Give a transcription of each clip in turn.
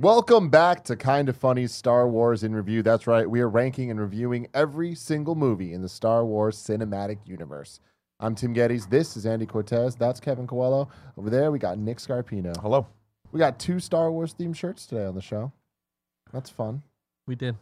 Welcome back to Kind of Funny Star Wars in Review. That's right, we are ranking and reviewing every single movie in the Star Wars cinematic universe. I'm Tim Gettys. This is Andy Cortez. That's Kevin Coelho. Over there, we got Nick Scarpino. Hello. We got two Star Wars themed shirts today on the show. That's fun. We did.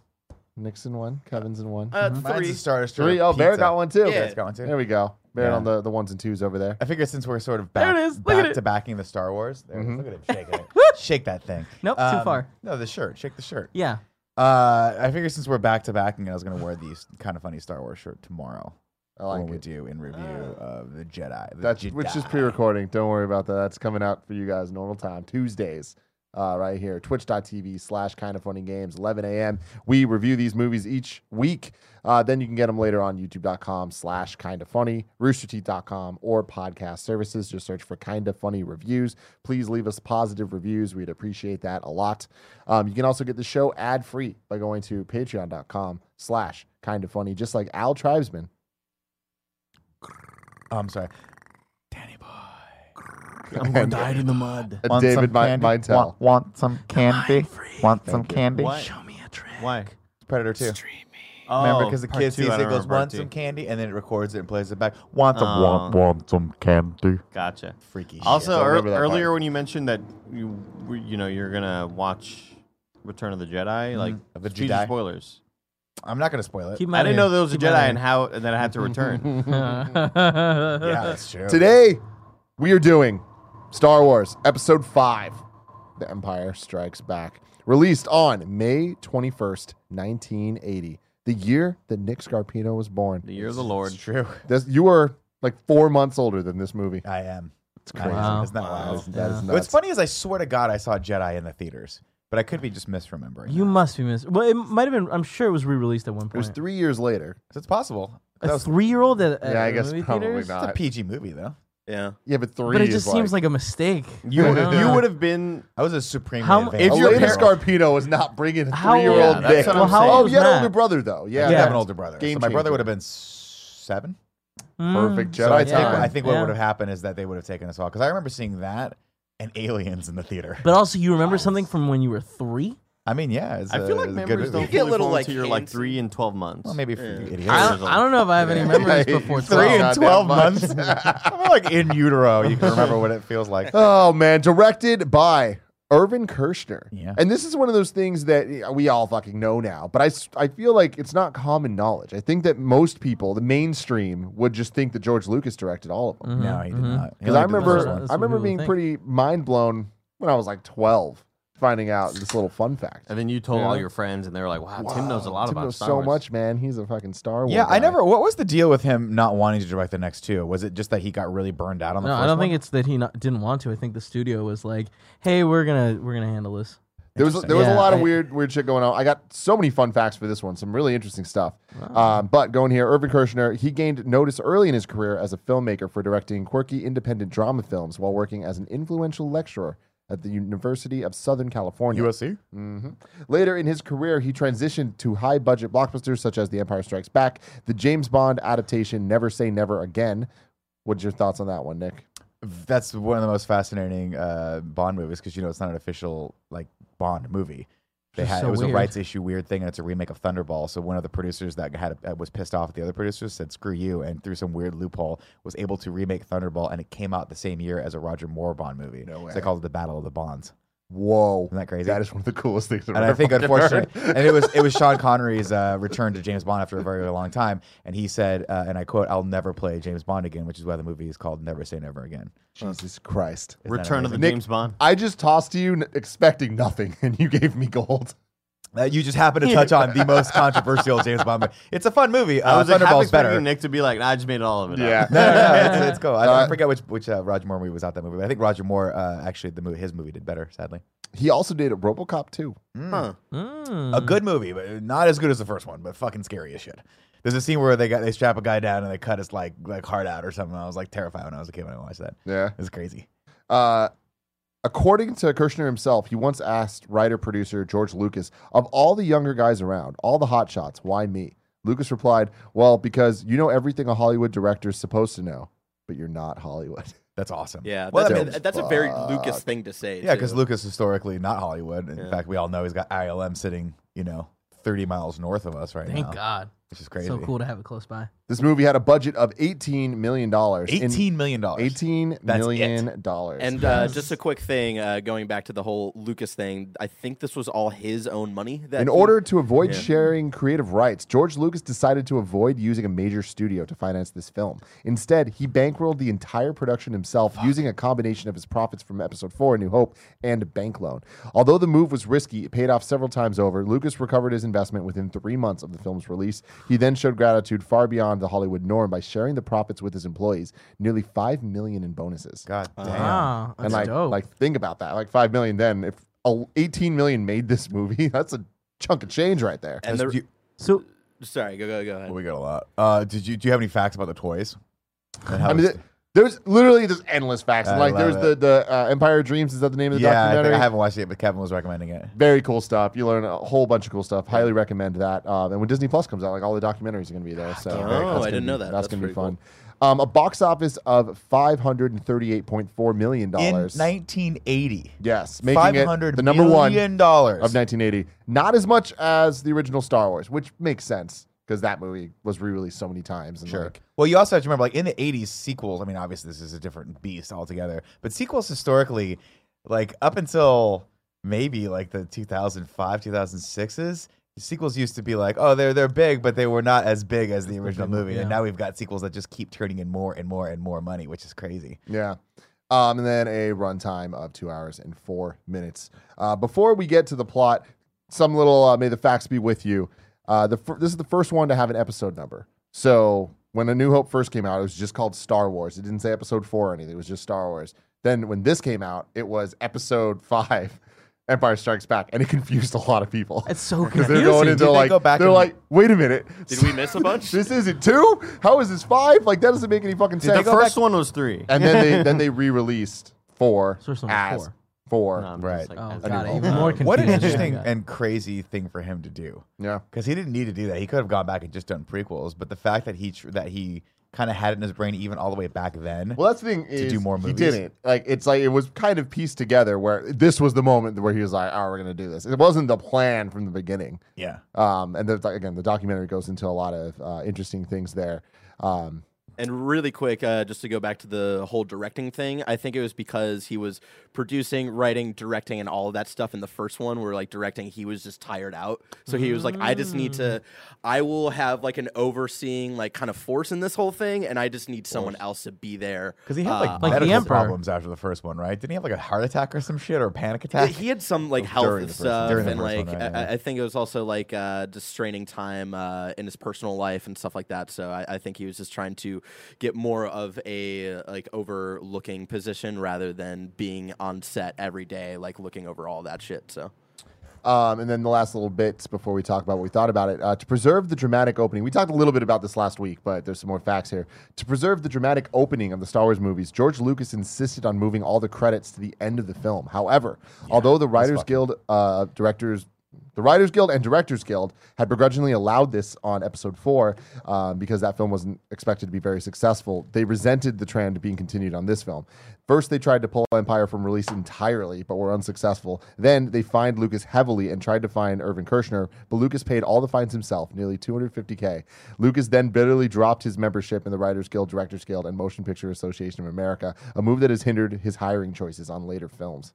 Nick's in one, Kevin's in one. Uh, Mine's three. a Star Destroyer Three. Oh, Bear pizza. got one too. Yeah. Bear's got one too. There we go. Bear Yeah. on the, the ones and twos over there. I figure since we're sort of There back, it is. Look at back it. to backing the Star Wars, there it is. Mhm. look at him shaking it. Shake that thing. Nope, too Um, far. No, the shirt. Shake the shirt. Yeah. Uh, I figure since we're back to backing, I was gonna wear these kind of funny Star Wars shirt tomorrow I like when we do in review of the Jedi. The That's which is pre-recording. Don't worry about that. That's coming out for you guys normal time Tuesdays. Uh, right here, twitch.tv slash kind of funny games, 11 a.m. We review these movies each week. Uh, then you can get them later on youtube.com slash kind of funny, roosterteeth.com, or podcast services. Just search for kind of funny reviews. Please leave us positive reviews. We'd appreciate that a lot. Um, you can also get the show ad free by going to patreon.com slash kind of funny, just like Al Tribesman. I'm sorry. Danny boy. I'm going to die in the mud. and David Mi- Mintel. Want, want some candy? Want Thank some you. candy? Why? Show me a trick. Why? Predator 2. Stream me. Remember, Oh, because the part kid two, sees it, goes, remember want some candy, and then it records it and plays it back. Want some, Oh. want, want some candy. Gotcha. Freaky shit. Also, Don't ear- remember that earlier part. when you mentioned that you, you know, you're gonna watch Return of the Jedi, mm-hmm. like Of the huge Jedi. spoilers. I'm not going to spoil it. Keep 'em I didn't know here. there was a Keep 'em Jedi and how and then I had to return. yeah, that's true. Today, we are doing Star Wars Episode 5 The Empire Strikes Back. Released on May 21st, 1980, the year that Nick Scarpino was born. the year of the Lord. It's true. This, you were like four months older than this movie. I am. It's crazy. Wow. Isn't that Wow. wild? That is- that is Yeah. What's funny is I swear to God I saw Jedi in the theaters, but I could be just misremembering. you must be missing. Well, it might have been. I'm sure it was re-released at one point. It was three years later. So it's possible. That a was, three-year-old at, at Yeah, I guess movie probably theaters? not. it's a PG movie though. Yeah. Yeah, but three But it just seems like a mistake. You I don't you know. would have been I was a supreme. How m- advanced. if your Elena parent- Scarpino was not bringing a How- three-year-old Yeah, that's Nick. what Well, I'm how saying. oh, old you had an Matt? older brother though. I Yeah, did Yeah. have an older brother, Game so my brother would have been s- seven. Perfect Mm. Jedi so I think, time. I think what Yeah. would have happened is that they would have taken us all because I remember seeing that and Aliens in the theater. But also, you remember something from when you were three? I mean, yeah, it's I a- feel like it's a good memories movie. don't You get fully little, form like, until you're like hints. three and twelve months. Well, maybe for Yeah. you idiots. I don't, I don't know if I have any memories before Three 12. and Goddamn twelve months. months. I'm like in utero. You can remember what it feels like. Oh man, directed by Irvin Kershner. Yeah. And this is one of those things that we all fucking know now, but I, s- I feel like it's not common knowledge. I think that most people, the mainstream, would just think that George Lucas directed all of them. No, he did mhm. not. He Because I only the remember, first one. one. That's I what remember people being think. pretty mind blown when I was like 12, finding out this little fun fact. And then you told Yeah. all your friends, and they were like, "Wow, Tim knows a lot Tim about knows Star so Wars." much, man. He's a fucking Star Wars. Yeah, I never. What was the deal with him not wanting to direct the next two? Was it just that he got really burned out on the No, first I don't one? think it's that he not, didn't want to. I think the studio was like, "Hey, we're gonna we're gonna handle this." There was there was a lot of I- weird weird shit going on. I got so many fun facts for this one, some really interesting stuff. Um, but going here, Irvin Kershner, he gained notice early in his career as a filmmaker for directing quirky independent drama films while working as an influential lecturer at the University of Southern California. USC. hmm Later in his career, he transitioned to high budget blockbusters such as The Empire Strikes Back, the James Bond adaptation Never Say Never Again. What's your thoughts on that one, Nick? That's one of the most fascinating uh, Bond movies because you know it's not an official like Bond movie. They had so it was weird. a rights issue weird thing, and it's a remake of Thunderball. So one of the producers that had uh, was pissed off at the other producers said "screw you," and through some weird loophole was able to remake Thunderball, and it came out the same year as a Roger Moore Bond movie. No So way. they called it the Battle of the Bonds. Whoa. Isn't that crazy? That is one of the coolest things I've and I think unfortunately, heard. and it was it was Sean Connery's uh, return to James Bond after a very, very long time, and he said, uh, and I quote, "I'll never play James Bond again," which is why the movie is called Never Say Never Again. Jesus Christ. Isn't Return of the? Nick- James Bond. I just tossed to you n- expecting nothing, and you gave me gold. Uh, you just happen to touch on the most controversial James Bond movie. It's a fun movie. I Uh, was like, Thunderball's expecting better. Nick to be like, nah, "I just made all of it." Yeah. up." no, no, no, it's, it's cool. I, I Uh, forget which which uh, Roger Moore movie was out that movie. But I think Roger Moore uh, actually the movie his movie did better. Sadly, He also did a RoboCop too. Huh. Mm. a good movie, but not as good as the first one. But fucking scary as shit. There's a scene where they got they strap a guy down and they cut his like like heart out or something. I was like terrified when I was a kid when I watched that. Yeah. It was crazy. Uh, according to Kershner himself, he once asked writer producer George Lucas, of all the younger guys around, all the hotshots, why me? Lucas replied, Well, because you know everything a Hollywood director is supposed to know. but you're not Hollywood. That's awesome. Yeah, Well, that's, I a, mean, that's a very. Lucas thing to say. yeah, because. Lucas historically not Hollywood. In Yeah. fact, we all know he's got ILM sitting, you know, 30 miles north of us right Thank now, Thank God. Which is crazy. So cool to have it close by. This movie had a budget of eighteen million dollars. 18 million. dollars. Eighteen That's million dollars. And uh, just a quick thing, uh, going back to the whole Lucas thing, I think this was all his own money. That In he- order to avoid Yeah. sharing creative rights, George Lucas decided to avoid using a major studio to finance this film. Instead, he bankrolled the entire production himself using a combination of his profits from Episode 4, A New Hope, and a bank loan. Although the move was risky, it paid off several times over. Lucas recovered his investment within three months of the film's release. He then showed gratitude far beyond the Hollywood norm by sharing the profits with his employees, nearly five million in bonuses. God damn. Wow, that's and like, dope. like think about that, like five million. Then if 18 million made this movie, that's a chunk of change right there. And That's- the, you- so sorry, go go go ahead. well, we got a lot. Uh, did you do you have any facts about the toys? I mean, th- there's literally just endless facts. I like love there's the it. the uh, Empire of Dreams. Is that the name of the yeah, I, documentary? think I haven't watched it, but Kevin was recommending it. Very cool stuff. You learn a whole bunch of cool stuff. Highly recommend that. Um, and when Disney Plus comes out, like all the documentaries are going to be there. So Oh, that's I didn't be- know that. That's, That's going to be pretty fun. Um, a box office of five hundred and thirty-eight point four million dollars In dollars. 1980, yes, making it the number one million dollars. of 1980. Not as much as the original Star Wars, which makes sense because that movie was re-released so many times. And Sure. like, well, you also have to remember, like in the '80s, sequels. I mean, obviously, this is a different beast altogether. But sequels historically, like up until maybe like the 2005, 2006s, sequels used to be like, oh, they're they're big, but they were not as big as the original movie. And now we've got sequels that just keep turning in more and more and more money, which is crazy. Yeah. Um, and then a runtime of two hours and four minutes. Uh, before we get to the plot, some little uh, may the facts be with you. Uh, the fir- this is the first one to have an episode number. So when A New Hope first came out, it was just called Star Wars. It didn't say Episode Four or anything. It was just Star Wars. Then when this came out, it was Episode Five, Empire Strikes Back, and it confused a lot of people. it's so Because confusing. they're going Did into they like go back they're and- like, wait a minute, Did we miss a bunch? this isn't two. How is this five? Like that doesn't make any fucking sense. The sense. first one was three. and then they then they re-released four First one was as four. Four. No, I'm Right. like, Oh as god, a- even more. What an Yeah. interesting Yeah. and crazy thing for him to do. Yeah, because he didn't need to do that. He could have gone back and just done prequels. But the fact that he tr- that he kind of had it in his brain even all the way back then. well, that's the thing is do more he movies? didn't. Like it's like it was kind of pieced together where this was the moment where he was like, "Oh, we're gonna do this." It wasn't the plan from the beginning. yeah, Um, and the, again, the documentary goes into a lot of uh, interesting things there. Um, And really quick, uh, just to go back to the whole directing thing, I think it was because he was producing, writing, directing, and all of that stuff in the first one. Where like directing, he was just tired out, so he was like, "I just need to, I will have like an overseeing like kind of force in this whole thing, and I just need someone else to be there." because he had like, Uh, Like the medical Emperor. problems after the first one, right? Didn't he have like a heart attack or some shit or a panic Yeah, attack? he had some like During health the first one. stuff, During the and first like one, right, I, yeah. I think it was also like uh, just straining time uh, in his personal life and stuff like that. So I, I think he was just trying to get more of a like overlooking position rather than being on set every day, like looking over all that shit. So Um, and then the last little bits before we talk about what we thought about it. Uh, to preserve the dramatic opening, we talked a little bit about this last week, but there's some more facts here. To preserve the dramatic opening of the Star Wars movies, George Lucas insisted on moving all the credits to the end of the film. However, although the Writers Guild uh, directors the Writers Guild and Directors Guild had begrudgingly allowed this on episode four um, because that film wasn't expected to be very successful. They resented the trend being continued on this film. First, they tried to pull Empire from release entirely, but were unsuccessful. Then they fined Lucas heavily and tried to fine Irvin Kershner, but Lucas paid all the fines himself, nearly 250K. Lucas then bitterly dropped his membership in the Writers Guild, Directors Guild, and Motion Picture Association of America, a move that has hindered his hiring choices on later films.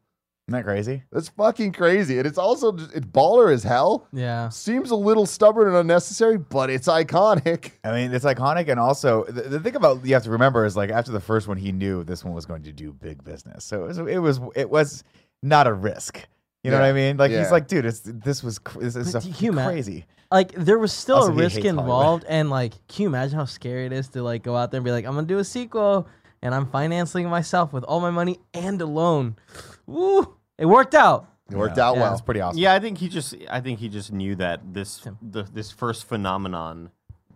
Isn't that crazy? That's fucking crazy. And it's also just, it's baller as hell. Yeah. Seems a little stubborn and unnecessary, but it's iconic. I mean, it's iconic, and also the, the thing about you have to remember is like after the first one, he knew this one was going to do big business, so it was it was, it was not a risk. You know Yeah. what I mean? Like Yeah. he's like, dude, it's this was this is But a can you ima- crazy. Like there was still Also, a risk hates Hollywood. involved, and like, can you imagine how scary it is to like go out there and be like, I'm gonna do a sequel, and I'm financing myself with all my money and a loan. Woo! It worked out. It worked Yeah. out Yeah. well. That's pretty awesome. Yeah, I think he just I think he just knew that this the, this first phenomenon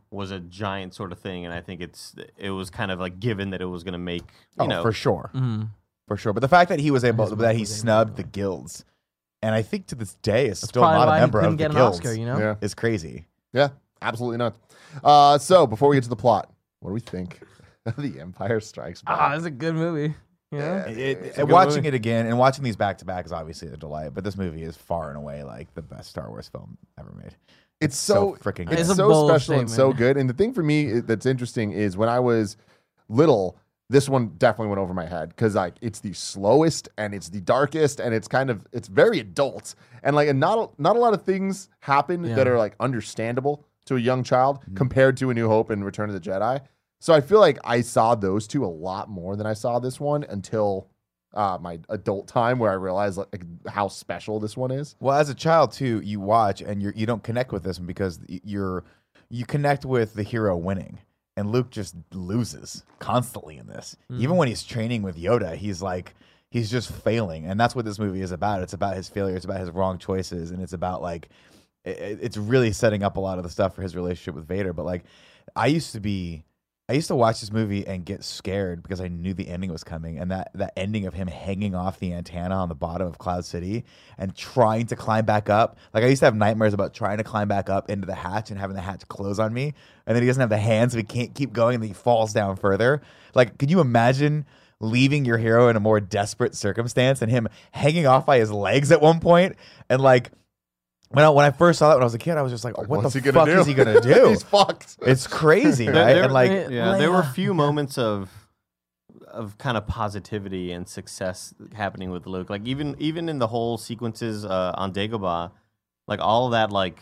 was a giant sort of thing, and I think it's it was kind of like given that it was going to make you oh, know for sure, Mm. for sure. But the fact that he was able that he snubbed the guilds, and I think to this day is That's still probably not why a he member couldn't of the get an guilds. Oscar. You know. Yeah. Is crazy. Yeah, absolutely not. Uh, so before we get to the plot, what do we think? the Empire Strikes Back. Ah, it's a good movie. You know? Yeah. It- It's a and watching movie. it again and watching these back to back is obviously a delight. But this movie is far and away like the best Star Wars film ever made. it's so so freaking it's It's so bold special and so good. And the thing for me that's interesting is when I was little, this one definitely went over my head because like it's the slowest and it's the darkest and it's kind of it's very adult and like and not a- not a lot of things happen Yeah. that are like understandable to a young child mm-hmm. compared to A New Hope and Return of the Jedi. So I feel like I saw those two a lot more than I saw this one until uh, my adult time where I realized like how special this one is. Well, as a child too, you watch and you you don't connect with this one because you're you connect with the hero winning, and Luke just loses constantly in this. Even when he's training with Yoda, he's like he's just failing, and that's what this movie is about. It's about his failure. It's about his wrong choices, and it's about like i- i- it's really setting up a lot of the stuff for his relationship with Vader. But like, I used to be. I used to watch this movie and get scared because I knew the ending was coming, and that that ending of him hanging off the antenna on the bottom of Cloud City and trying to climb back up. Like I used to have nightmares about trying to climb back up into the hatch and having the hatch close on me, and then he doesn't have the hands, so he can't keep going, and he falls down further. Like, could you imagine? Leaving your hero in a more desperate circumstance and him hanging off by his legs at one point, and like when I when I first saw that when I was a kid, I was just like, "What What's the he fuck do? is he gonna do?" He's fucked. it's crazy, right? there- and like, Yeah. yeah, there were a few moments of of kind of positivity and success happening with Luke. Like even even in the whole sequences uh, on Dagobah, like all of that like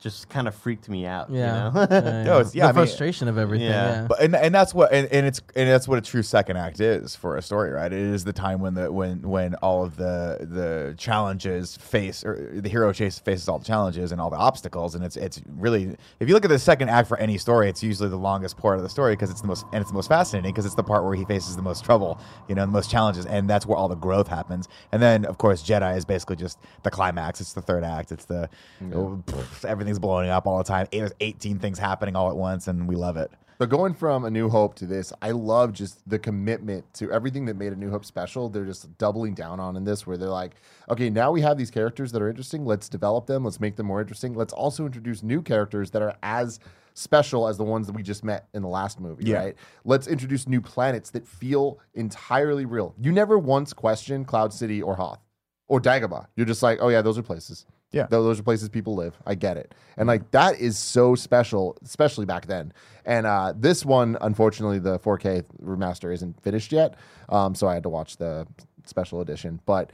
just kind of freaked me out. Yeah. You know? Yeah, No, it's- yeah, the I mean- frustration of everything. Yeah. Yeah. But and, and that's what and, and it's and that's what a true second act is for a story, right? It is the time when the when when all of the the challenges face or the hero chase faces all the challenges and all the obstacles, and it's it's really if you look at the second act for any story, it's usually the longest part of the story because it's the most and it's the most fascinating because it's the part where he faces the most trouble, you know, the most challenges, and that's where all the growth happens. And then of course Jedi is basically just the climax. It's the third act. It's the oh, pff, everything's blowing up all the time. There's 18 things happening all at once, and we love it. But going from A New Hope to this, I love just the commitment to everything that made A New Hope special. They're just doubling down on in this, where they're like, okay, now we have these characters that are interesting. Let's develop them. Let's make them more interesting. Let's also introduce new characters that are as special as the ones that we just met in the last movie, Yeah. right? Let's introduce new planets that feel entirely real. You never once question Cloud City or Hoth or Dagobah. You're just like, oh yeah, those are places. Yeah. Tho- those are places people live. I get it, and like that is so special, especially back then. And uh, this one, unfortunately, the 4K remaster isn't finished yet, um, so I had to watch the special edition. But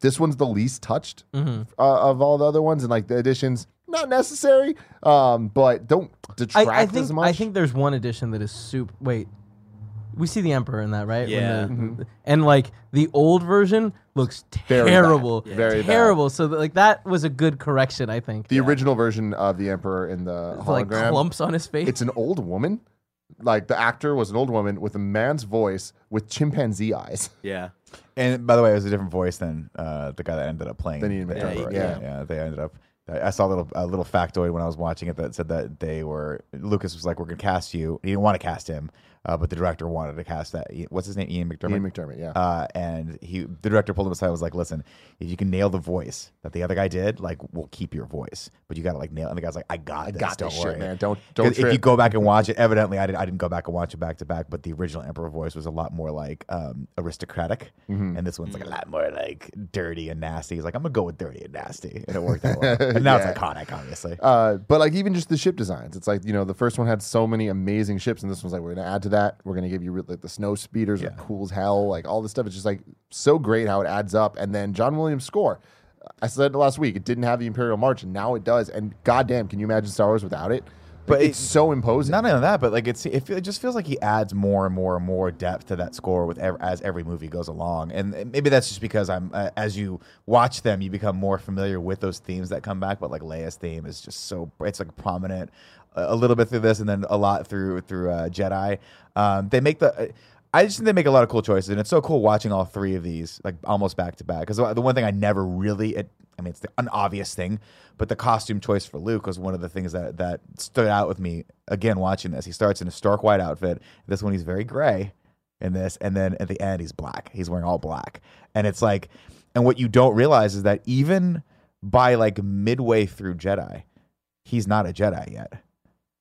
this one's the least touched Mhm. uh, of all the other ones, and like the editions, not necessary, um, but don't detract I, I think as much. I think there's one edition that is super. Wait, we see the Emperor in that, right? When Yeah. the- Mhm. and like the old version looks Very bad. terrible, Yeah. Very bad. terrible. So like that was a good correction, I think. the original version of the Emperor in the It's like hologram. clumps on his face. it's an old woman. Like the actor was an old woman with a man's voice with chimpanzee eyes. Yeah. And by the way, it was a different voice than uh, the guy that ended up playing. Than Ian the McDiarmid, Emperor. yeah. yeah, They ended up. I I saw a little a little factoid when I was watching it that said that they were Lucas was like, "We're gonna cast you." He didn't want to cast him, uh, but the director wanted to cast that. What's his name? Ian McDiarmid. Ian McDiarmid, yeah. Uh, and he, the director pulled him aside. and Was like, "Listen, if you can nail the voice that the other guy did, like, we'll keep your voice, but you got to like nail." And the guy's like, "I got, I this, got don't this worry. shit, man. Don't don't if you go back and watch it, evidently I, didn't. I didn't go back and watch it back to back, but the original Emperor voice was a lot more like um, aristocratic, Mhm. and this one's like a lot more like dirty and nasty. He's like, I'm gonna go with dirty and nasty, and it worked out well. And now Yeah. it's iconic, obviously. Uh, but like even just the ship designs, it's like you know the first one had so many amazing ships, and this one's like we're gonna add to that. We're gonna give you like the snow speeders Yeah. are cool as hell. Like all this stuff is just like so great how it adds up. And then John Williams' score, I said last week it didn't have the Imperial March, and now it does. And goddamn, can you imagine Star Wars without it? But But it's it- so imposing. Not only that, but like it's it, it just feels like he adds more and more and more depth to that score with ev- as every movie goes along, and maybe that's just because I'm uh, as you watch them, you become more familiar with those themes that come back. But like Leia's theme is just so it's like prominent a little bit through this, and then a lot through through uh, Jedi. Um, they make the. I just think they make a lot of cool choices, and it's so cool watching all three of these like almost back to back. Because the one thing I never really, it, I mean, it's the, an obvious thing, but the costume choice for Luke was one of the things that that stood out with me again watching this. He starts in a stark white outfit. This one he's very gray in this, and then at the end he's black. He's wearing all black, and it's like, and what you don't realize is that even by like midway through Jedi, he's not a Jedi yet.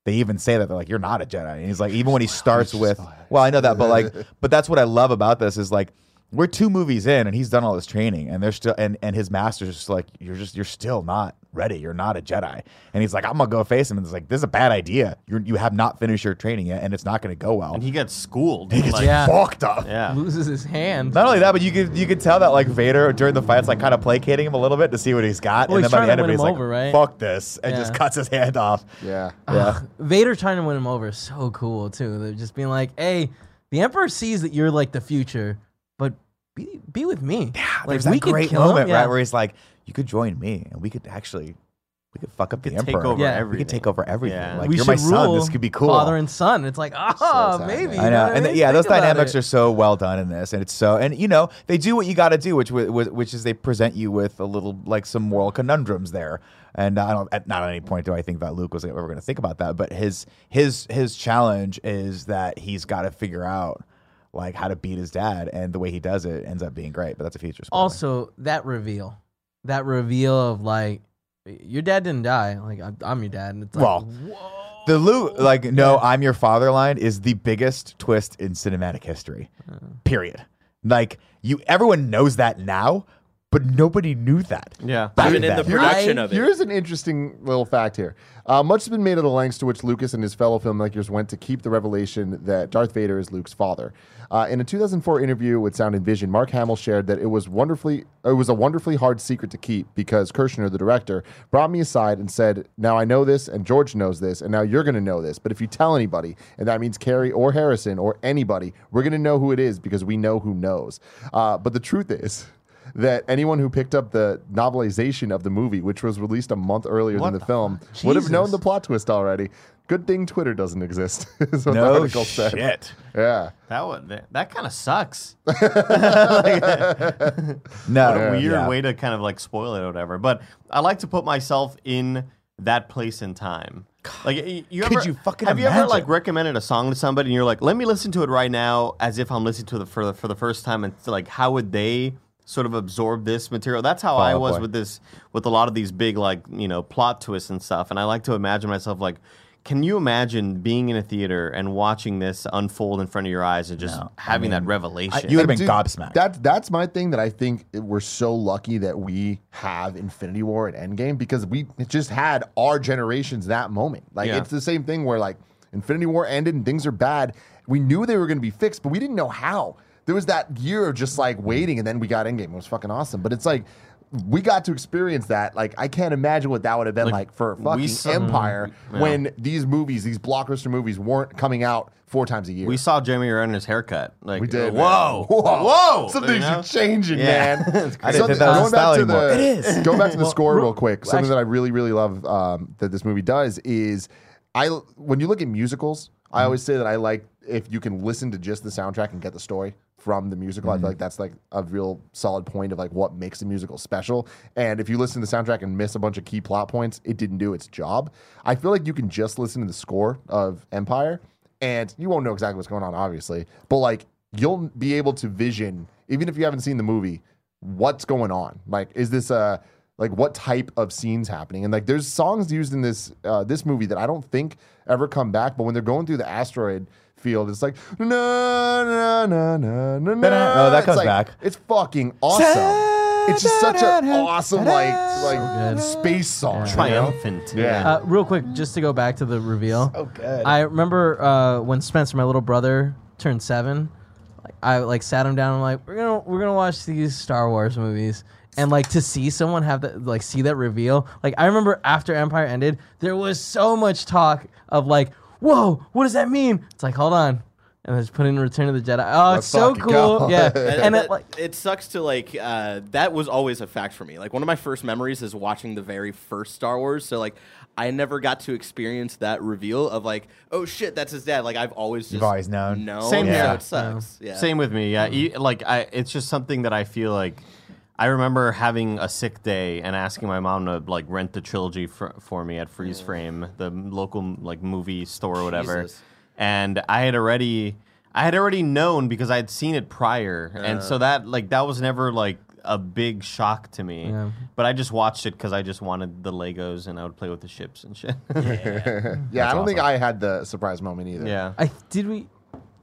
They even say that they're like, "You're not a Jedi." And he's like, even when he starts with, "Well, I know that, but like, but that's what I love about this is like." We're two movies in, and he's done all this training, and they're still, and, and his master's just like, you're just, you're still not ready. You're not a Jedi, and he's like, I'm gonna go face him, and it's like, this is a bad idea. You you have not finished your training yet, and it's not gonna go well. And he gets schooled. He gets like, Yeah. fucked up. yeah. Loses his hand. Not only that, but you could you could tell that like Vader during the fight's like kind of placating him a little bit to see what he's got, Well, and he's then by the trying end to of it, win he's him like, over, right? "Fuck this," and just cuts his hand off. Yeah. Yeah, Vader trying to win him over is so cool too. They're just being like, "Hey, the Emperor sees that you're like the future, but be be with me. like there's that great kill him, moment yeah. right where he's like, "You could join me, and we could actually we could fuck up the could take emperor. over Yeah. We could we could take over everything. Yeah. Like we you're should my son. This could be cool." Father and son. It's like, ah, sad, maybe. I you know, what and mean? yeah, those dynamics it. are so well done in this, and it's so, and you know, they do what you got to do, which wi- wi- which is they present you with a little like some moral conundrums there. And I don't, at not at any point do I think that Luke was ever going to think about that, but his his his challenge is that he's got to figure out like how to beat his dad, and the way he does it ends up being great. But that's a future. spoiler. also that reveal, that reveal of like, your dad didn't die. Like I'm, I'm your dad, and it's like, Well, whoa. The Luke, like, no, I'm your father line is the biggest twist in cinematic history. Uh. Period. Like, you, everyone knows that now, but nobody knew that. Yeah. back Even in the production I- of it. Here's an interesting little fact here. Uh, much has been made of the lengths to which Lucas and his fellow filmmakers went to keep the revelation that Darth Vader is Luke's father. Uh, in a 2004 interview with Sound and Vision, Mark Hamill shared that it was wonderfully it was a wonderfully hard secret to keep because Kershner, the director, brought me aside and said, "Now I know this, and George knows this, and now you're going to know this. But if you tell anybody, and that means Carrie or Harrison or anybody, we're going to know who it is because we know who knows. Uh, but the truth is." That anyone who picked up the novelization of the movie, which was released a month earlier What than the, the film, would have known the plot twist already. Good thing Twitter doesn't exist. is what the No article said. shit. Yeah. That would that, that kind of sucks. No. What a weird yeah. way to kind of like spoil it or whatever. But I like to put myself in that place in time. Like y- you Could ever, you fucking have you ever like recommended a song to somebody and you're like, let me listen to it right now as if I'm listening to it for the for the first time and like how would they sort of absorb this material? That's how I was Boy. with this with a lot of these big like you know plot twists and stuff. And I like to imagine myself like. Can you imagine being in a theater and watching this unfold in front of your eyes and just No, I having that mean, revelation? you would've been dude, gobsmacked. That's that's my thing that I think we're so lucky that we have Infinity War and Endgame because we just had our generations that moment. Like Yeah. it's the same thing where like Infinity War ended and things are bad. We knew they were going to be fixed, but we didn't know how. There was that year of just like waiting, and then we got Endgame. It was fucking awesome. But it's like we got to experience that. Like I can't imagine what that would have been Like, like, for fucking saw- Empire Yeah. when these movies, these blockbuster movies, weren't coming out four times a year. We saw Jeremy Renner's haircut. Like We did. Whoa, whoa, whoa, Some you know? are changing, Yeah. man. I didn't think that going back to anymore. the It is. going back to the Well, score real- quick. Something that I really really love um, that this movie does is I when you look at musicals, I always say that I like if you can listen to just the soundtrack and get the story from the musical. I feel like that's like a real solid point of like what makes a musical special. And if you listen to the soundtrack and miss a bunch of key plot points, it didn't do its job. I feel like you can just listen to the score of Empire and you won't know exactly what's going on, obviously, but like you'll be able to vision, even if you haven't seen the movie, what's going on. Like, is this a like what type of scenes happening? And like, there's songs used in this uh, this movie that I don't think ever come back, but when they're going through the asteroid field, it's like na na na na na. na. Oh, that It's comes like- back. It's fucking awesome. It's just such an awesome like like good. space song. you know? triumphant. Yeah. Uh, real quick, just to go back to the reveal. Oh, good. I remember uh, when Spencer, my little brother, turned seven. I like sat him down. I'm like, we're gonna we're gonna watch these Star Wars movies, and like to see someone have that like see that reveal. Like I remember after Empire ended, there was so much talk of like, whoa, what does that mean? It's like, hold on, and then just put in Return of the Jedi. Oh, Let's it's so fucking cool. go. Yeah, And, and it, like it sucks to like uh, that was always a fact for me. Like one of my first memories is watching the very first Star Wars. So like I never got to experience that reveal of like, oh shit, that's his dad. Like I've always just You've always known. known. Same so here. it sucks. Yeah. Same with me. Yeah, E- like I, it's just something that I feel like. I remember having a sick day and asking my mom to like rent the trilogy for, for me at Freeze mm. Frame, the local like movie store or whatever. Jesus. And I had already, I had already known because I had seen it prior, and so that like that was never like a big shock to me. Yeah. But I just watched it because I just wanted the Legos and I would play with the ships and shit. yeah, I don't think I had the surprise moment either. yeah. I did we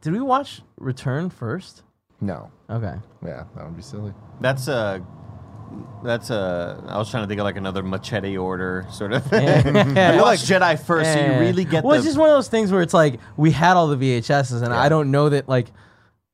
did we watch Return first? No. Okay. Yeah, that would be silly. That's a. That's a. I was trying to think of like another machete order sort of thing. Yeah. you watch Jedi first, so you really get Well, the. it's just one of those things where it's like we had all the VHSs, and I don't know that like.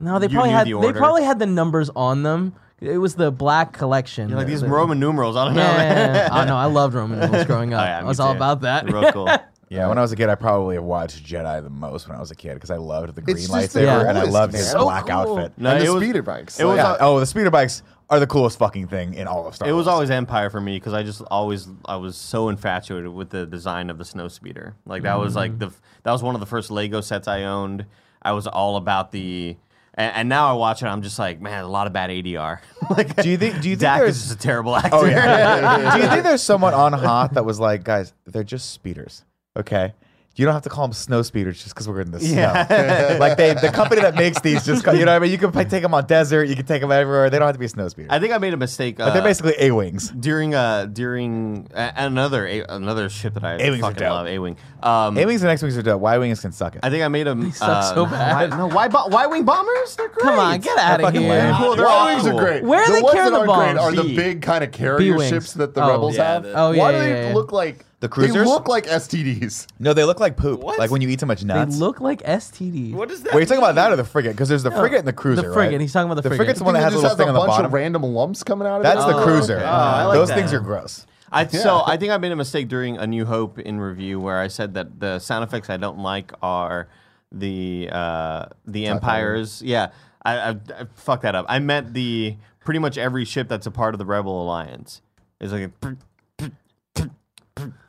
No, they You probably had the they probably had the numbers on them. It was the black collection. You're like these The- Roman numerals. I don't know. Yeah, I know. I loved Roman numerals growing oh, up. Oh, yeah, I me was all about that. Real cool. Yeah, when I was a kid, I probably watched Jedi the most when I was a kid because I loved the green It's just the lightsaber and I coolest, loved his man. So black cool. outfit. No, and the it was, speeder bikes. it was like- all- Yeah. Oh, the speeder bikes are the coolest fucking thing in all of Star Wars. It was Wars. always Empire for me because I just always I was so infatuated with the design of the snow speeder. Like that was like the that was one of the first Lego sets I owned. I was all about the. And, and now I watch it, I'm just like, man, a lot of bad ADR. like, Do you think? Do you think Dak there's? is just a terrible actor. Oh yeah. do you think there's someone on Hoth that was like, guys, they're just speeders, okay? You don't have to call them snow speeders just because we're in the snow. like they, the company that makes these, just you know, what I mean, you can take them on desert, you can take them everywhere. They don't have to be snow speeders. I think I made a mistake. but Uh, they're basically A wings. during uh during uh, another a, another ship that I A-wings fucking love, A wing. Um, A wings and X wings are dope. Y wings can suck it. I think I made them. suck so bad. Why, no, why bo- why wing bombers? They're great. Come on, get out of here. lame. Cool, they're Y wings cool. are great. Where are the they ones carrying that the aren't great bombs? are the big kind of carrier B-wings. ships that the Oh. rebels Yeah, have. the- Oh, yeah, Why do they yeah, yeah. look like The They cruisers? look like STDs. no, they look like poop. What? Like when you eat too much nuts. They nuts. look like STD. What is that? Wait, you're talking about that or the frigate? Because there's the frigate and the cruiser. The frigate. Right? He's talking about the The frigate. frigate's the one that It has a just little has thing a on the bunch bottom. of random lumps coming out of it. That's it. the Oh, cruiser. okay. Oh, I like Those that. things are gross. I, So I think I made a mistake during A New Hope in review where I said that the sound effects I don't like are the uh, the Empires. Yeah, I, I, I fucked that up. I meant the pretty much every ship that's a part of the Rebel Alliance is like a.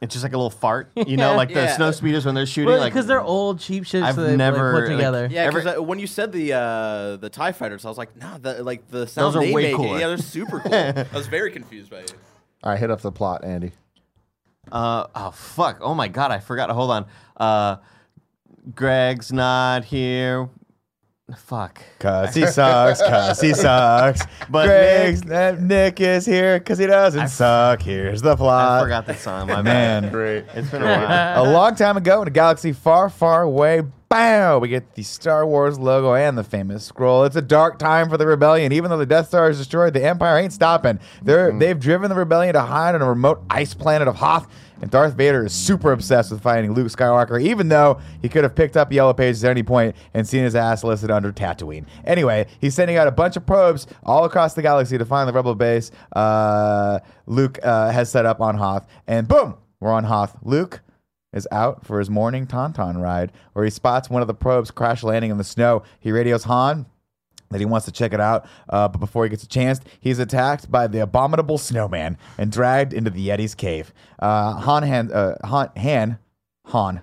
It's just like a little fart, you know, like the Yeah. snow speeders when they're shooting. like because they're old cheap ships I've that they never, like, like- put together. Yeah, because Every- when you said the uh, the Tie Fighters, I was like, nah, the, like the sound are they way make, cooler. yeah, they're super cool. I was very confused by it. All right, hit up the plot, Andy. Uh oh fuck! Oh my god! I forgot. Hold on. Uh, Greg's not here. Fuck. Cause he sucks, cause he sucks. But Greg's, Nick, Nick is here cause he doesn't suck. Here's the I plot. forgot that song. My Man. Great. It's been a while. A long time ago in a galaxy far, far away, bow, we get the Star Wars logo and the famous scroll. It's a dark time for the rebellion. Even though the Death Star is destroyed, the Empire ain't stopping. They're, mm-hmm. They've driven the rebellion to hide on a remote ice planet of Hoth. And Darth Vader is super obsessed with finding Luke Skywalker, even though he could have picked up Yellow Pages at any point and seen his ass listed under Tatooine. Anyway, he's sending out a bunch of probes all across the galaxy to find the Rebel base uh, Luke uh, has set up on Hoth. And boom, we're on Hoth. Luke is out for his morning Tauntaun ride, where he spots one of the probes crash landing in the snow. He radios Han that he wants to check it out, uh, but before he gets a chance, he's attacked by the abominable snowman and dragged into the Yeti's cave. Uh, Han, Han, uh, Han, Han, Han.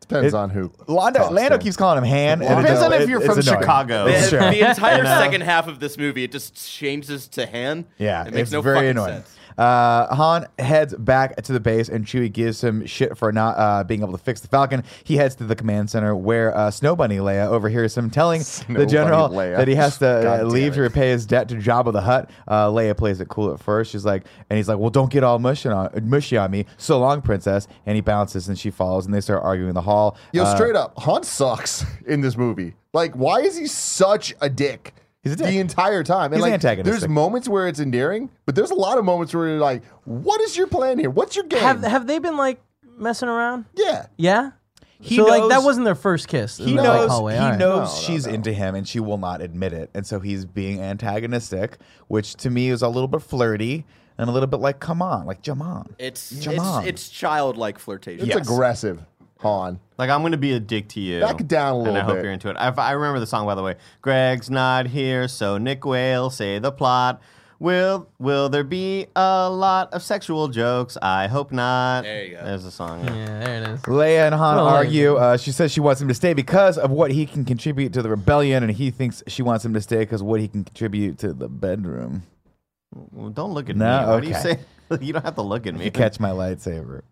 Depends It- on who. Lando, Lando keeps calling him Han. and it Depends just- on if you're it's from. Chicago. The, the entire You know? second half of this movie, it just changes to Han. Yeah, it makes it's no very fucking annoying. sense. Uh, Han heads back to the base, and Chewie gives him shit for not uh, being able to fix the Falcon. He heads to the command center, where uh, Snow Bunny Leia overhears him telling Snow the general that he has to uh, leave to repay his debt to Jabba the Hutt. Uh, Leia plays it cool at first. She's like, and he's like, "Well, don't get all mushy on, mushy on me. So long, princess." And he bounces, and she follows, and they start arguing in the hall. Yo, Uh, straight up, Han sucks in this movie. Like, why is he such a dick? He's a dick. The entire time. And He's like, antagonistic. There's moments where it's endearing, but there's a lot of moments where you're like, what is your plan here? What's your game? Have have they been like messing around? yeah. Yeah. He so like that wasn't their first kiss. He the, knows oh, like, he All right. knows No, no, she's no. into him and she will not admit it. And so he's being antagonistic, which to me is a little bit flirty and a little bit like, come on, like Jamon. It's Come it's, on. it's childlike flirtation. It's Yes. aggressive, Han. Like I'm gonna be a dick to you. Back it down a And little I hope bit. you're into it. I, I remember the song by the way. Greg's not here, so Nick will say the plot. Will will there be a lot of sexual jokes? I hope not. There you go. There's the song. Yeah, there it is. Leia and Han Well, argue. Uh, she says she wants him to stay because of what he can contribute to the rebellion, and he thinks she wants him to stay because what he can contribute to the bedroom. Well, don't look at No? me. What do you Okay. say? you don't have to look at me. You catch my lightsaber.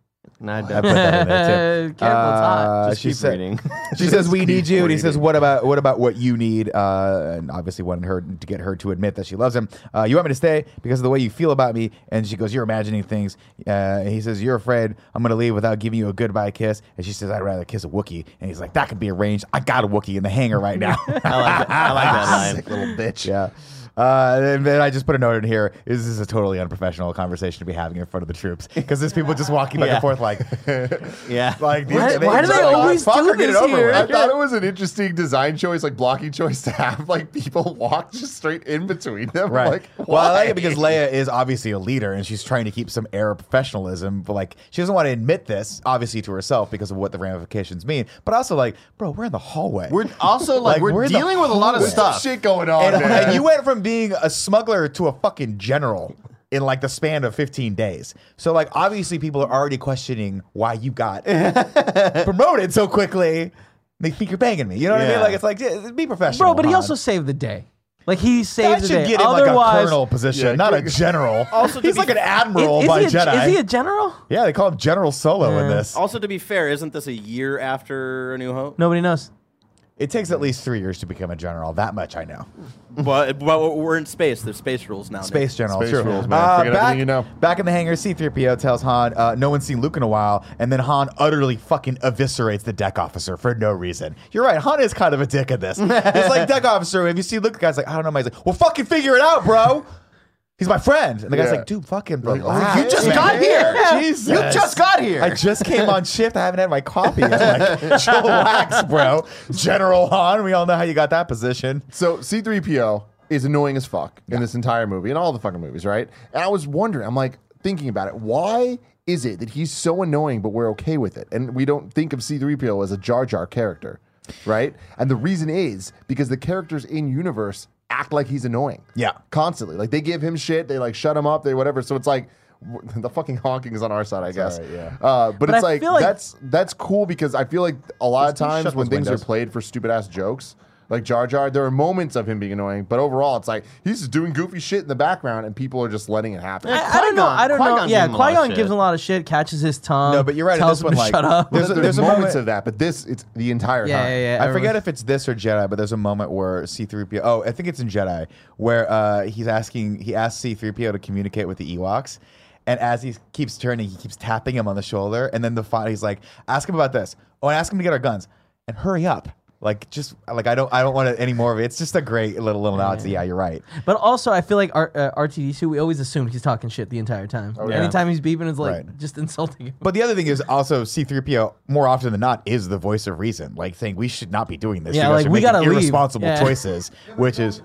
No, I I put that in there too. Careful. Uh, Just she keep said, reading. She says we need you, and he says, "What about what about what you need?" Uh, and obviously wanted her to get her to admit that she loves him. Uh, you want me to stay because of the way you feel about me? And she goes, "You're imagining things." Uh, and he says, "You're afraid I'm going to leave without giving you a goodbye kiss." And she says, "I'd rather kiss a Wookiee." And he's like, "That could be arranged. I got a Wookiee in the hangar right now." I like that, I like that line. Sick little bitch. yeah. Uh, and then I just put a note in here. this is a totally unprofessional conversation to be having in front of the troops? Because there's people just walking back Yeah. and forth like, Yeah. like these, Why- why do they like, always fuck do her, get it this over here? with. I thought it was an interesting design choice, like blocking choice, to have like people walk just straight in between them. Right. Like, well, I like it because Leia is obviously a leader and she's trying to keep some air of professionalism. But like, she doesn't want to admit this, obviously, to herself because of what the ramifications mean. But also, like, bro, we're in the hallway. We're also like, Like, we're, we're dealing with a lot of stuff. shit going on. and, man. and you went from being a smuggler to a fucking general in like the span of 15 days. So like obviously people are already questioning why you got promoted so quickly. They think you're banging me. You know what I mean? Yeah. Like it's like yeah, be professional. Bro, but he Han. also saved the day. Like he saved that the should day. get him like a Otherwise, colonel position, Yeah, not a general. Also, to he's be like an admiral is, by he a, Jedi. is he a general? yeah, they call him General Solo in this. Also, to be fair, isn't this a year after A New Hope? Nobody knows. It takes at least three years to become a general. That much I know. but, but we're in space. There's space rules now. Space general, Space true. rules, man. Uh, Forget back, everything you know. back in the hangar, C-3PO tells Han, uh, "No one's seen Luke in a while," and then Han utterly fucking eviscerates the deck officer for no reason. You're right. Han is kind of a dick at this. It's like deck officer. Have you seen Luke? The guy's like, I don't know. man." He's like, well, fucking figure it out, bro. He's my friend. And the guy's Yeah. like, dude, fucking Like, relax. you just got here. Jesus. You just got here. I just came on shift. I haven't had my coffee. I'm like, chillax, bro. General Han. We all know how you got that position. So C3PO is annoying as fuck in this entire movie and all the fucking movies, right? And I was wondering, I'm like thinking about it. Why is it that he's so annoying, but we're okay with it? And we don't think of C3PO as a Jar Jar character, right? And the reason is because the characters in universe act like he's annoying. Yeah. Constantly. Like they give him shit, they like shut him up, they whatever. So it's like the fucking honking is on our side, I guess. alright, yeah. Uh, but, But it's like, like- that's that's cool because I feel like a lot of times when things windows. are played for stupid ass jokes, like Jar Jar, there are moments of him being annoying, but overall, it's like he's just doing goofy shit in the background, and people are just letting it happen. Yeah, I, I don't know. I don't know. Qui-Gon Yeah, gave him a lot of Qui Gon gives a lot of shit, catches his tongue. No, but you're right, Tells this him one, to like, shut up. there's a- There's, there's moments moment- of that, but this it's the entire yeah, time. yeah, yeah. I forget if it's this or Jedi, but there's a moment where C3PO. Oh, I think it's in Jedi where uh, he's asking. He asks C3PO to communicate with the Ewoks, and as he keeps turning, he keeps tapping him on the shoulder, and then the final, he's like, "Ask him about this. Oh, and ask him to get our guns, and hurry up." Like just like I don't I don't want it any more of it. It's just a great little little nod to yeah, you're right. But also, I feel like R- uh, R2D2, we always assumed he's talking shit the entire time. yeah. Anytime he's beeping, it's like Right. just insulting him. But the other thing is also C3PO more often than not is the voice of reason, like saying we should not be doing this. Yeah, you guys like, are we making gotta leave. irresponsible Yeah. choices, which is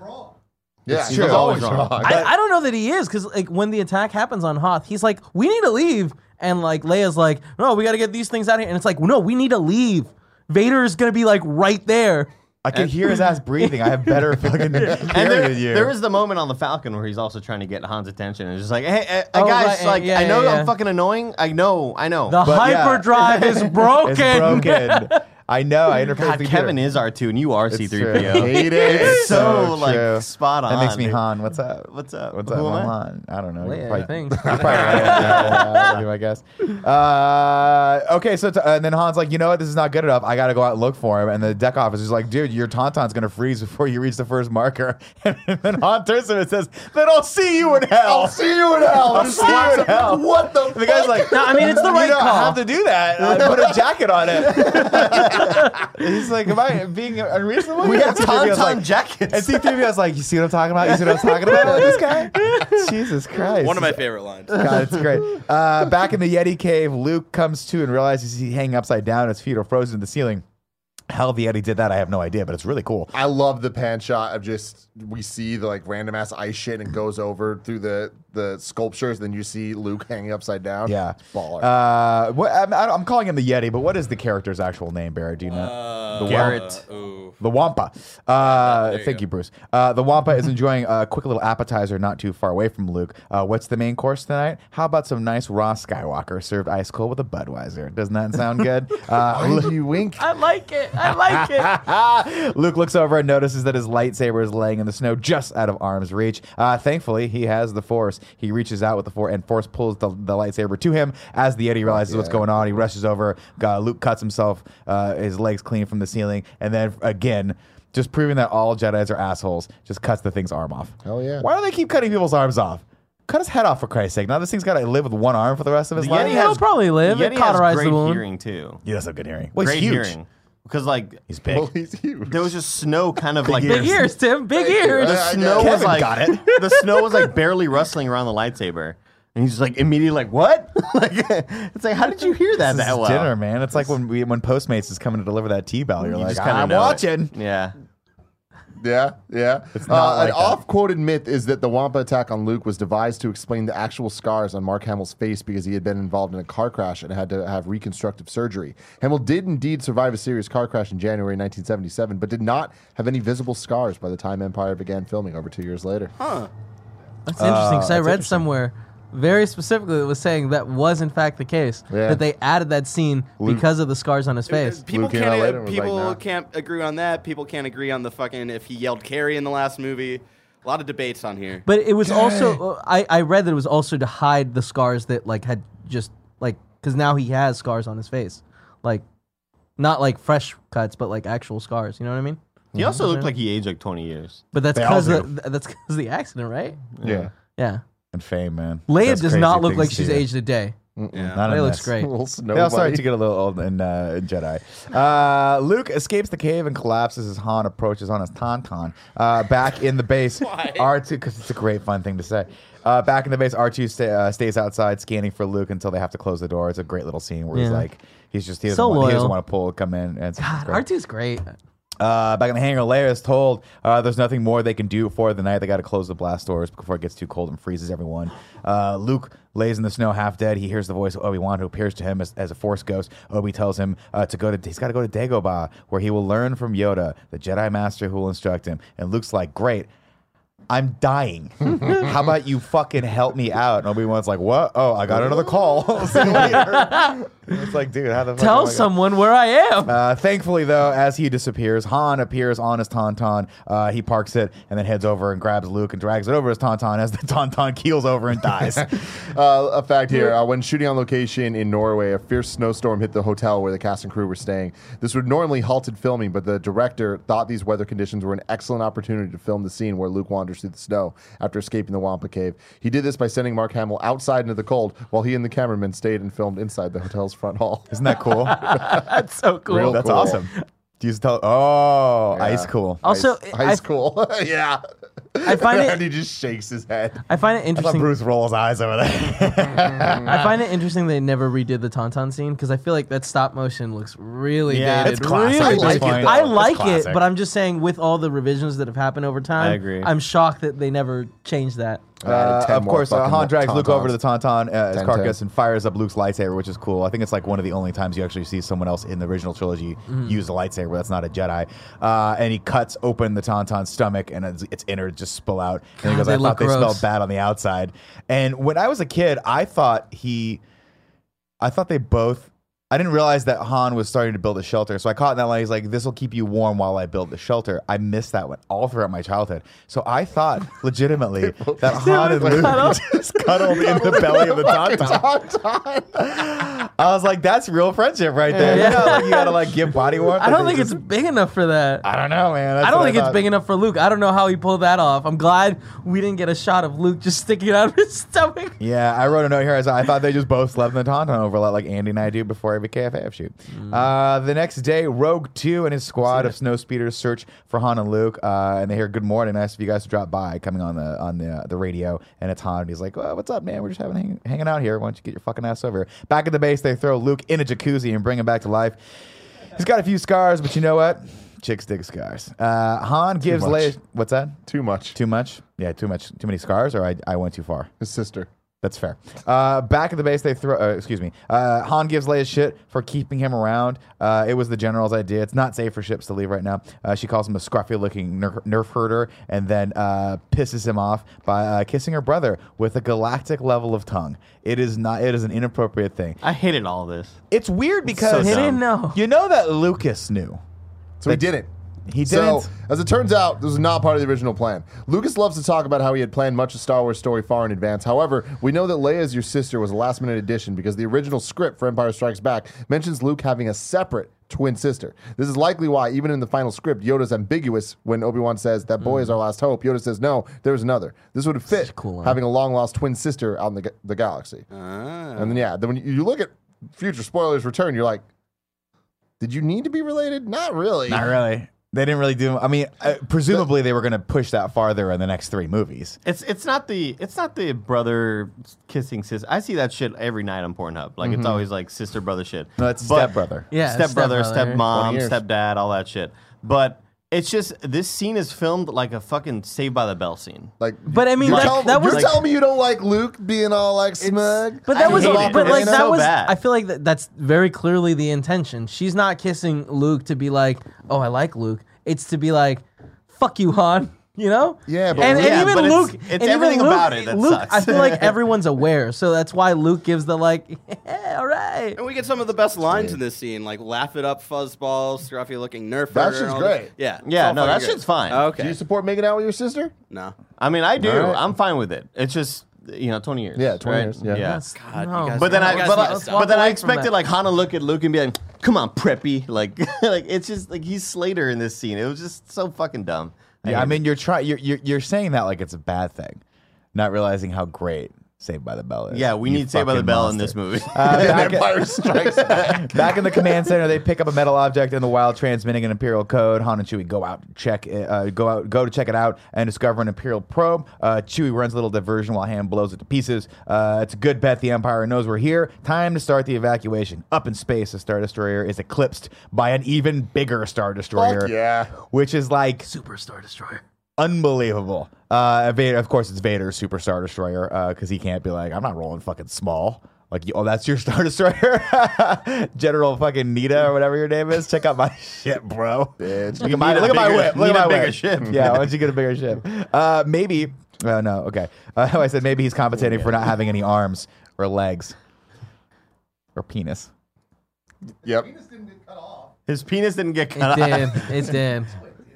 Yeah, It's he's true. always Always wrong. wrong. I, I don't know that he is because like when the attack happens on Hoth, he's like, "We need to leave," and like Leia's like, "No, we got to get these things out of here," and it's like, "No, we need to leave." Vader is gonna be like right there. I can hear his ass breathing. I have better fucking And there, than you. there is the moment on the Falcon where he's also trying to get Han's attention, and it's just like, "Hey, uh, Oh, guys, right, like, yeah, I know yeah, yeah. I'm fucking annoying. I know, I know." The But yeah. hyperdrive is broken. It's broken. I know. I interface God, with Kevin is R2, and you are It's. C3PO. Hate it. It's so, So like true. spot on. That makes me dude. Han. What's up? What's up? What's Who up? am I'm Han. I don't know. Leia, You're I probably- think. you're probably right. Yeah, yeah, yeah, I guess. Uh, okay, so t- and then Han's like, you know what? This is not good enough. I got to go out and look for him. And the deck officer's like, dude, your tauntaun's gonna freeze before you reach the first marker. And then Han turns to him and says, then I'll see you in hell. I'll see you in hell. I'll Just see you in him. hell. What the? And the guy's like, No, I mean, it's the right you don't call. have to do that. Uh, put a jacket on it. He's like, am I being unreasonable? We here?" have And C-3PO 's tauntaun like, jackets. and C-3PO was like, you see what I'm talking about? You see what I'm talking about with this guy? Jesus Christ. One of my favorite lines. God, it's great. Uh, back in the Yeti cave, Luke comes to and realizes he's hanging upside down. His feet are frozen to the ceiling. How the Yeti did that, I have no idea, but it's really cool. I love the pan shot of just we see the like random ass ice shit and it goes over through the the sculptures. Then you see Luke hanging upside down. Yeah. It's baller. Uh, what, I'm, I'm calling him the Yeti, but what is the character's actual name, Barrett? Do you know? Uh, Garrett. uh, ooh. The Wampa. Uh, there you thank go. you, Bruce. Uh, the Wampa is enjoying a quick little appetizer not too far away from Luke. Uh, what's the main course tonight? How about some nice raw Skywalker served ice cold with a Budweiser? Doesn't that sound good? Uh, Why do you wink? I like it. I like it. Luke looks over and notices that his lightsaber is laying in the snow just out of arm's reach. Uh, thankfully, he has the Force. He reaches out with the Force, and Force pulls the, the lightsaber to him. As the Yeti realizes what's going on, he rushes over. Uh, Luke cuts himself, uh, his legs clean from the ceiling, and then again, just proving that all Jedi's are assholes, just cuts the thing's arm off. Hell yeah. Why do they keep cutting people's arms off? Cut his head off for Christ's sake. Now this thing's got to live with one arm for the rest of his The life. Yeti He'll has- probably live. Yeti It has cauterized great the wound. hearing too. he does have good hearing. Well, he's great huge. hearing because like He's big. Well, he's huge. there was just snow kind of like Big ears, Tim. Big ears. The I snow got was it. like Got it. the snow was like barely rustling around the lightsaber, and he's just like immediately like what? like it's like how did you hear that This that is well? dinner, man. It's like when we when Postmates is coming to deliver that tea bell. You're You like, just kinda I'm know it. watching. Yeah, Yeah, yeah. It's not Uh, like an that. off-quoted myth is that the Wampa attack on Luke was devised to explain the actual scars on Mark Hamill's face because he had been involved in a car crash and had to have reconstructive surgery. Hamill did indeed survive a serious car crash in January 1977, but did not have any visible scars by the time Empire began filming over two years later. Huh. That's interesting. 'cause I read somewhere very specifically that was saying that was in fact the case. Yeah. That they added that scene because of the scars on his face. People Luke came can't out later and was like, people nah. can't agree on that. People can't agree on the fucking if he yelled Carrie in the last movie. A lot of debates on here. But it was also uh, I, I read that it was also to hide the scars that like had just like because now he has scars on his face, like not like fresh cuts, but like actual scars. You know what I mean? he also looked like he aged like twenty years. But that's They all because do. that's because of the accident, right? Yeah. Yeah. And fame, man. Leia That's does crazy not look things like to she's aged a day. Yeah. Not in Leia looks this. great. little snow They all started bunny. to get a little old in, uh, in Jedi. Uh, Luke escapes the cave and collapses as Han approaches on his tauntaun. Uh, back in the base, R2, because it's a great fun thing to say. Uh, back in the base, R2 sta uh, stays outside scanning for Luke until they have to close the door. It's a great little scene where he's Yeah. like, he's just, he doesn't, So want, he doesn't loyal. want to pull, come in. And it's, it's God, great. R2's great. Uh, back in the hangar, Leia is told uh, there's nothing more they can do for the night. They got to close the blast doors before it gets too cold and freezes everyone. Uh, Luke lays in the snow, half dead. He hears the voice of Obi Wan, who appears to him as, as a Force ghost. Obi tells him uh, to go to he's got to go to Dagobah, where he will learn from Yoda, the Jedi Master who will instruct him. And Luke's like, "Great." I'm dying. How about you fucking help me out? And Obi Wan's like, "What? Oh, I got another call." See you later. it's like, dude, how the fuck am I Tell gonna- someone where I am. uh, thankfully, though, as he disappears, Han appears on his tauntaun. Uh, he parks it and then heads over and grabs Luke and drags it over his tauntaun as the tauntaun keels over and dies. Uh, a fact here: uh, when shooting on location in Norway, a fierce snowstorm hit the hotel where the cast and crew were staying. This would normally halted filming, but the director thought these weather conditions were an excellent opportunity to film the scene where Luke wanders through the snow after escaping the Wampa Cave. He did this by sending Mark Hamill outside into the cold, while he and the cameraman stayed and filmed inside the hotel's front hall. Isn't that cool? That's so cool. Real That's cool. awesome. Do you tell? Oh, Yeah. ice cool. Also, Ice, I- ice cool. yeah. I find and it. he just shakes his head. I find it I interesting. Bruce rolls eyes over there. I find it interesting they never redid the tauntaun scene because I feel like that stop motion looks really Yeah, dated. it's classic Really at this dated. point. I It's like it, but I'm just saying with all the revisions that have happened over time, I agree. I'm shocked that they never changed that. Uh, of course, uh, Han drags Luke over to the Tauntaun, uh, 10, carcass, 10. and fires up Luke's lightsaber, which is cool. I think it's like one of the only times you actually see someone else in the original trilogy Mm-hmm. use a lightsaber. That's not a Jedi. Uh, and he cuts open the Tauntaun's stomach, and its, its innards just spill out. And he goes, "I thought they smelled bad on the outside." And when I was a kid, I thought he, I thought they both. I didn't realize that Han was starting to build a shelter. So I caught in that line. He's like, "This will keep you warm while I build the shelter." I missed that one all throughout my childhood. So I thought legitimately that Han and Luke just cuddled in the belly of the Tauntaun. I was like, "That's real friendship right there." Yeah. You know, like you gotta like give body warmth. I don't think just- it's big enough for that. I don't know, man. That's I don't think it's big enough for Luke. I don't know how he pulled that off. I'm glad we didn't get a shot of Luke just sticking out of his stomach. Yeah, I wrote a note here. I said, I thought they just both slept in the Tauntaun overlap like Andy and I do before every KFAF shoot. Mm. Uh, the next day, Rogue 2 and his squad of snow speeders search for Han and Luke, uh, and they hear "Good morning." Nice of you guys to drop by, coming on the on the uh, the radio, and it's Han. And he's like, well, "What's up, man? We're just having hang- hanging out here. Why don't you get your fucking ass over?" here?" Back at the base, they throw Luke in a jacuzzi and bring him back to life. He's got a few scars, but you know what? Chicks dig scars. Uh, Han gives. Leia. What's that? Too much. Too much? Yeah, too much. Too many scars, or I, I went too far. His sister. That's fair. Uh, back at the base, they throw. Uh, excuse me. Uh, Han gives Leia shit for keeping him around. Uh, it was the general's idea. It's not safe for ships to leave right now. Uh, she calls him a scruffy-looking nerf, nerf herder, and then uh, pisses him off by uh, kissing her brother with a galactic level of tongue. It is not. It is an inappropriate thing. I hated all this. It's weird because He didn't know. you know that Lucas knew. So he didn't. He So, didn't. as it turns out, this was not part of the original plan. Lucas loves to talk about how he had planned much of Star Wars story far in advance. However, we know that Leia's your sister was a last minute addition because the original script for Empire Strikes Back mentions Luke having a separate twin sister. This is likely why, even in the final script, Yoda's ambiguous when Obi Wan says that boy is our last hope. Yoda says, no, there's another. This would have fit a cool line. having a long lost twin sister out in the, the galaxy. Ah. And then, yeah, then when you, you look at future spoilers return, you're like, did you need to be related? Not really. Not really. They didn't really do. I mean, uh, presumably they were going to push that farther in the next three movies. It's it's not the it's not the brother kissing sister. I see that shit every night on Pornhub. Like it's always like sister brother shit. No, it's But- stepbrother. Yeah, stepbrother, stepbrother. stepmom, 20 years. stepdad, all that shit. But it's just this scene is filmed like a fucking Saved by the Bell scene. Like, But I mean, you're, that- telling, that was you're like- telling me you don't like Luke being all like smug. But I that was, hate it. but like It's that so was. bad. I feel like that, that's very clearly the intention. She's not kissing Luke to be like, "Oh, I like Luke." It's to be like, "Fuck you, Han." You know? Yeah, but and, and Yeah, even but it's- Luke, it's and even everything Luke- about it that Luke, sucks. I feel like everyone's aware, so that's why Luke gives the like, yeah, all right. And we get some of the best lines in this scene, like "Laugh it up, fuzzball," scruffy looking nerf. That burger, shit's great. that. Yeah, Yeah, no, fucking that great. shit's fine. Oh, okay, Do you support making out with your sister? no. I mean, I do. All right. I'm fine with it. It's just you know, 20 years. Yeah, 20 right? years, yeah. yeah. That's- God, you no. But then I, You but, I, to let's stop. walk but then I expected like Hana look at Luke and be like, "Come on, preppy!" Like, like it's just like he's Slater in this scene. It was just so fucking dumb. Yeah, I mean, you're trying. You're, you're you're saying that like it's a bad thing, not realizing how great Saved by the Bell it. is. yeah, we You need Saved by the fucking Bell in this movie. Uh, back, Empire Strikes Back. back in the command center, they pick up a metal object in the wild, transmitting an Imperial code. Han and Chewie go out check, it, uh, go out, go to check it out, and discover an Imperial probe. Uh, Chewie runs a little diversion while Han blows it to pieces. Uh, it's a good bet the Empire knows we're here. Time to start the evacuation. Up in space, the Star Destroyer is eclipsed by an even bigger Star Destroyer. Fuck yeah. Which is like Super Star Destroyer. Unbelievable. Uh, Vader, of course, it's Vader's Super Star Destroyer because he can't be like, I'm not rolling fucking small. Like, oh, that's your Star Destroyer, General fucking Needa or whatever your name is. Check out my shit, bro. Bitch. Look at my need a look at my bigger- whip. Look at my bigger whip. ship. Yeah, why don't you get a bigger ship? Uh, maybe. Uh, no, okay. Uh, I said maybe he's compensating for not having any arms or legs or penis. Yep. His penis didn't get cut off. It cut did. off. It did.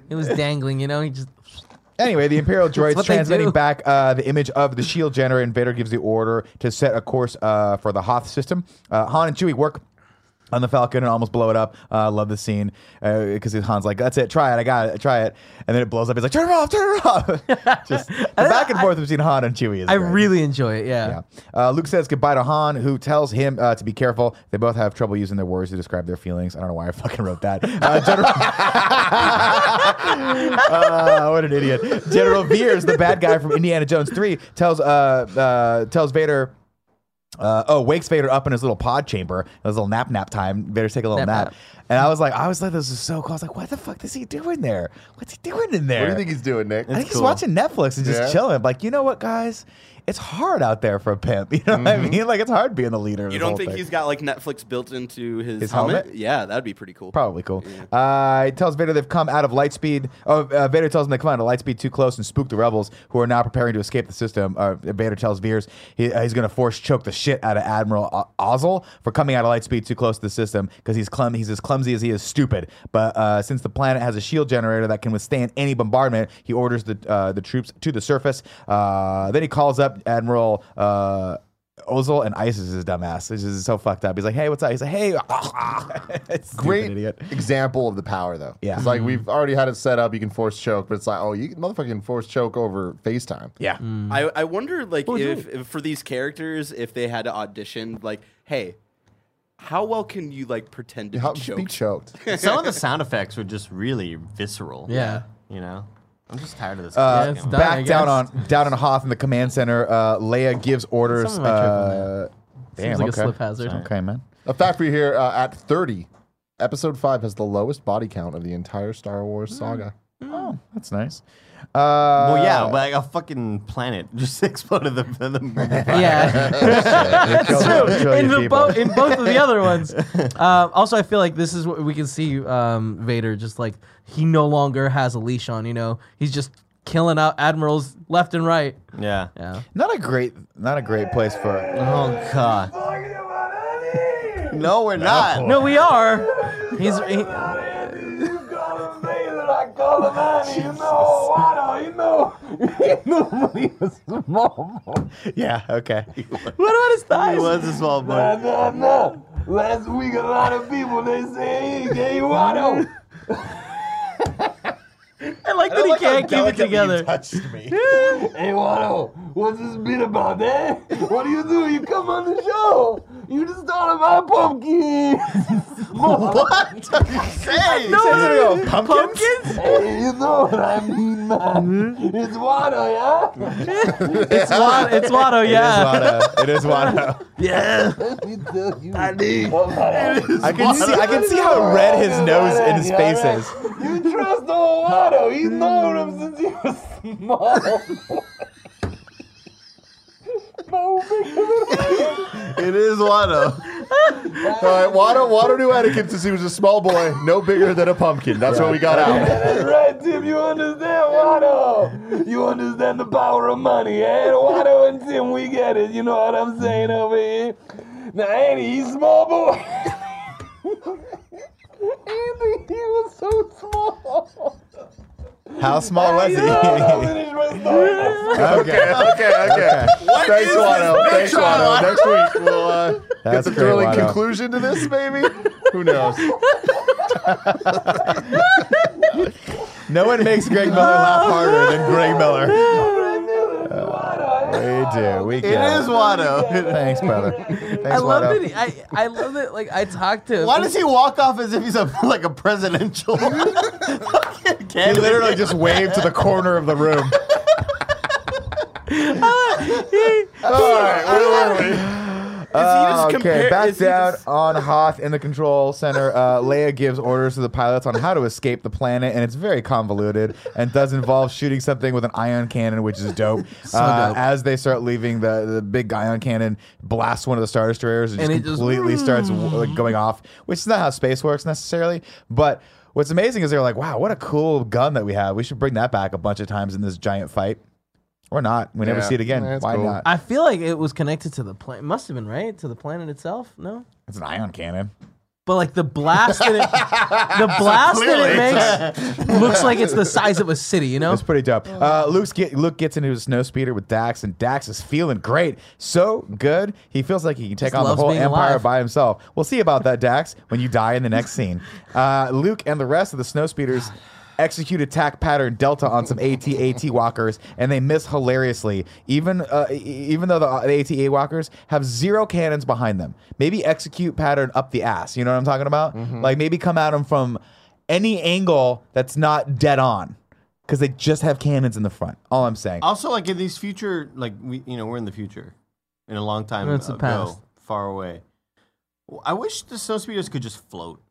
It was dangling. You know, he just. Anyway, the Imperial droids what they transmitting do. back uh, the image of the shield generator, and Vader gives the order to set a course uh, for the Hoth system. Uh, Han and Chewie work on the Falcon and almost blow it up. Uh, love the scene because Han's like, "That's it, try it, I got it, try it," and then it blows up. He's like, "Turn it off, turn it off." Just the back and forth between Han and Chewie is. I great. really enjoy it. Yeah. Yeah. Uh, Luke says goodbye to Han, who tells him uh, to be careful. They both have trouble using their words to describe their feelings. I don't know why I fucking wrote that. Uh, General- Uh, what an idiot. General Veers, the bad guy from Indiana Jones 3, tells uh, uh, tells Vader. Uh, oh, wakes Vader up in his little pod chamber. It was a little nap nap time. Vader's taking a little Nap, nap. nap. And I was like, I was like, this is so cool. I was like, what the fuck is he doing there? What's he doing in there? What do you think he's doing, Nick? I think he's cool. watching Netflix and just Yeah. chilling. Like, you know what, guys? It's hard out there for a pimp. You know what I mean? Like, it's hard being the leader. You don't think thing. he's got like Netflix built into his, His helmet? helmet? Yeah, that'd be pretty cool. Probably cool. Uh, he tells Vader they've come out of Lightspeed. Oh, uh, Vader tells him they come out of Lightspeed too close and spook the rebels who are now preparing to escape the system. Uh, Vader tells Veers he, uh, he's going to force choke the shit out of Admiral Ozzel for coming out of Lightspeed too close to the system because he's clum- he's as clumsy as he is stupid. But uh, since the planet has a shield generator that can withstand any bombardment, he orders the uh, the troops to the surface. Uh, then he calls up Admiral. Uh, Ozzel and ices his dumbass. This is so fucked up. He's like, "Hey, what's up?" He's like, "Hey, Stupid Great idiot." example of the power, though. Yeah. It's like we've already had it set up. You can force choke, but it's like, oh, you can motherfucking force choke over FaceTime. Yeah. I, I wonder like What was if, if for these characters if they had to audition like hey how well can you like pretend to How be be choked? choked? Some of the sound effects were just really visceral. Yeah. You know? I'm just tired of this. Uh, Yeah, it's goddamn- done, I back down guess. on down in Hoth in the command center, uh, Leia gives orders. Someone might trip on Uh, damn, Seems like a okay. slip hazard. Okay, man. A fact for you here uh, at 30, episode 5 has the lowest body count of the entire Star Wars saga. Oh, that's nice. Uh, well, yeah, but like a fucking planet just exploded the, the, the Yeah. That's True. In, the bo- in both of the other ones. Um, also, I feel like this is what we can see um, Vader just like he no longer has a leash on. You know, he's just killing out admirals left and right. Yeah. Yeah. not a great, not a great place for. Oh god. No, we're not. No, we are. He's. He, all the money, you know, Wano, you know. you know, he was small boy. Yeah. Okay. What about his thighs? He was a small boy. Nah, nah, nah. Last week, a lot of people, they say, hey, hey, Wano. I like that he can't keep it together. touched me. Hey, Wano, what's this bit about, eh? What do you do? You come on the show. You just started my pumpkin. what? Hey, No, no, pumpkins? Pumpkins? hey, you know what I mean, man. Mm-hmm. It's Wano, yeah? It's Watto, it's Watto, yeah. It is Wano. Yeah. Let me tell you. I need. I I can see. I can see how red his nose and his face is. You trust old Wano. He's known him since he was small. no bigger than It is Watto. All right, Wado, Wado knew etiquette since he was a small boy, no bigger than a pumpkin. That's what we got out. That's right, Tim. You understand, Wano. You understand the power of money, eh? Wano and Tim, we get it. You know what I'm saying over here? Now, Andy, he's small boy. Andy, he was so small. How small was You know, he? finish okay. Okay, okay. Thanks, Wado. Thanks, Wado. Next week we'll uh, get That's the great, thrilling Wado. conclusion to this, maybe. Who knows? No one makes Greg Miller laugh harder than Greg Miller. We do. We It get is Watto. Thanks, brother. Thanks, I love Watto. that. He, I I love that. Like I talked to. Why does he walk off as if he's a like a presidential? He literally just waved to the corner of the room. Uh, All right, where were we? Uh, okay, compare- back is he down just- on Hoth in the control center. Uh, Leia gives orders to the pilots on how to escape the planet, and it's very convoluted and does involve shooting something with an ion cannon, which is dope. uh, dope. As they start leaving, the, the big ion cannon blasts one of the Star Destroyers and, And just it just- completely starts like, going off, which is not how space works necessarily. But what's amazing is they're like, wow, what a cool gun that we have. We should bring that back a bunch of times in this giant fight. Or not. We never Yeah, see it again. that's Why cool. not? I feel like it was connected to the planet. Must have been right to the planet itself. No. It's an ion cannon. But like the blast that it, the blast that it makes looks like it's the size of a city. You know. That's pretty dope. Uh, Luke's get, Luke gets into his snow speeder with Dax, and Dax is feeling great. So good. He feels like he can take Just on the loves whole being empire alive. by himself. We'll see about that, Dax, when you die in the next scene. Uh, Luke and the rest of the snow speeders execute attack pattern Delta on some AT-AT walkers, and they miss hilariously. Even uh, even though the, the AT-AT walkers have zero cannons behind them. Maybe execute pattern up the ass. You know what I'm talking about? Like maybe come at them from any angle that's not dead on. Because they just have cannons in the front. All I'm saying. Also, like in these future, like we, you know, we're in the future, in a long time It's the ago, past. far away. I wish the snow speeders could just float.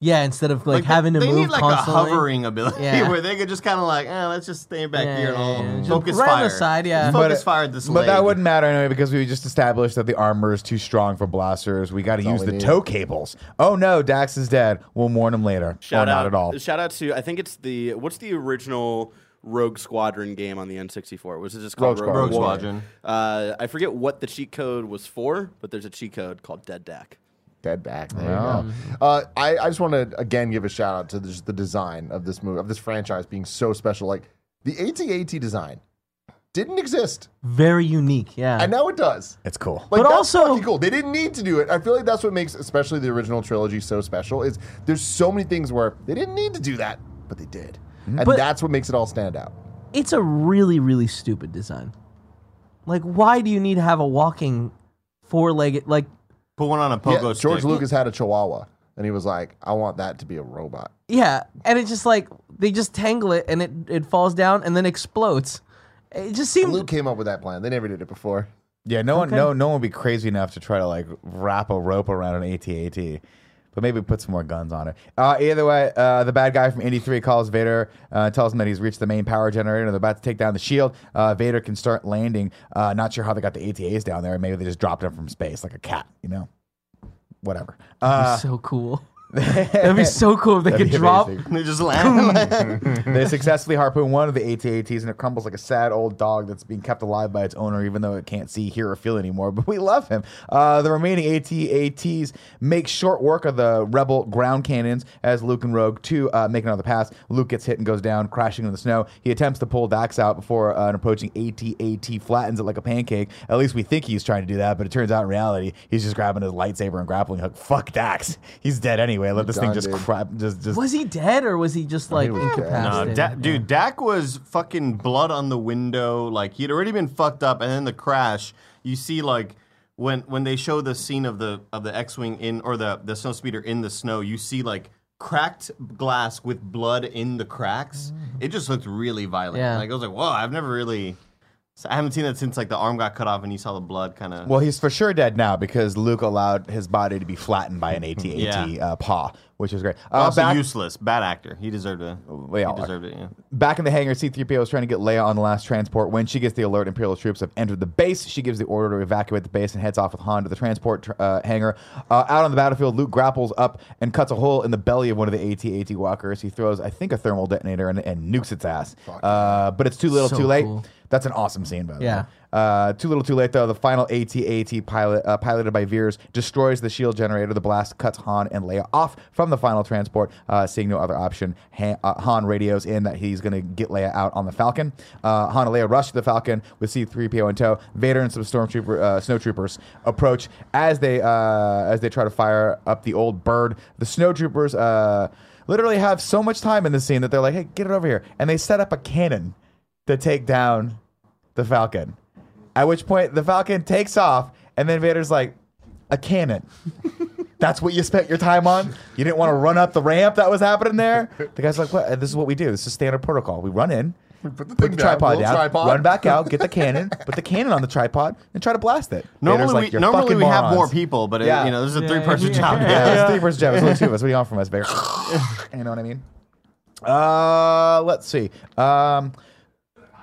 Yeah. Instead of like, they- having to they move need like constantly. a hovering ability Yeah. where they could just kind of like, eh, let's just stay back Yeah, here and all yeah. Just focus right on fire. the side, yeah. Focus But- fire this But that wouldn't matter anyway because we just established that the armor is too strong for blasters. We got to use the need. tow cables. Oh no, Dax is dead. We'll mourn him later. Shout or out not at all. Shout out to I think it's the what's the original Rogue Squadron game on the N64? Was it just called Rogue Rogue, Rogue War? Squadron. Uh, I forget what the cheat code was for, but there's a cheat code called Dead Dak. Back. There you go. Uh, I, I just want to again give a shout out to just the design of this movie, of this franchise being so special. Like the AT-AT design didn't exist, Very unique. Yeah. and now it does. It's cool. Like, But also- cool. They didn't need to do it. I feel like that's what makes, especially the original trilogy, so special. Is there's so many things where they didn't need to do that, but they did, and But- that's what makes it all stand out. it's a really really stupid design. Like, why do you need to have a walking four-legged like? Put one on a Yeah, pogo George stick. Lucas had a Chihuahua, and he was like, "I want that to be a robot." Yeah, and it's just like they just tangle it and it it falls down and then explodes. It just seemed Luke came up with that plan. They never did it before. Yeah, no one, Okay. no, no one would be crazy enough to try to like wrap a rope around an AT-AT. But maybe put some more guns on it. Uh, either way, uh, the bad guy from Indy 3 calls Vader, uh, tells him that he's reached the main power generator and they're about to take down the shield. Uh, Vader can start landing. Uh, not sure how they got the ATAs down there. Maybe they just dropped him from space like a cat, you know? Whatever. Uh, so cool. That'd be so cool if they That'd could be drop. amazing. They just land. they successfully harpoon one of the AT-ATs and it crumbles like a sad old dog that's being kept alive by its owner, even though it can't see, hear, or feel anymore. But we love him. Uh, the remaining AT-ATs make short work of the rebel ground cannons as Luke and Rogue two uh, make another pass. Luke gets hit and goes down, crashing in the snow. He attempts to pull Dax out before uh, an approaching AT-AT flattens it like a pancake. At least we think he's trying to do that, but it turns out in reality he's just grabbing his lightsaber and grappling hook. Fuck Dax. He's dead anyway. Let this thing just dude. crap. Just, just Was he dead or was he just like was dead. No, incapacitated? da- dude, Dak was fucking blood on the window. Like he'd already been fucked up, and then the crash. You see, like when when they show the scene of the of the X-wing in or the the snow speeder in the snow, you see like cracked glass with blood in the cracks. Mm-hmm. It just looked really violent. Yeah. Like I was like, whoa, I've never really. I haven't seen that since like the arm got cut off and you saw the blood kind of. Well, he's for sure dead now because Luke allowed his body to be flattened by an AT-AT Yeah. uh, paw, which is great. Uh, also back, useless, bad actor. He deserved it. yeah, he deserved it. Yeah. back in the hangar, C-3PO is trying to get Leia on the last transport. When she gets the alert, Imperial troops have entered the base. She gives the order to evacuate the base and heads off with Han to the transport tr- uh, hangar. Uh, out on the battlefield, Luke grapples up and cuts a hole in the belly of one of the AT-AT walkers. He throws, I think, a thermal detonator and, and nukes its ass. Uh, but it's too little, So too late. cool. That's an awesome scene, by the Yeah. way. Uh, too little, too late though. The final AT-AT pilot, uh, piloted by Veers, destroys the shield generator. The blast cuts Han and Leia off from the final transport. Uh, seeing no other option, Han, uh, Han radios in that he's going to get Leia out on the Falcon. Uh, Han and Leia rush to the Falcon with C-3PO in tow. Vader and some stormtrooper, uh, snowtroopers approach as they uh, as they try to fire up the old bird. The snowtroopers uh, literally have so much time in the scene that they're like, "Hey, get it over here!" and they set up a cannon to take down the Falcon. At which point the Falcon takes off, and then Vader's like, a cannon. That's what you spent your time on? You didn't want to run up the ramp that was happening there? The guy's like, what? This is what we do. This is standard protocol. We run in, Put the, put the down, tripod down, tripod. run back out, get the cannon, put the cannon on the tripod, and try to blast it. Normally, like, we, normally fucking we have more people, but it, Yeah. you know, this is a Yeah, three-person yeah. job. Yeah, it's three person job. It's only two of us. What do you want from us, Vader? you know what I mean? Uh, let's see. Um,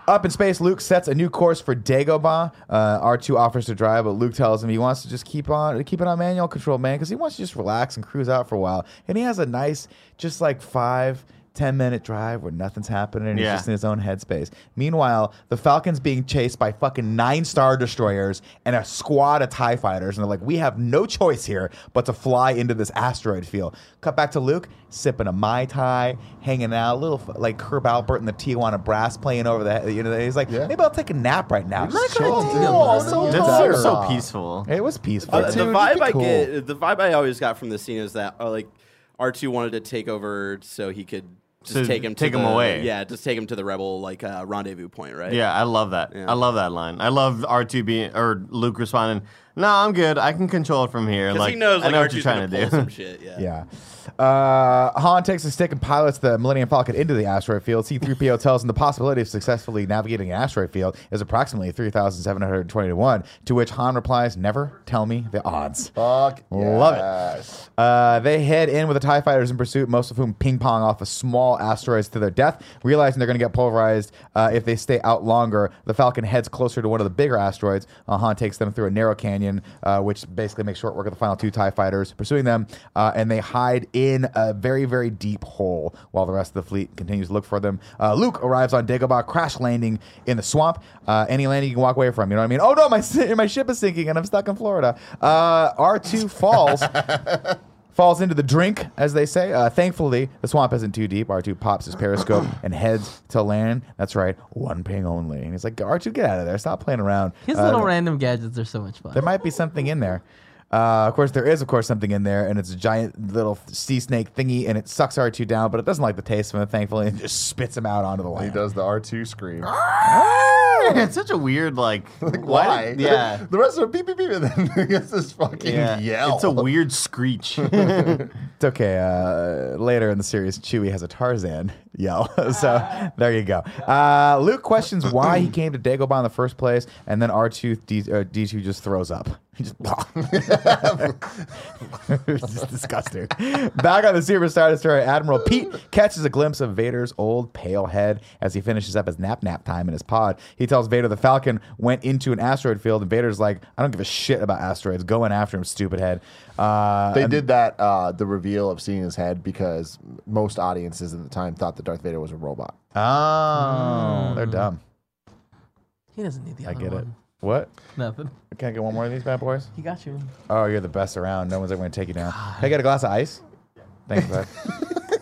up in space, Luke sets a new course for Dagobah. Uh, R2 offers to drive, but Luke tells him he wants to just keep on keep it on manual control, man, because he wants to just relax and cruise out for a while. And he has a nice, just like five, ten minute drive where nothing's happening and Yeah. he's just in his own headspace. Meanwhile, the Falcon's being chased by fucking nine star destroyers and a squad of TIE fighters, and they're like, we have no choice here but to fly into this asteroid field. Cut back to Luke, sipping a Mai Tai, hanging out, a little f- like Herb Alpert and the Tijuana Brass playing over the, head. you know, he's like, Yeah. maybe I'll take a nap right now. Just chill, dude. dude. Oh, Just so chill. That's tired. so, so peaceful. It was peaceful. Uh, Dude, the it'd vibe be I cool. get, the vibe I always got from the scene is that uh, like R two wanted to take over so he could just To take him take to him the- away. Yeah, just take him to the rebel like uh, rendezvous point, right? Yeah, I love that. Yeah. I love that line. I love R two being or Luke responding, "No, I'm good. I can control it from here." because Like he knows I know R what you're trying gonna do. some shit. Yeah. Yeah. Uh, Han takes a stick and pilots the Millennium Falcon into the asteroid field. C-3PO tells him the possibility of successfully navigating an asteroid field is approximately 3,720 to 1, to which Han replies, never tell me the odds. Fuck Love it. Uh, they head in with the TIE fighters in pursuit, most of whom ping pong off of small asteroids to their death. Realizing they're going to get pulverized uh, if they stay out longer, the Falcon heads closer to one of the bigger asteroids. Uh, Han takes them through a narrow canyon, uh, which basically makes short work of the final two TIE fighters pursuing them, uh, and they hide in a very, very deep hole while the rest of the fleet continues to look for them. Uh, Luke arrives on Dagobah, crash landing in the swamp. Uh, any landing you can walk away from, you know what I mean? Oh no, my, my ship is sinking and I'm stuck in Florida. Uh, R2 falls falls into the drink, as they say. Uh, thankfully, the swamp isn't too deep. R2 pops his periscope and heads to land. That's right, one ping only. And he's like, R2, get out of there. Stop playing around. His Uh, little random gadgets are so much fun. there might be something in there. Uh, of course, there is, of course, something in there, and it's a giant little sea snake thingy, and it sucks R2 down, but it doesn't like the taste of it, thankfully, and just spits him out onto the land. He does the R2 scream. it's such a weird like. Like, why? did- yeah. the rest are beep beep beep, and then he gets this fucking Yeah, yell. it's a weird screech. It's okay. Uh, later in the series, Chewie has a Tarzan yell. so there you go. Uh, Luke questions why he came to Dagobah in the first place, and then R2 D, uh, D2 just throws up. Just, it's just disgusting. Back on the Super Star Destroyer, Admiral Piett catches a glimpse of Vader's old pale head as he finishes up his nap nap time in his pod. He tells Vader the Falcon went into an asteroid field, and Vader's like, "I don't give a shit about asteroids. Going after him, stupid head." Uh, They and- did that, uh, the reveal of seeing his head, because most audiences at the time thought that Darth Vader was a robot. Oh, they're dumb. He doesn't need the I other get it. What? Nothing. Can I get one more of these bad boys? He got you. Oh, you're the best around. No one's ever going to take you down. I get a glass of ice? Thanks, bud.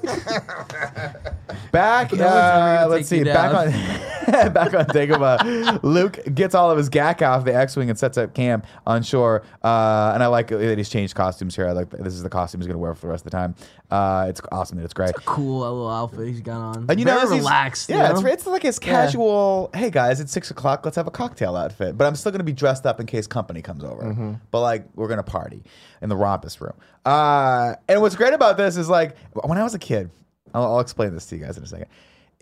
back, No one's ever uh, gonna let's take see. you Back on, back on Dagobah. Luke gets all of his gack off the X-wing and sets up camp on shore. Uh, and I like that he's changed costumes here. I like that this is the costume he's going to wear for the rest of the time. Uh, it's awesome. That it's great. Cool little outfit he's got on. And you know, Very as he's- relaxed. Yeah, it's, know? it's like his casual. Hey guys, it's six o'clock. Let's have a cocktail outfit. But I'm still gonna be dressed up in case company comes over. Mm-hmm. But like, we're gonna party in the rompus room. Uh, and what's great about this is like, when I was a kid, I'll, I'll explain this to you guys in a second.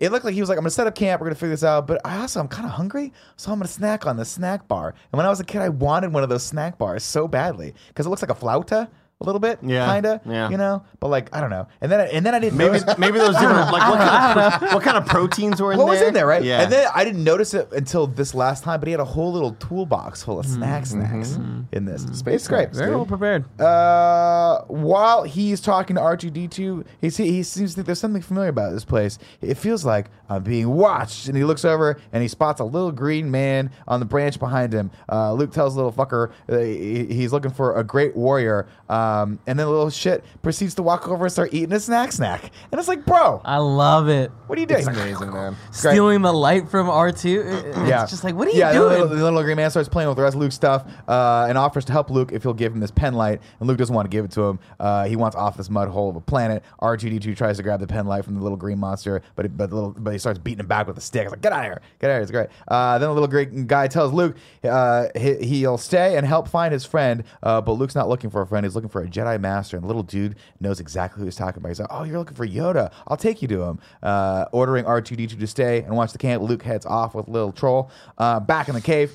It looked like he was like, I'm gonna set up camp. We're gonna figure this out. But I also, I'm kind of hungry, so I'm gonna snack on the snack bar. And when I was a kid, I wanted one of those snack bars so badly because it looks like a flauta. A little bit, Yeah, kinda, yeah. you know, but like I don't know, and then I, and then I didn't Maybe notice- maybe those different like what kind, of, what kind of proteins were in what there? was in there, right? Yeah. And then I didn't notice it until this last time, but he had a whole little toolbox full of snack snacks in this. Space great. Very well prepared. Uh, while he's talking to R2D2, he, see, he seems to think there's something familiar about this place. It feels like I'm being watched. And he looks over and he spots a little green man on the branch behind him. Uh, Luke tells the little fucker uh, he- he's looking for a great warrior. Um, and then the little shit proceeds to walk over and start eating a snack snack. And it's like, bro, I love it. what are you doing? It's amazing, man. Great. Stealing the light from R2. It- It's yeah. just like, what are you yeah, the doing? little, the little green man starts playing with the rest of Luke's stuff uh, and offers to help Luke if he'll give him this pen light. And Luke doesn't want to give it to him. Uh, he wants off this mud hole of a planet. R2D2 tries to grab the pen light from the little green monster, but it, but the little but he starts beating him back with a stick. It's like, get out of here, get out of here. It's great. Uh, then the little green guy tells Luke uh, he, he'll stay and help find his friend, uh, but Luke's not looking for a friend. He's looking for a Jedi Master. And the little dude knows exactly who he's talking about. He's like, oh, you're looking for Yoda. I'll take you to him. Uh, ordering R2D2 to stay and watch the camp. Luke heads off with little troll. Uh, back in the cave.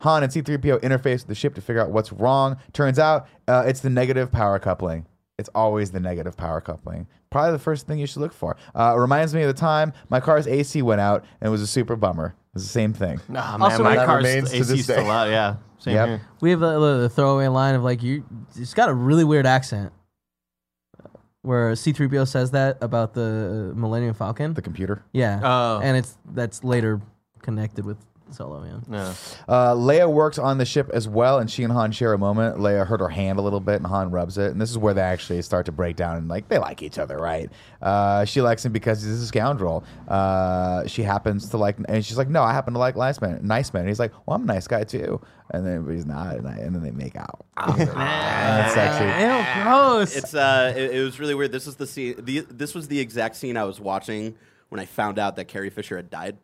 Han and C3PO interface with the ship to figure out what's wrong. Turns out uh, it's the negative power coupling. It's always the negative power coupling. Probably the first thing you should look for. Uh, it reminds me of the time my car's AC went out and it was a super bummer. It was the same thing. Nah, man, Also, my that car's AC this day. still out. Yeah, same Yep. here. We have a, a throwaway line of like you. It's got a really weird accent, where C-3PO says that about the uh, Millennium Falcon. The computer. yeah, Oh. and it's that's later connected with Solo. Yeah, Yeah. Uh, Leia works on the ship as well, and she and Han share a moment. Leia hurt her hand a little bit, and Han rubs it. And this is where they actually start to break down and like they like each other, right? Uh, she likes him because he's a scoundrel. Uh, she happens to like, and she's like, "No, I happen to like nice men." Nice men. And he's like, "Well, I'm a nice guy too." And then but he's not, and, I, and then they make out. That's sexy. Ew, gross. It's uh, it, it was really weird. This is the scene. The, this was the exact scene I was watching when I found out that Carrie Fisher had died.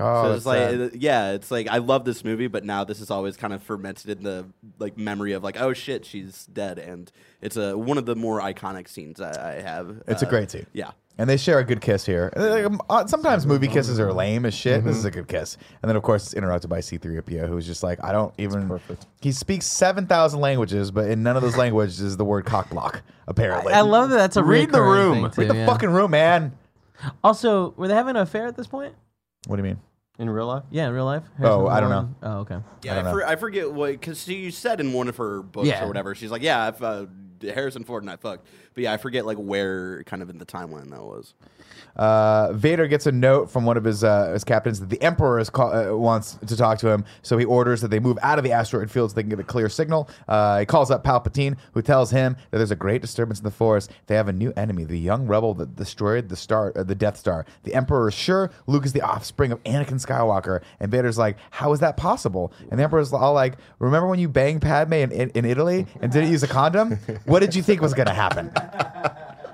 Oh, so it's like, sad. it- yeah, it's like I love this movie, but now this is always kind of fermented in the like memory of like, oh shit, she's dead, and it's a one of the more iconic scenes I, I have. It's a Uh, great scene. Yeah. And they share a good kiss here. Uh, like, um, uh, Sometimes movie kisses are lame as shit. This is a good kiss. And then, of course, it's interrupted by C3PO, who's just like, I don't even. perfect. He speaks 7,000 languages, but in none of those languages is the word cock block, apparently. I love that. That's a Read the room. thing, Read the yeah. fucking room, man. Also, were they having an affair at this point? What do you mean? In real life? Yeah, in real life. Oh, I don't Ford? Oh, okay. Yeah, I I, don't for, I forget what because she said in one of her books Yeah. or whatever. She's like, "Yeah, if uh, Harrison Ford and I fucked," but yeah, I forget like where kind of in the timeline that was. Uh, Vader gets a note from one of his uh, his captains that the Emperor is call, uh, wants to talk to him, so he orders that they move out of the asteroid field so they can get a clear signal. Uh, he calls up Palpatine, who tells him that there's a great disturbance in the Force. They have a new enemy, the young rebel that destroyed the star, uh, the Death Star. The Emperor is sure Luke is the offspring of Anakin Skywalker, and Vader's like, "How is that possible?" And the Emperor's all like, "Remember when you banged Padme in, in, in Italy and didn't use a condom? What did you think was going to happen?"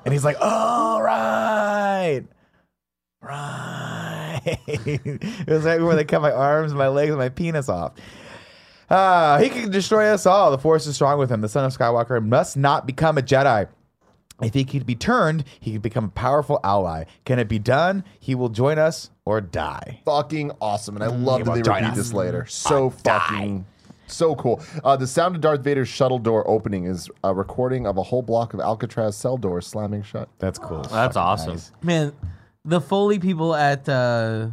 And he's like, "All right." Right. it was right where they cut my arms, my legs, my penis off. Uh, he can destroy us all. The force is strong with him. The son of Skywalker must not become a Jedi. If he could be turned, he could become a powerful ally. Can it be done? He will join us or die. Fucking awesome. And I love that they repeat us. this later. So fucking So cool. Uh, the sound of Darth Vader's shuttle door opening is a recording of a whole block of Alcatraz cell doors slamming shut. That's cool. That's Fucking awesome. nice. Man, the Foley people at uh,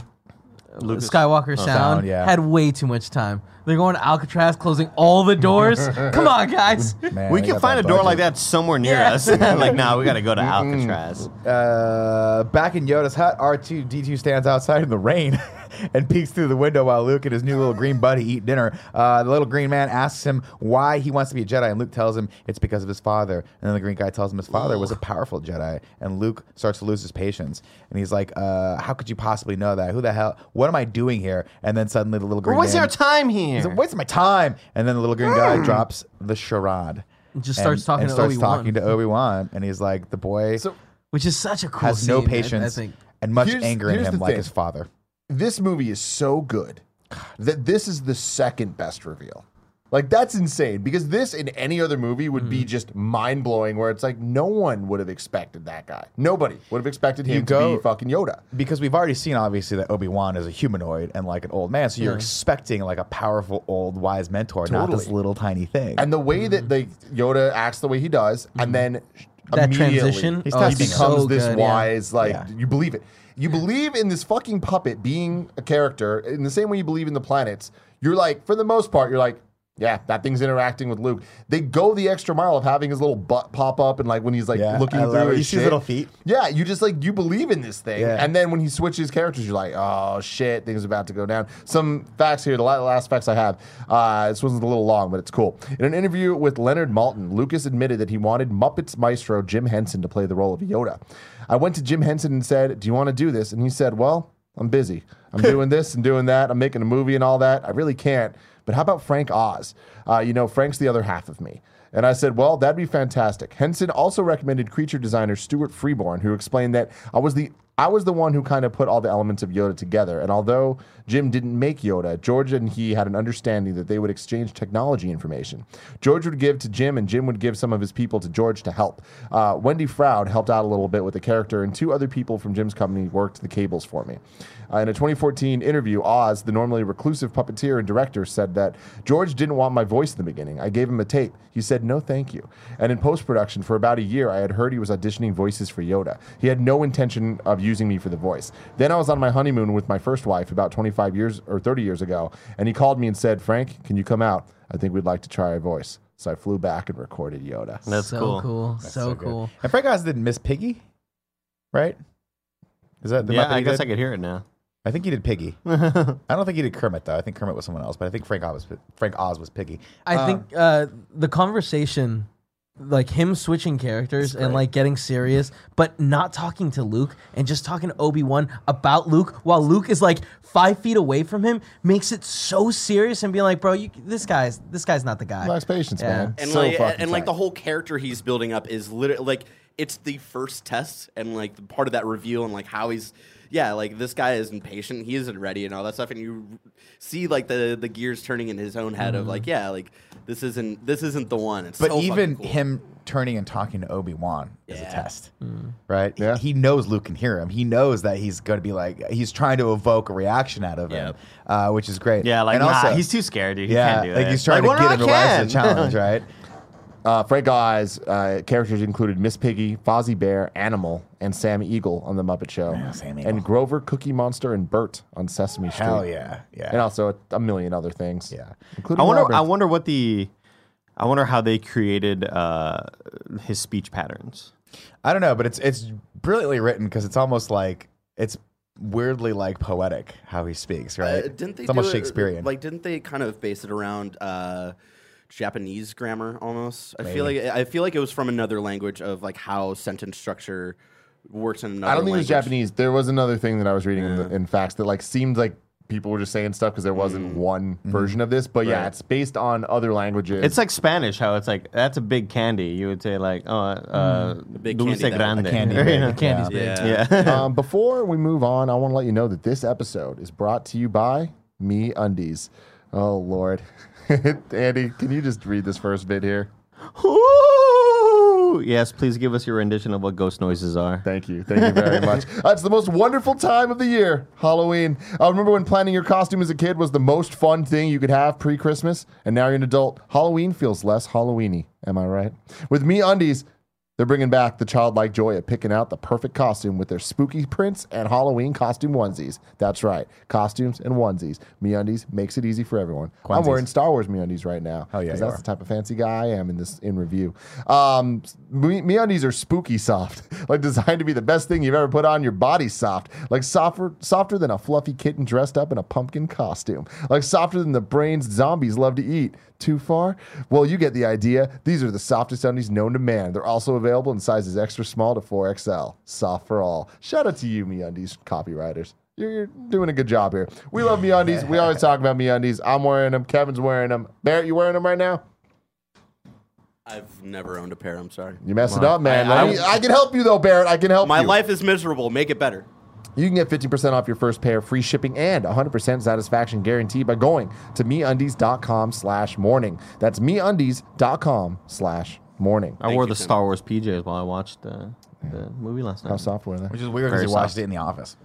Lucas- Skywalker Sound, Sound, yeah. had way too much time. They're going to Alcatraz, closing all the doors. Come on, guys. Man, we can find a door like that somewhere near Yeah. us. like, nah, we got to go to Alcatraz. Uh, back in Yoda's hut, R2 D2 stands outside in the rain and peeks through the window while Luke and his new little green buddy eat dinner. Uh, the little green man asks him why he wants to be a Jedi, and Luke tells him it's because of his father. And then the green guy tells him his father was a powerful Jedi, and Luke starts to lose his patience. And he's like, uh, "How could you possibly know that? Who the hell? What am I doing here?" And then suddenly the little green What's man, our time here? He's like, What's my time? And then the little green guy hmm. drops the charade. And Just and- starts talking and to starts Obi-Wan. talking to Obi Wan, and he's like, "The boy So Which is such a cool has no scene, I- patience I, think. and much Here's- anger in here's him, the like thing. his father." this movie is so good that this is the second best reveal. Like that's insane because this in any other movie would Mm-hmm. be just mind blowing. Where it's like no one would have expected that guy. Nobody would have expected him You to go- be fucking Yoda. Because we've already seen, obviously, that Obi Wan is a humanoid and like an old man, so you're Yeah. expecting like a powerful, old, wise mentor, not this little tiny thing. And the way that they Yoda acts the way he does, and then Mm-hmm. That transition, He's oh, he testing it's him. becomes so this good, yeah. wise. Like Yeah. you believe it. You believe in this fucking puppet being a character in the same way you believe in the planets. You're like, for the most part, you're like, yeah, that thing's interacting with Luke. They go the extra mile of having his little butt pop up and like when he's like Yeah, looking I through his You see his little feet? Yeah, you just like you believe in this thing, Yeah. and then when he switches characters, you're like, oh shit, things are about to go down. Some facts here. The last facts I have. Uh, this one's a little long, but it's cool. In an interview with Leonard Maltin, Lucas admitted that he wanted Muppets maestro Jim Henson to play the role of Yoda. I went to Jim Henson and said, "Do you want to do this?" And he said, "Well, I'm busy. I'm doing this and doing that. I'm making a movie and all that. I really can't. But how about Frank Oz? Uh, you know, Frank's the other half of me." And I said, well, that'd be fantastic. Henson also recommended creature designer Stuart Freeborn, who explained that I was the I was the one who kind of put all the elements of Yoda together. And although Jim didn't make Yoda, George and he had an understanding that they would exchange technology information. George would give to Jim, and Jim would give some of his people to George to help. Uh, Wendy Froud helped out a little bit with the character, and two other people from Jim's company worked the cables for me. Uh, in a 2014 interview, Oz, the normally reclusive puppeteer and director, said that George didn't want my voice in the beginning. I gave him a tape. He said, no, thank you. And in post production, for about a year, I had heard he was auditioning voices for Yoda. He had no intention of using me for the voice. Then I was on my honeymoon with my first wife about 25 years or 30 years ago, and he called me and said, Frank, can you come out? I think we'd like to try a voice. So I flew back and recorded Yoda. That's so cool. cool. so, good. cool. And Frank Oz did Miss Piggy, right? Is that the yeah, Muppet I guess did? I could hear it now. I think he did Piggy. I don't think he did Kermit though. I think Kermit was someone else, but I think Frank Oz was Frank Oz was Piggy. I Um, think uh, the conversation, like him switching characters and like getting serious, but not talking to Luke and just talking to Obi Wan about Luke while Luke is like five feet away from him, makes it so serious and being like, bro, you, this guy's this guy's not the guy. Lacks patience, Yeah. man. and So like fucking and like tight. the whole character he's building up is literally like it's the first test and like the part of that reveal and like how he's yeah like this guy isn't patient he isn't ready and all that stuff and you see like the the gears turning in his own head of like yeah like this isn't this isn't the one it's But so even cool. him turning and talking to Obi Wan is a Yeah. test, right? Yeah. He knows Luke can hear him. He knows that he's going to be like he's trying to evoke a reaction out of him, Yep. uh, which is great. Yeah, like and nah, also, he's too scared, dude. He yeah, can't do it. like it. he's trying Like, to get him to rise to can? the challenge, right? Uh, Frank Oz uh, characters included Miss Piggy, Fozzie Bear, Animal, and Sam Eagle on The Muppet Show. Yeah, Sam Eagle. And Grover, Cookie Monster, and Bert on Sesame Street. Hell yeah, yeah. And also a, a million other things. Yeah. Including I wonder. Labyrinth. I wonder what the. I wonder how they created uh, his speech patterns. I don't know, but it's it's brilliantly written because it's almost like it's weirdly like poetic how he speaks, right? Uh, didn't they it's almost do it- Shakespearean. Like, didn't they kind of base it around uh, Japanese grammar almost? I feel like I feel like it was from another language of like how sentence structure works in another. I don't think it was. Japanese. There was another thing that I was reading in, the, in facts that like seemed like people were just saying stuff because there wasn't one version of this. But yeah, it's based on other languages. It's like Spanish, how it's like that's a big candy. You would say like, oh, uh, big dulce candy that- grande. a candy You bag. know? Candy's big. Yeah. Yeah. um, before we move on, I want to let you know that this episode is brought to you by MeUndies. Oh Lord, Andy, can you just read this first bit here? Ooh, Yes, please give us your rendition of what ghost noises are. Thank you. Thank you very much. Uh, it's the most wonderful time of the year, Halloween. I remember when planning your costume as a kid was the most fun thing you could have pre Christmas, and now you're an adult. Halloween feels less Halloweeny. Am I right? With MeUndies, they're bringing back the childlike joy of picking out the perfect costume with their spooky prints and Halloween costume onesies. That's right, costumes and onesies. MeUndies makes it easy for everyone. I'm wearing Star Wars MeUndies right now. Hell yeah, 'cause you that's are. the type of fancy guy I am in this in review. Um, me, MeUndies are spooky soft, like designed to be the best thing you've ever put on. Your body soft, like softer softer than a fluffy kitten dressed up in a pumpkin costume, like softer than the brains zombies love to eat. Too far? Well, you get the idea. These are the softest undies known to man. They're also available in sizes extra small to 4XL. Soft for all. Shout out to you, MeUndies copywriters. You're, you're doing a good job here. We love MeUndies. We always talk about MeUndies. I'm wearing them. Kevin's wearing them. Barrett, you wearing them right now? I've never owned a pair. I'm sorry. You messed it up, man. I- Let me- I, can help you though, Barrett. I can help My you. life is miserable. Make it better. You can get 15% off your first pair, free shipping, and 100% satisfaction guarantee by going to meundies.com slash morning. That's meundies.com slash morning. I Thank wore you, the Tim. Star Wars PJs while I watched uh, the movie last night. How soft were they? Which is weird because Very he watched soft. it in the office.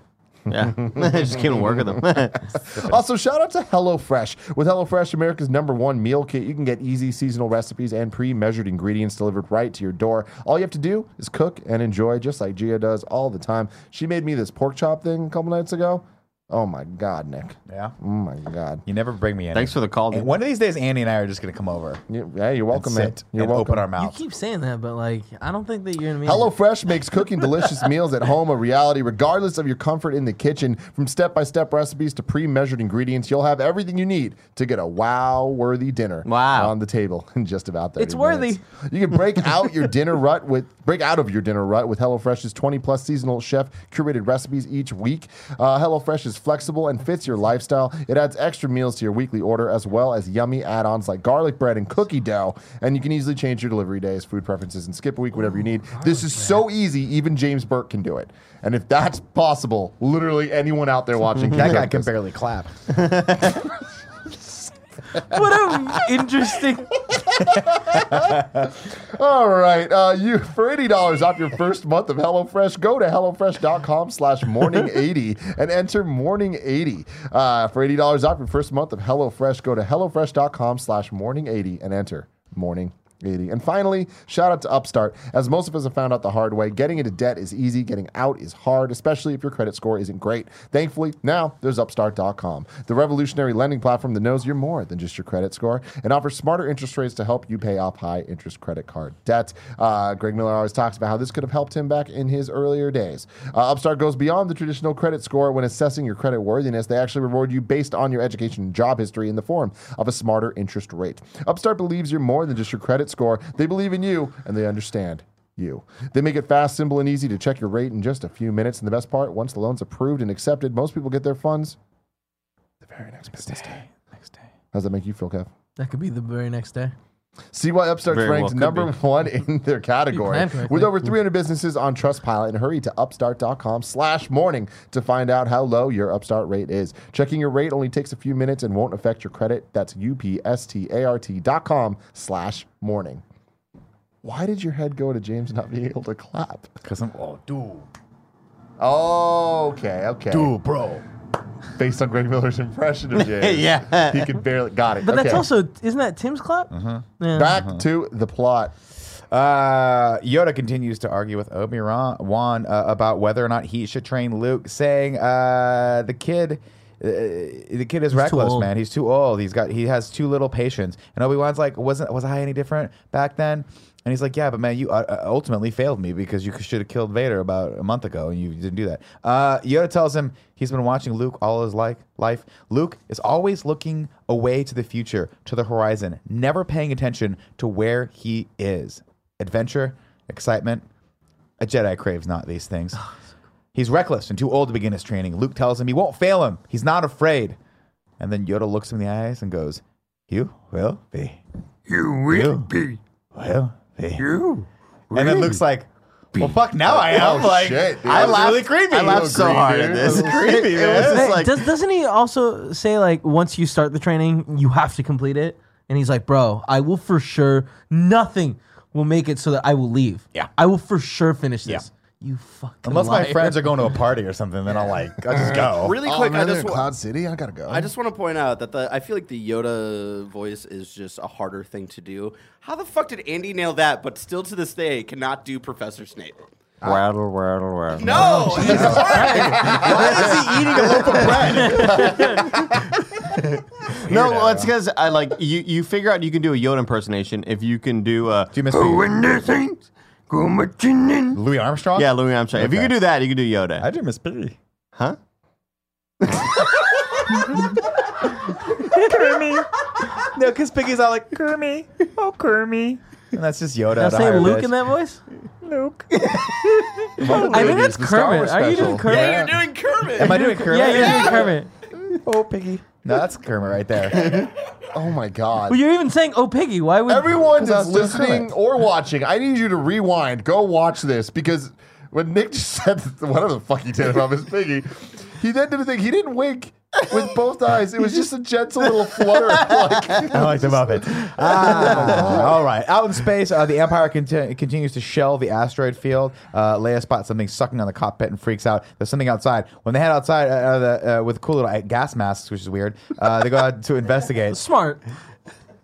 Yeah, I just came to work with them. Also, shout out to HelloFresh. With HelloFresh, America's number one meal kit, you can get easy seasonal recipes and pre measured ingredients delivered right to your door. All you have to do is cook and enjoy, just like Gia does all the time. She made me this pork chop thing a couple nights ago. Oh my God, Nick. Yeah. Oh my God. You never bring me in. Thanks for the call. And dude. one of these days, Andy and I are just going to come over. You, yeah, you're welcome, and man. sit You're and welcome. open our mouth. You mouths. keep saying that, but like, I don't think that you're gonna be. HelloFresh makes cooking delicious meals at home a reality, regardless of your comfort in the kitchen. From step by step recipes to pre measured ingredients, you'll have everything you need to get a wow worthy dinner Wow. on the table in just about 30 It's worthy. minutes. You can break out your dinner rut with break out of your dinner rut with HelloFresh's 20 plus seasonal chef curated recipes each week. Uh, HelloFresh is flexible and fits your lifestyle. It adds extra meals to your weekly order as well as yummy add-ons like garlic bread and cookie dough. And you can easily change your delivery days, food preferences, and skip a week, whatever you need. This is so easy, even James Burke can do it. And if that's possible, literally anyone out there watching That guy do can barely clap. What a interesting. All right. Uh, you for eighty dollars off your first month of HelloFresh, go to hellofresh.com slash morning eighty and enter morning eighty. Uh, for eighty dollars off your first month of HelloFresh, go to hellofresh.com slash morning eighty and enter morning. 80. And finally, shout out to Upstart. As most of us have found out the hard way, getting into debt is easy, getting out is hard, especially if your credit score isn't great. Thankfully, now there's Upstart.com, the revolutionary lending platform that knows you're more than just your credit score and offers smarter interest rates to help you pay off high interest credit card debt. Uh, Greg Miller always talks about how this could have helped him back in his earlier days. Uh, Upstart goes beyond the traditional credit score when assessing your credit worthiness. They actually reward you based on your education and job history in the form of a smarter interest rate. Upstart believes you're more than just your credit score. They believe in you and they understand you. They make it fast, simple, and easy to check your rate in just a few minutes. And the best part, once the loan's approved and accepted, most people get their funds the very next business day. Next day. How does that make you feel, Kev? That could be the very next day. See why Upstart's Very ranked could number be. one in their category. With over 300 businesses on Trustpilot, and hurry to upstart.com slash morning to find out how low your Upstart rate is. Checking your rate only takes a few minutes and won't affect your credit. That's U-P-S-T-A-R-T dot com slash morning. Why did your head go to James not being able to clap? Because I'm, oh, dude. Oh, okay, okay. Dude, bro. Based on Greg Miller's impression of James. Yeah. He could barely, got it. But that's Okay. also isn't that Tim's clap? Uh-huh. Yeah. Back to the plot. Uh, Yoda continues to argue with Obi Wan uh, about whether or not he should train Luke, saying uh, the kid. Uh, the kid is too reckless, man. He's too old. He's got he has too little patience. And Obi Wan's like, wasn't was I any different back then? And he's like, yeah, but man, you uh, uh, ultimately failed me because you should have killed Vader about a month ago, and you didn't do that. Uh, Yoda tells him he's been watching Luke all his life. Life. Luke is always looking away to the future, to the horizon, never paying attention to where he is. Adventure, excitement. A Jedi craves not these things. He's reckless and too old to begin his training. Luke tells him he won't fail him. He's not afraid. And then Yoda looks him in the eyes and goes, "You will be. You You will be. will be." You. And then Luke's like, "Well, fuck, now I am." Oh, like, shit. I laughed. really creepy. I laughed so hard at this. It was creepy, It man. was Hey, like, does, doesn't he also say like once you start the training, you have to complete it? And he's like, bro, I will for sure nothing will make it so that I will leave. Yeah. I will for sure finish Yeah. This. You fucking Unless my liar. friends are going to a party or something, then I'll like I'll just oh, go. Really Oh, quick, man, I they're just in wa- Cloud City. I gotta go. I just want to point out that the I feel like the Yoda voice is just a harder thing to do. How the fuck did Andy nail that, but still to this day cannot do Professor Snape? Rattle, rattle, rattle. No, he's Why is he eating a loaf of bread? No, well, it's because I like you. You figure out you can do a Yoda impersonation if you can do a. Do you miss Piggy? when the saints go marching in. Louis Armstrong? Yeah, Louis Armstrong. If you Okay. can do that, you can do Yoda. I do miss Piggy. huh? Kermie. No, because Piggy's all like Kermie. Oh, Kermie. And that's just Yoda. Did I at a say higher Luke pitch. in that voice? Luke. I think that's the Star Kermit. Are you doing Kermit? yeah, you're doing Kermit. Am I doing Kermit? Yeah, you're doing Kermit. Oh, Piggy. No, that's Kermit right there. oh my god. Well, you're even saying, "Oh, Piggy." Why would Everyone 'Cause I was that's listening or watching, I need you to rewind. Go watch this because when Nick just said whatever the fuck he did about Miss Piggy, he then did a thing. He didn't wink with both eyes. It was just a gentle little flutter. Like, I like the Muppet. Ah, all right. Out in space, uh, the Empire conti- continues to shell the asteroid field. Uh, Leia spots something sucking on the cockpit and freaks out. There's something outside. When they head outside uh, uh, the, uh, with cool little uh, gas masks, which is weird, uh, they go out to investigate. smart?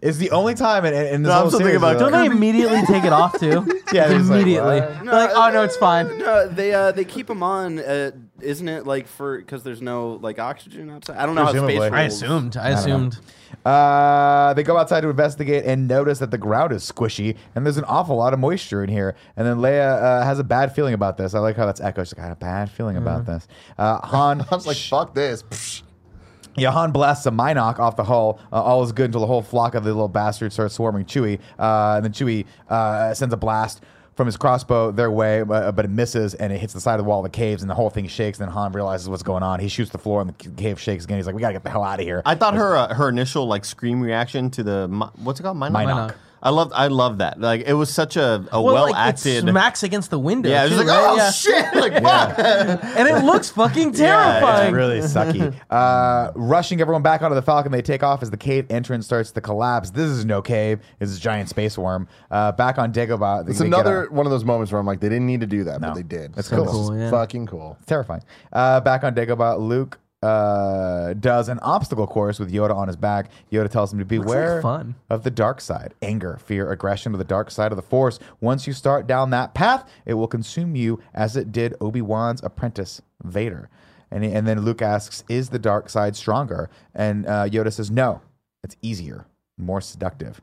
It's the only time in, in, in this No, I'm whole still series thinking about where Don't they're they immediately take it off too? Yeah, they're just like, immediately. what? They're like, "Oh no, it's fine." No, they uh, they keep them on. Uh, isn't it like for because there's no like oxygen outside? I don't know how space Presumably. rules. I assumed. I don't assumed. Uh, they go outside to investigate and notice that the ground is squishy and there's an awful lot of moisture in here. And then Leia uh, has a bad feeling about this. I like how that's echoed. She's got a bad feeling about this. Uh, Han, I was like, fuck this. Psh. yeah, Han blasts a Mynock off the hull. Uh, all is good until the whole flock of the little bastards starts swarming Chewie. Uh, and then Chewie uh, sends a blast from his crossbow their way, but, but it misses and it hits the side of the wall of the caves and the whole thing shakes. And then Han realizes what's going on. He shoots the floor and the cave shakes again. He's like, we got to get the hell out of here. I thought her uh, her initial like scream reaction to the mi- what's it called? Mynock? Mynock. I love I love that. Like it was such a, a Well, well, like, acted. It smacks against the window. yeah, it was too, like right? oh Yeah. shit! Like fuck. and it looks fucking terrifying. It's really sucky. Uh, rushing everyone back onto the Falcon, they take off as the cave entrance starts to collapse. This is no cave; it's a giant space worm. Uh, back on Dagobah, It's they another out- one of those moments where I'm like, they didn't need to do that, No. but they did. That's So cool. this Cool, yeah. Fucking cool. terrifying. Uh, back on Dagobah, Luke uh, does an obstacle course with Yoda on his back. Yoda tells him to like beware fun. of the dark side, anger, fear, aggression, or the dark side of the Force. Once you start down that path, it will consume you as it did Obi Wan's apprentice Vader. And, and then Luke asks, "Is the dark side stronger?" And uh, Yoda says, "No, it's easier, more seductive."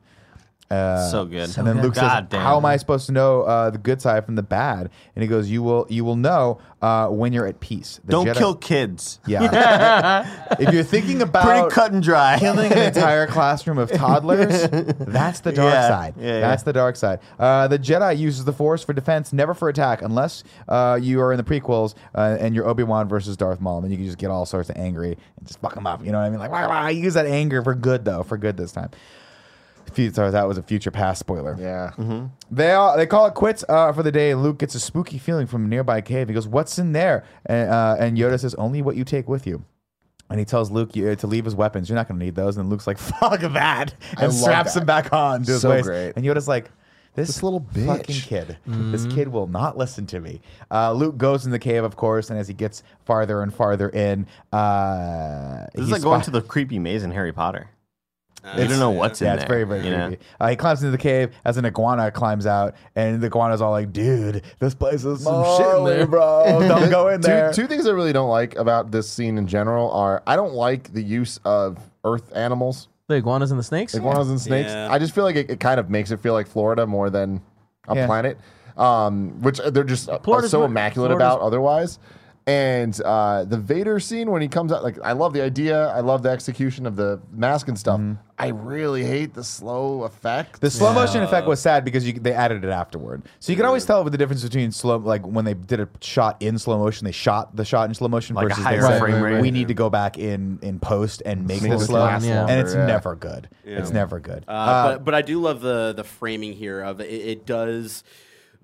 Uh, So good. and then Luke God says, damn. "How am I supposed to know uh, the good side from the bad?" And he goes, "You will. You will know uh, when you're at peace. The Don't Jedi- kill kids. Yeah. if you're thinking about Pretty cut and dry. killing an entire classroom of toddlers, that's the dark Yeah, side. yeah, that's yeah. the dark side. Uh, the Jedi uses the Force for defense, never for attack, unless uh, you are in the prequels uh, and you're Obi Wan versus Darth Maul. Then you can just get all sorts of angry and just fuck them up. You know what I mean? Like, why, why? Use that anger for good, though. For good this time. Fu- Sorry, that was a future past spoiler. Yeah. Mm-hmm. They all, they call it quits uh, for the day. and Luke gets a spooky feeling from a nearby cave. He goes, "What's in there?" And, uh, and Yoda says, "Only what you take with you." And he tells Luke you- to leave his weapons. You're not going to need those. And Luke's like, "Fuck that!" And love straps that. him back on to his So waist. great. And Yoda's like, "This, This little bitch." fucking kid. This kid will not listen to me." Uh, Luke goes in the cave, of course, and as he gets farther and farther in, uh, This is he like going to the creepy maze in Harry Potter. You don't know what's in it. yeah, there. it's very, very you know? creepy. Uh, he climbs into the cave as an iguana climbs out, and the iguana's all like, "Dude, this place is some shit in there." bro. Don't go in two, there." two things I really don't like about this scene in general are I don't like the use of earth animals, The iguanas and the snakes. iguanas and snakes. Yeah. I just feel like it, it kind of makes it feel like Florida more than a Yeah. planet, um, which they're just uh, Florida's so mo- immaculate Florida's- about otherwise. And uh, the Vader scene when he comes out, like I love the idea, I love the execution of the mask and stuff. I really hate the slow effect. The slow motion effect was sad because you, they added it afterward. So you can always tell with the difference between slow, like when they did a shot in slow motion, they shot the shot in slow motion Like a versus higher they said, frame rate. we need to go back in in post and make Make this this slow, last Yeah. and it's yeah. never good. It's never good. Uh, but but I do love the the framing here of it. It does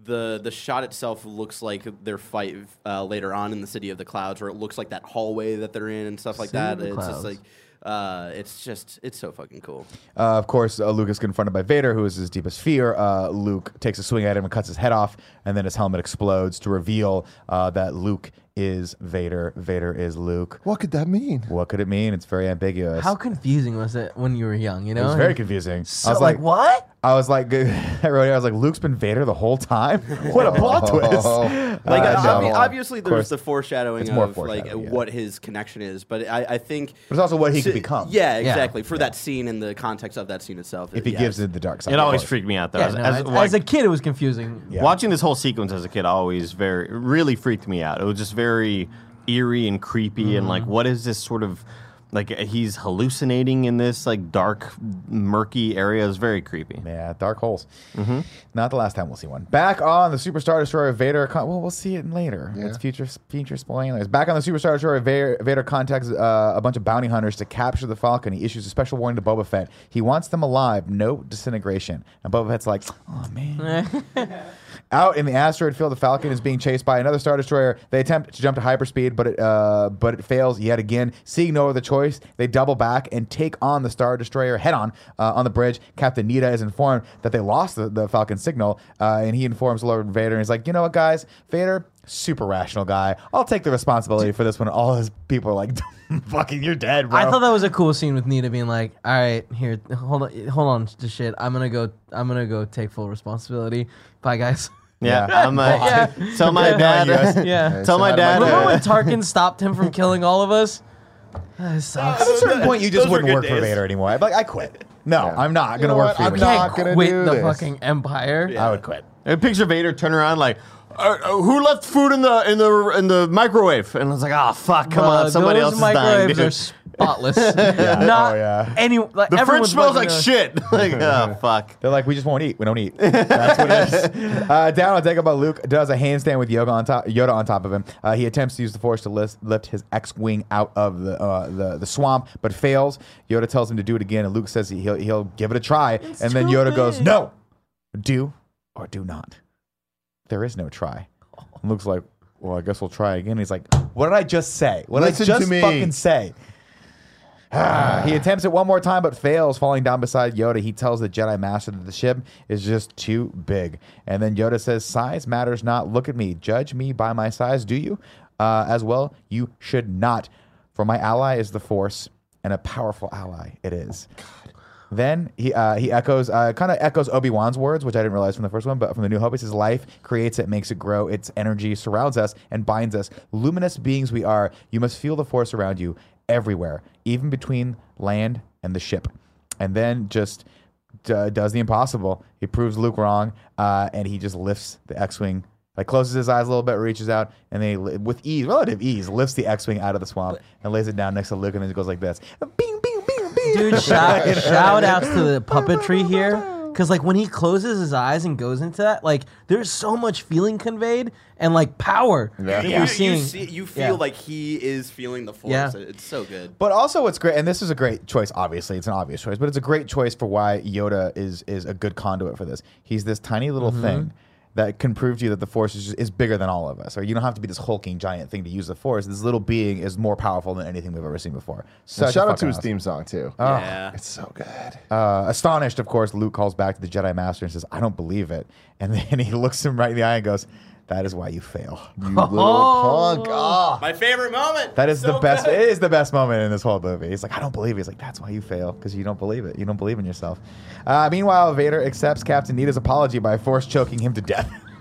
the the shot itself looks like their fight uh, later on in the city of the clouds, where it looks like that hallway that they're in and stuff like City that. of the It's just like Uh, it's just it's so fucking cool. Uh, of course, uh, Luke is confronted by Vader, who is his deepest fear. Uh, Luke takes a swing at him and cuts his head off, and then his helmet explodes to reveal uh, that Luke is Vader. Vader is Luke. What could that mean? What could it mean? It's very ambiguous. How confusing was it when you were young? You know, it was very confusing. So, I was like, like, what? I was like, I wrote here, I was like, Luke's been Vader the whole time. What a plot twist! Like Uh, no. obvi- obviously, Of course. there's the foreshadowing It's more of like yeah. what his connection is, but I, I think But it's also what he So- could become. Yeah, Yeah. exactly. For that scene in the context of that scene itself, if he yeah, gives it the dark side. It always freaked me out though. Yeah, as, no, as, as, like, as a kid, it was confusing. Yeah. Watching this whole sequence as a kid always very really freaked me out. It was just very eerie and creepy and like what is this sort of like he's hallucinating in this like dark murky area. It's very creepy. Yeah, dark holes. Mm-hmm. Not the last time we'll see one. Back on the Superstar Destroyer, Vader. Con- well, we'll see it later. It's future future spoilers. Back on the Superstar Destroyer, Vader, Vader contacts uh, a bunch of bounty hunters to capture the Falcon. He issues a special warning to Boba Fett. He wants them alive, no disintegration. And Boba Fett's like, "Oh man." Out in the asteroid field, the Falcon is being chased by another Star Destroyer. They attempt to jump to hyperspeed, but it uh, but it fails yet again. Seeing no other choice, they double back and take on the Star Destroyer head on uh, on the bridge. Captain Needa is informed that they lost the, the Falcon signal, uh, and he informs Lord Vader. And he's like, you know what, guys, Vader, super rational guy. I'll take the responsibility for this when all his people are like, fucking, you're dead, bro. I thought that was a cool scene with Needa being like, "All right, here, hold on, hold on to shit. I'm gonna go. I'm gonna go take full responsibility. Bye, guys." Yeah, Yeah. I'm uh, Yeah. tell my dad. yeah. Tell my Say hi to dad. Remember when Tarkin stopped him from killing all of us? That sucks. At a certain point, you just Those wouldn't good work for. Vader anymore. I'd be like, I quit. No, Yeah. I'm not You gonna work what? for you. I'm not gonna quit do the this. fucking empire. I would quit. I picture Vader turn around like, uh, uh, who left food in the in the in the microwave? And I was like, oh fuck, come Uh, on, somebody those else is dying. microwaves dude. are spotless. Not Oh, yeah. any. Like, the fridge everyone's smells like gonna- shit. like, oh fuck. They're like, we just won't eat. We don't eat. That's what it is. Uh, down on Dagobah, Luke does a handstand with Yoda on top. Yoda on top of him. Uh, he attempts to use the Force to lift, lift his X-wing out of the, uh, the the swamp, but fails. Yoda tells him to do it again, and Luke says he'll he'll give it a try. and then too Yoda goes, big. "No, do or do not. There is no try." And Luke's like, "Well, I guess we'll try again." He's like, "What did I just say? What Listen did I to just me." fucking say?" Ah, he attempts it one more time but fails, falling down beside Yoda. He tells the Jedi Master that the ship is just too big. And then Yoda says, Size matters not. Look at me. Judge me by my size, do you? Uh, as well, you should not. For my ally is the Force, and a powerful ally it is. Then he uh, he echoes uh, kind of echoes Obi Wan's words, which I didn't realize from the first one, but from the New Hope, he says, "Life creates it, makes it grow. Its energy surrounds us and binds us. Luminous beings we are. You must feel the force around you everywhere, even between land and the ship." And then just d- does the impossible. He proves Luke wrong, uh, and he just lifts the X-wing. Like closes his eyes a little bit, reaches out, and then he, with ease, relative ease, lifts the X-wing out of the swamp and lays it down next to Luke, and then it goes like this: bing, bing. Dude, shout, shout outs to the puppetry here. Because, like, when he closes his eyes and goes into that, like, there's so much feeling conveyed and, like, power that You, you're you seeing. see, you feel Yeah. like he is feeling the force. Yeah. It's so good. But also, what's great, and this is a great choice. Obviously, it's an obvious choice, but it's a great choice for why Yoda is is a good conduit for this. He's this tiny little Mm-hmm. thing that can prove to you that the Force is, just, is bigger than all of us, or you don't have to be this hulking giant thing to use the Force. This little being is more powerful than anything we've ever seen before. And Such shout out to fucking his awesome- theme song too. Oh, yeah. It's so good. Uh, astonished, of course, Luke calls back to the Jedi Master and says, "I don't believe it." And then he looks him right in the eye and goes, "That is why you fail." You little punk. Ah. My favorite moment. That is So the best. good. It is the best moment in this whole movie. He's like, I don't believe it. He's like, that's why you fail because you don't believe it. You don't believe in yourself. Uh, meanwhile, Vader accepts Captain Needa's apology by force choking him to death.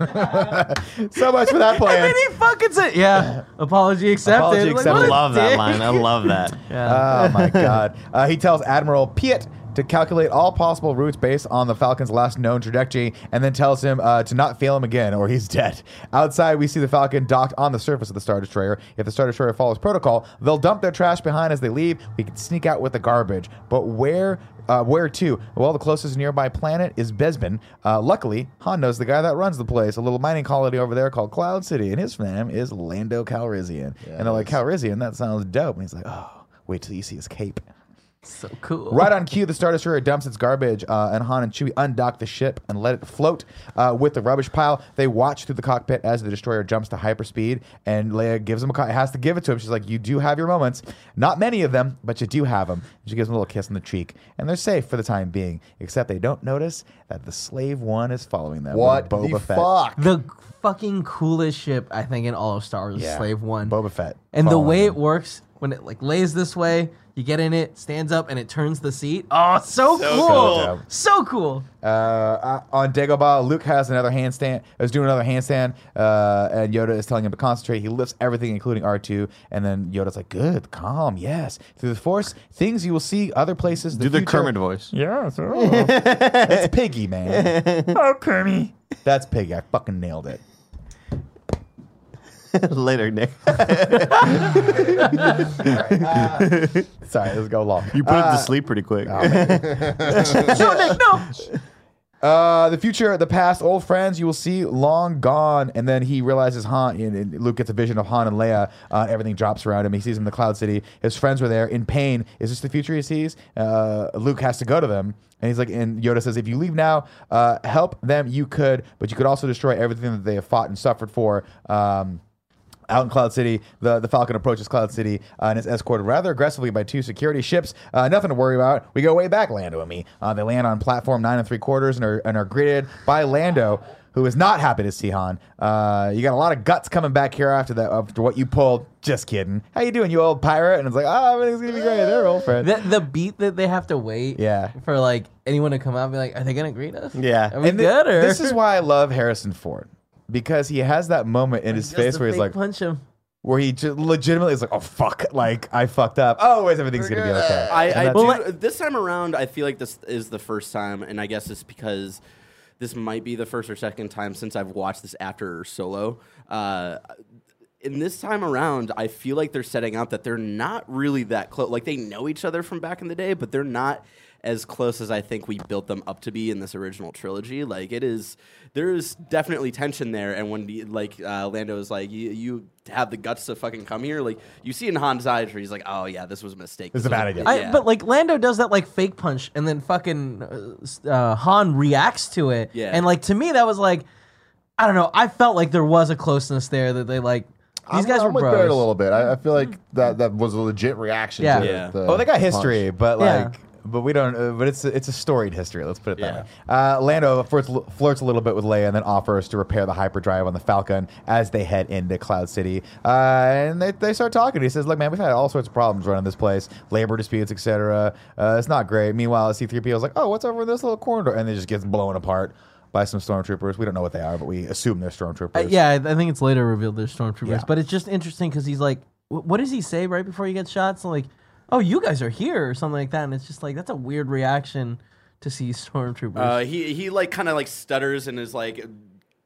so much for that and plan. then he fucking said, "Yeah, apology accepted." Apology accepted. what I a love that line. I love that. Yeah. Oh my god. Uh, he tells Admiral Piett to calculate all possible routes based on the Falcon's last known trajectory, and then tells him uh, to not fail him again or he's dead. Outside, we see the Falcon docked on the surface of the Star Destroyer. If the Star Destroyer follows protocol, they'll dump their trash behind as they leave. We can sneak out with the garbage. But where? Uh, where to? Well, the closest nearby planet is Bespin. Uh, luckily, Han knows the guy that runs the place, a little mining colony over there called Cloud City, and his name is Lando Calrissian. and they're like, Calrissian, that sounds dope. And he's like, oh, wait till you see his cape. So cool. Right on cue, the Star Destroyer dumps its garbage, uh, and Han and Chewie undock the ship and let it float uh, with the rubbish pile. They watch through the cockpit as the destroyer jumps to hyperspeed, and Leia gives him a co- has to give it to him. She's like, "You do have your moments, not many of them, but you do have them." She gives him a little kiss on the cheek, and they're safe for the time being. Except they don't notice that the Slave One is following them. with What Boba the Fett. fuck? The fucking coolest ship I think in all of Star Wars is Yeah. Slave One. Boba Fett. and the way them. it works when it like lays this way, you get in it, stands up, and it turns the seat. Oh, so, cool. cool. So cool. Uh, uh, on Dagobah, Luke has another handstand. Is doing another handstand, uh, and Yoda is telling him to concentrate. He lifts everything, including R two, and then Yoda's like, "Good, calm, yes." Through the Force, things you will see other places. Do the future- Kermit voice. Yeah, so it's Piggy, man. oh, Kermit. That's Piggy. I fucking nailed it. Later, Nick. Sorry, let's go long. You put it Uh, to sleep pretty quick. no, Nick, no. Uh, the future, the past, old friends you will see long gone, and then he realizes Han. And, and Luke gets a vision of Han and Leia. Uh, everything drops around him. He sees them in the Cloud City. His friends were there in pain. Is this the future he sees? Uh, Luke has to go to them, and he's like, and Yoda says, "If you leave now, uh, help them. You could, but you could also destroy everything that they have fought and suffered for." Um, out in Cloud City, the, the Falcon approaches Cloud City uh, and is escorted rather aggressively by two security ships. Uh, nothing to worry about. We go way back, Lando and me. Uh, they land on platform nine and three quarters and are, and are greeted by Lando, who is not happy to see Han. Uh, you got a lot of guts coming back here after that, after what you pulled. Just kidding. How you doing, you old pirate? And it's like, oh, everything's gonna be great. They're old friends. The, the beat that they have to wait Yeah. for like anyone to come out and be like, are they gonna greet us? Yeah. Are we And good? Or this is why I love Harrison Ford. Because he has that moment in his face where he's like, punch him. where he just legitimately is like, "Oh fuck!" Like I fucked up. Oh, wait, everything's gonna be okay. And I, I that's- do. Well, this time around, I feel like this is the first time, and I guess it's because this might be the first or second time since I've watched this after Solo. Uh, in this time around, I feel like they're setting out that they're not really that close. Like they know each other from back in the day, but they're not as close as I think we built them up to be in this original trilogy. Like it is, there is definitely tension there. And when the, like uh, Lando is like, you, you have the guts to fucking come here. Like you see in Han's eyes where he's like, oh yeah, this was a mistake. This is a bad idea. I, yeah. But like Lando does that like fake punch, and then fucking uh, uh, Han reacts to it. Yeah. And like to me, that was like, I don't know. I felt like there was a closeness there that they like. These I'm, guys I'm were with bros. A little bit. I, I feel like that that was a legit reaction. Yeah. To Yeah. The oh, they got history, punch. but Yeah. Like, but we don't. Uh, but it's it's a storied history. Let's put it that Yeah. way. Uh, Lando flirts, flirts a little bit with Leia and then offers to repair the hyperdrive on the Falcon as they head into Cloud City. Uh, and they, they start talking. He says, "Look, man, we've had all sorts of problems running this place, labor disputes, etc. Uh, it's not great." Meanwhile, C-3PO is like, "Oh, what's over in this little corridor?" And it just gets blown apart by some stormtroopers. We don't know what they are, but we assume they're stormtroopers. Uh, yeah, I I think it's later revealed they're stormtroopers, Yeah. but it's just interesting because he's like, wh- what does he say right before he gets shot? So like, oh, you guys are here or something like that, and it's just like that's a weird reaction to see stormtroopers. Uh, he he like kind of like stutters and is like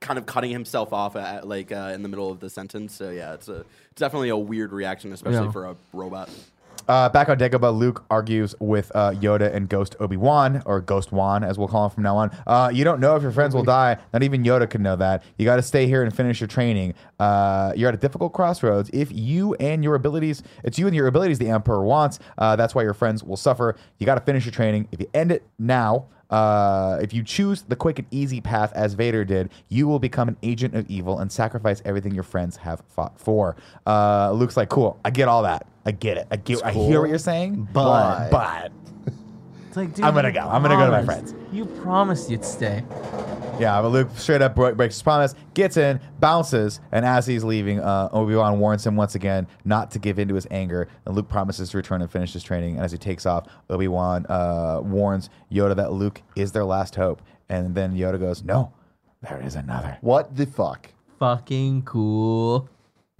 kind of cutting himself off at, like uh, in the middle of the sentence. So yeah, it's a definitely a weird reaction, especially Yeah. for a robot. Uh, back on Dagobah, Luke argues with uh, Yoda and Ghost Obi Wan, or Ghost Wan, as we'll call him from now on. Uh, you don't know if your friends will die. Not even Yoda can know that. You got to stay here and finish your training. Uh, you're at a difficult crossroads. If you and your abilities, it's you and your abilities the Emperor wants. Uh, that's why your friends will suffer. You got to finish your training. If you end it now, uh, if you choose the quick and easy path as Vader did, you will become an agent of evil and sacrifice everything your friends have fought for. Uh, Luke's like, cool, I get all that. I get it. I get. I hear what you're saying, But- but it's like, dude, I'm gonna you go. I'm gonna go to my promised. friends. You promised you'd stay. yeah, but Luke straight up bre- breaks his promise, gets in, bounces, and as he's leaving, uh, Obi Wan warns him once again not to give in to his anger. And Luke promises to return and finish his training. And as he takes off, Obi Wan uh, warns Yoda that Luke is their last hope. And then Yoda goes, "No, there is another." What the fuck? Fucking cool.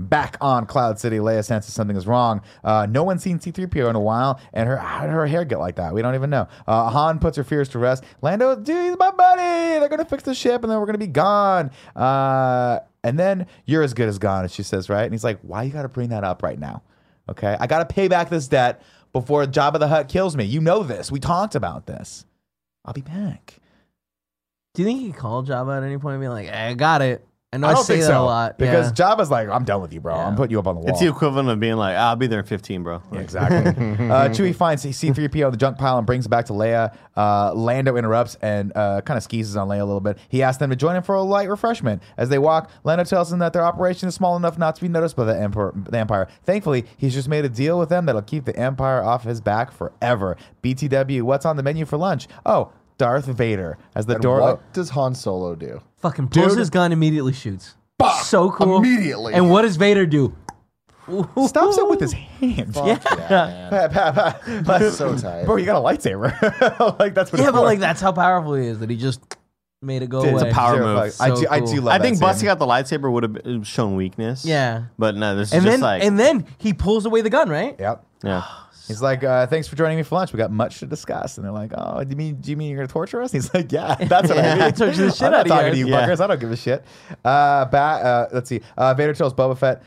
Back on Cloud City, Leia senses something is wrong. Uh, no one's seen C-3PO in a while, and her how did her hair get like that? We don't even know. Uh, Han puts her fears to rest. Lando, dude, he's my buddy. They're gonna fix the ship, and then we're gonna be gone. Uh, and then you're as good as gone, she says, right? And he's like, "Why you gotta bring that up right now? Okay, I gotta pay back this debt before Jabba the Hutt kills me. You know this. We talked about this. I'll be back." Do you think he called call Jabba at any point and be like, I got it. I know I I, don't say think that so a lot because yeah. Jabba's like, I'm done with you, bro. I'm putting you up on the wall. It's the equivalent of being like, I'll be there in 15, bro. Like, exactly. uh, Chewie finds C3PO in the junk pile and brings it back to Leia. Uh, Lando interrupts and uh, kind of skeezes on Leia a little bit. He asks them to join him for a light refreshment. As they walk, Lando tells them that their operation is small enough not to be noticed by the, emperor, the Empire. Thankfully, he's just made a deal with them that'll keep the Empire off his back forever. BTW, what's on the menu for lunch? Oh, Darth Vader. As the And door. what does Han Solo do? fucking pulls Dude. his gun immediately shoots. Bah! So cool. Immediately. And what does Vader do? stops it with his hand. Fuck yeah, man. Pa, pa, pa. That's so tight. Bro, you got a lightsaber. like that's what Yeah, it's but for. like that's how powerful he is that he just made it go It's away. a power Zero, move. like, I So do, I cool. do love I think that busting scene. out the lightsaber would have been- shown weakness. Yeah. But no, this is And just then like, and then he pulls away the gun, right? Yep. yeah. He's like, uh, "Thanks for joining me for lunch. We got much to discuss." And they're like, "Oh, do you mean do you mean you're gonna torture us?" He's like, "Yeah, that's what I mean. torture the shit I'm not out of you talking to guys." you Yeah. fuckers. I don't give a shit." Uh, ba- uh, let's see. Uh, Vader tells Boba Fett.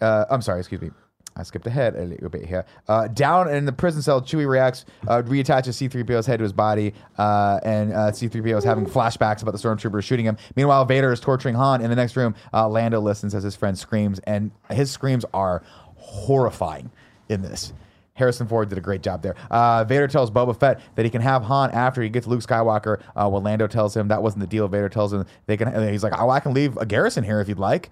Uh, I'm sorry, excuse me. I skipped ahead a little bit here. Uh, down in the prison cell, Chewie reacts, uh, reattaches C-3PO's head to his body, uh, and uh, C-3PO is having flashbacks about the stormtroopers shooting him. Meanwhile, Vader is torturing Han in the next room. Uh, Lando listens as his friend screams, and his screams are horrifying in this. Harrison Ford did a great job there. Uh, Vader tells Boba Fett that he can have Han after he gets Luke Skywalker. Uh, well, Lando tells him that wasn't the deal. Vader tells him they can. He's like, "Oh, I can leave a garrison here if you'd like."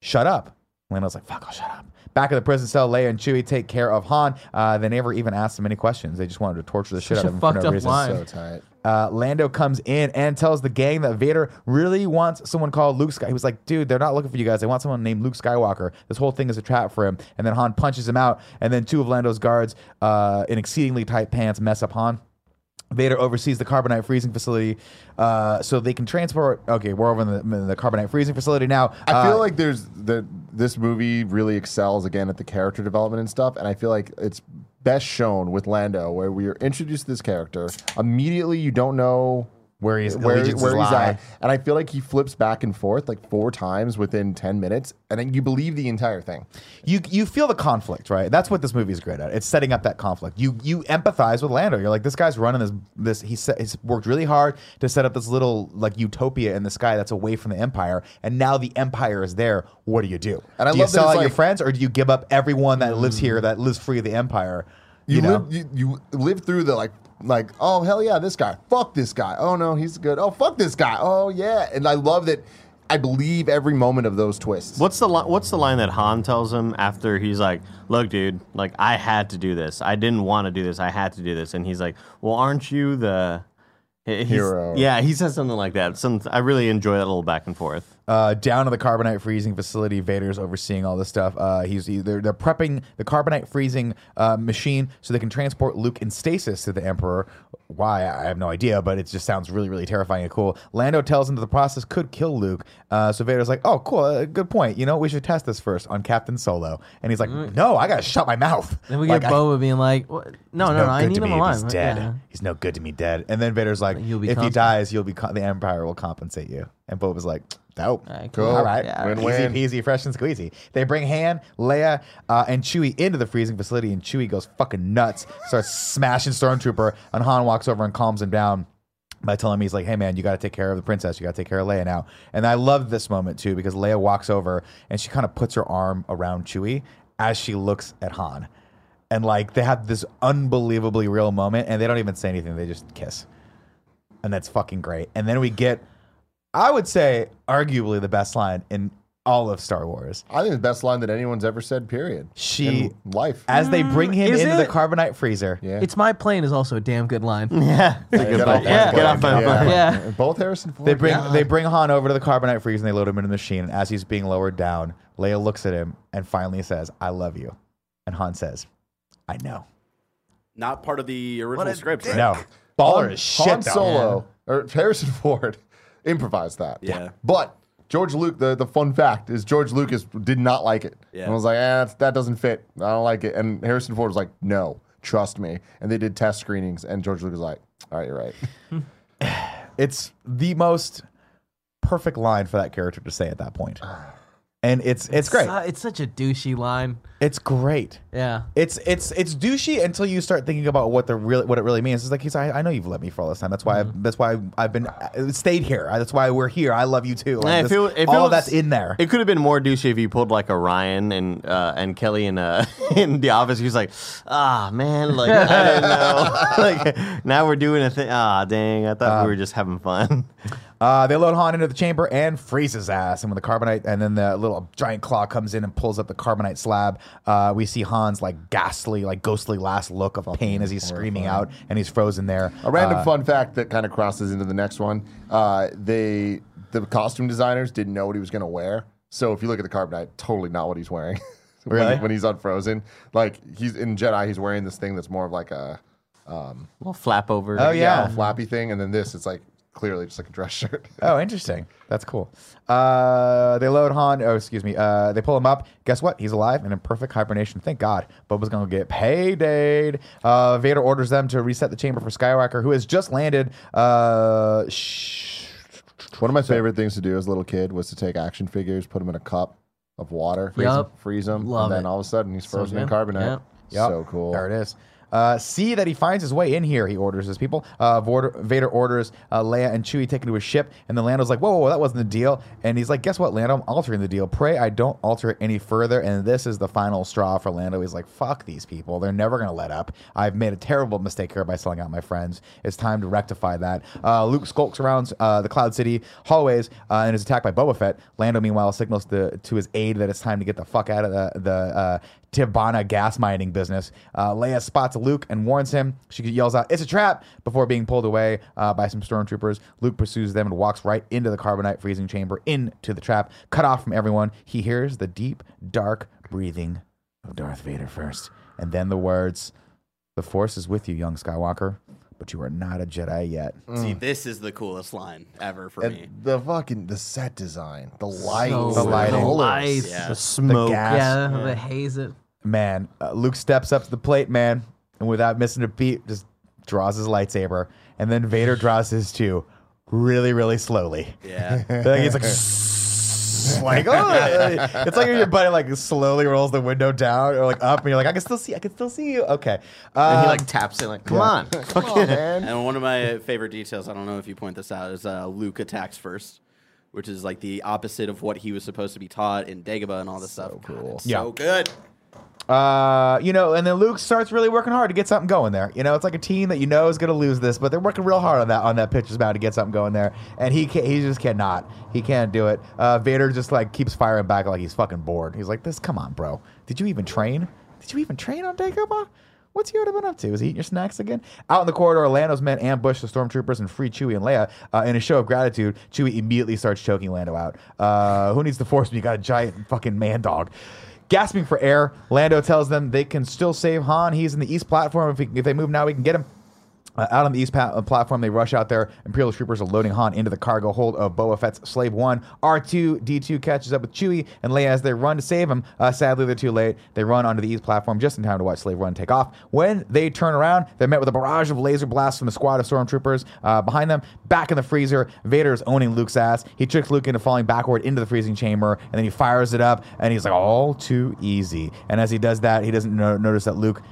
Shut up. Lando's like, "Fuck, I'll shut up." Back in the prison cell, Leia and Chewie take care of Han. Uh, they never even asked him any questions. They just wanted to torture the shit Such out of him for no reason. line. So tight. Uh, Lando comes in and tells the gang that Vader really wants someone called Luke Sky. He was like, dude, they're not looking for you guys. They want someone named Luke Skywalker. This whole thing is a trap for him. And then Han punches him out. And then two of Lando's guards uh, in exceedingly tight pants mess up Han. Vader oversees the carbonite freezing facility, uh, so they can transport. Okay, we're over in the, in the carbonite freezing facility now. I feel Uh, like there's the this movie really excels again at the character development and stuff, and I feel like it's best shown with Lando, where we are introduced to this character immediately. You don't know where he's where, where he's lie. at, and I feel like he flips back and forth like four times within ten minutes, and then you believe the entire thing. you you feel the conflict, right? That's what this movie is great at. It's setting up that conflict. You you empathize with Lando. You're like, this guy's running this this. He set, he's worked really hard to set up this little like utopia in the sky that's away from the Empire, and now the Empire is there. What do you do? And I do you love that sell out your friends, or do you give up everyone that lives here mm. that lives free of the Empire? You, You, know, live you, you live through the like like oh hell yeah this guy fuck this guy oh no he's good oh fuck this guy oh yeah and I love that I believe every moment of those twists. What's the li- what's the line that Han tells him after he's like, "Look, dude, like I had to do this. I didn't want to do this. I had to do this." And he's like, "Well, aren't you the he's- Hero. Yeah, he says something like that. Some I really enjoy that little back and forth. Uh, down to the carbonite freezing facility. Vader's overseeing all this stuff. Uh, he's they're, they're prepping the carbonite freezing uh, machine so they can transport Luke in stasis to the Emperor. Why I have no idea, but it just sounds really, really terrifying and cool. Lando tells him that the process could kill Luke. Uh, so Vader's like, "Oh, cool, uh, good point. You know, we should test this first on Captain Solo." And he's like, "No, I gotta shut my mouth." Then we Like, get I- Boba being like, what? "No, no, no, I need him alive." He's dead. Yeah. He's no good to me dead. And then Vader's like, if he dies, you'll be co- the Empire will compensate you. And Boba's like, dope. Alright, Cool. cool. All right, Yeah. Win-win. easy peasy, fresh and squeezy. They bring Han, Leia, uh, and Chewie into the freezing facility, and Chewie goes fucking nuts, starts smashing Stormtrooper, and Han walks over and calms him down by telling me he's like, "Hey man, you got to take care of the princess. You got to take care of Leia now." And I love this moment too because Leia walks over and she kind of puts her arm around Chewie as she looks at Han, and like they have this unbelievably real moment, and they don't even say anything; they just kiss, and that's fucking great. And then we get, I would say, arguably the best line in all of Star Wars. I think the best line that anyone's ever said. Period. She- in life. As they bring mm, him is into the it? carbonite freezer, yeah. It's my plane is also a damn good line. Yeah, Yeah, get off Yeah. Get off plane. plane. Yeah. Both Harrison Ford. They bring God. they bring Han over to the carbonite freezer and they load him into the machine. And as he's being lowered down, Leia looks at him and finally says, "I love you," and Han says, "I know." Not part of the original script. Right? No, baller Han, as shit. Han though. Solo or Harrison Ford improvised that. Yeah. But George Luke, the, the fun fact is George Lucas did not like it. Yeah. And I was like, eh, that doesn't fit. I don't like it. And Harrison Ford was like, no, trust me. And they did test screenings, and George Lucas was like, all right, you're right. It's the most perfect line for that character to say at that point, and it's it's great. Su- It's such a douchey line. It's great. Yeah. It's it's it's douchey until you start thinking about what the real what it really means. It's like he's I, I know you've let me for all this time. That's why I've, that's why I've been uh, stayed here. That's why we're here. I love you too. Like Yeah, this- it- if it all was- that's in there. It could have been more douchey if you pulled like a Ryan and uh, and Kelly in uh, in the office. He was like, "Ah, man, like I didn't know. like now we're doing a thing. Ah, dang, I thought we were just having fun." Uh, they load Han into the chamber and freeze his ass. And when the carbonite and then the little giant claw comes in and pulls up the carbonite slab, uh, we see Han's like ghastly, like ghostly last look of pain as he's screaming out and he's frozen there. A random Uh, fun fact that kind of crosses into the next one. Uh, they the costume designers didn't know what he was going to wear. So if you look at the carbonite, totally not what he's wearing. when, Really? when he's unfrozen, like he's in Jedi, he's wearing this thing that's more of like a Well, flap over. Oh, yeah. a flappy thing, and then this it's like clearly just like a dress shirt. Oh, interesting. That's cool. Uh, they load Han. Oh, excuse me. Uh, they pull him up. Guess what? He's alive and in perfect hibernation. Thank God. Boba's gonna get payday. Uh, Vader orders them to reset the chamber for Skywalker, who has just landed. Uh, sh- One of my favorite things to do as a little kid was to take action figures, put them in a cup of water, freeze, Yup. them, freeze them, Love and then it. all of a sudden he's So frozen in good. carbonite. Yep. So cool. There it is. Uh, see that he finds his way in here. He orders his people. Uh, Vader orders uh, Leia and Chewie taken to his ship, and then Lando's like, "Whoa, whoa, whoa, that wasn't the deal." And he's like, "Guess what, Lando? I'm altering the deal. Pray I don't alter it any further." And this is the final straw for Lando. He's like, "Fuck these people. They're never gonna let up. I've made a terrible mistake here by selling out my friends. It's time to rectify that." Uh, Luke skulks around uh, the Cloud City hallways uh, and is attacked by Boba Fett. Lando, meanwhile, signals to, to his aide that it's time to get the fuck out of the the Tibanna gas mining business. Uh, Leia spots Luke and warns him. She yells out, "It's a trap!" before being pulled away uh, by some stormtroopers. Luke pursues them and walks right into the carbonite freezing chamber, into the trap, cut off from everyone. He hears the deep, dark breathing of Darth Vader first, and then the words, "The Force is with you, young Skywalker, but you are not a Jedi yet." See, this is the coolest line ever for me. The fucking the set design, the lights, So The good. lighting. The colors. lights. Yeah. The smoke. gas. Yeah, the haze it. Man, uh, Luke steps up to the plate, man, and without missing a beat, just draws his lightsaber, and then Vader draws his too, really, really slowly. Yeah. Like he's like, like oh, it's like your buddy like slowly rolls the window down or like up, and you're like, I can still see, I can still see you. Okay, And he Um, like taps it like, "Come on." Come on, man. And one of my favorite details, I don't know if you point this out, is uh, Luke attacks first, which is like the opposite of what he was supposed to be taught in Dagobah and all this stuff. God, cool. it's Yeah. So good. Uh, you know, and then Luke starts really working hard to get something going there. You know, it's like a team that you know is going to lose this, but they're working real hard on that on that pitch about to get something going there, and he can he just cannot. He can't do it. Uh, Vader just like keeps firing back like he's fucking bored. He's like, "This, come on, bro. Did you even train? Did you even train on Dagobah?" What's Yoda been up to? Is he eating your snacks again? Out in the corridor, Lando's men ambush the stormtroopers and free Chewie and Leia. Uh, in a show of gratitude, Chewie immediately starts choking Lando out. Uh, who needs the force when you got a giant fucking man dog? Gasping for air, Lando tells them they can still save Han. He's in the east platform. If, we, if they move now, we can get him. Uh, out on the east pa- uh, platform, they rush out there. Imperial troopers are loading Han into the cargo hold of Boba Fett's Slave One. R2 D2 catches up with Chewie and Leia as they run to save him. Uh, sadly, they're too late. They run onto the east platform just in time to watch Slave One take off. When they turn around, they're met with a barrage of laser blasts from a squad of stormtroopers. Uh, behind them, back in the freezer, Vader is owning Luke's ass. He tricks Luke into falling backward into the freezing chamber, and then he fires it up, and he's like, all too easy. And as he does that, he doesn't no- notice that Luke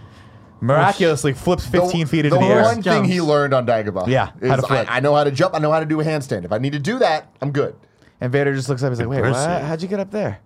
miraculously flips 15 the, feet into the the, air. one thing he learned on Dagobah. Yeah, is how to flip. I, I know how to jump. I know how to do a handstand. If I need to do that, I'm good. And Vader just looks up. And he's like, "Wait, what? Impressive. How'd you get up there?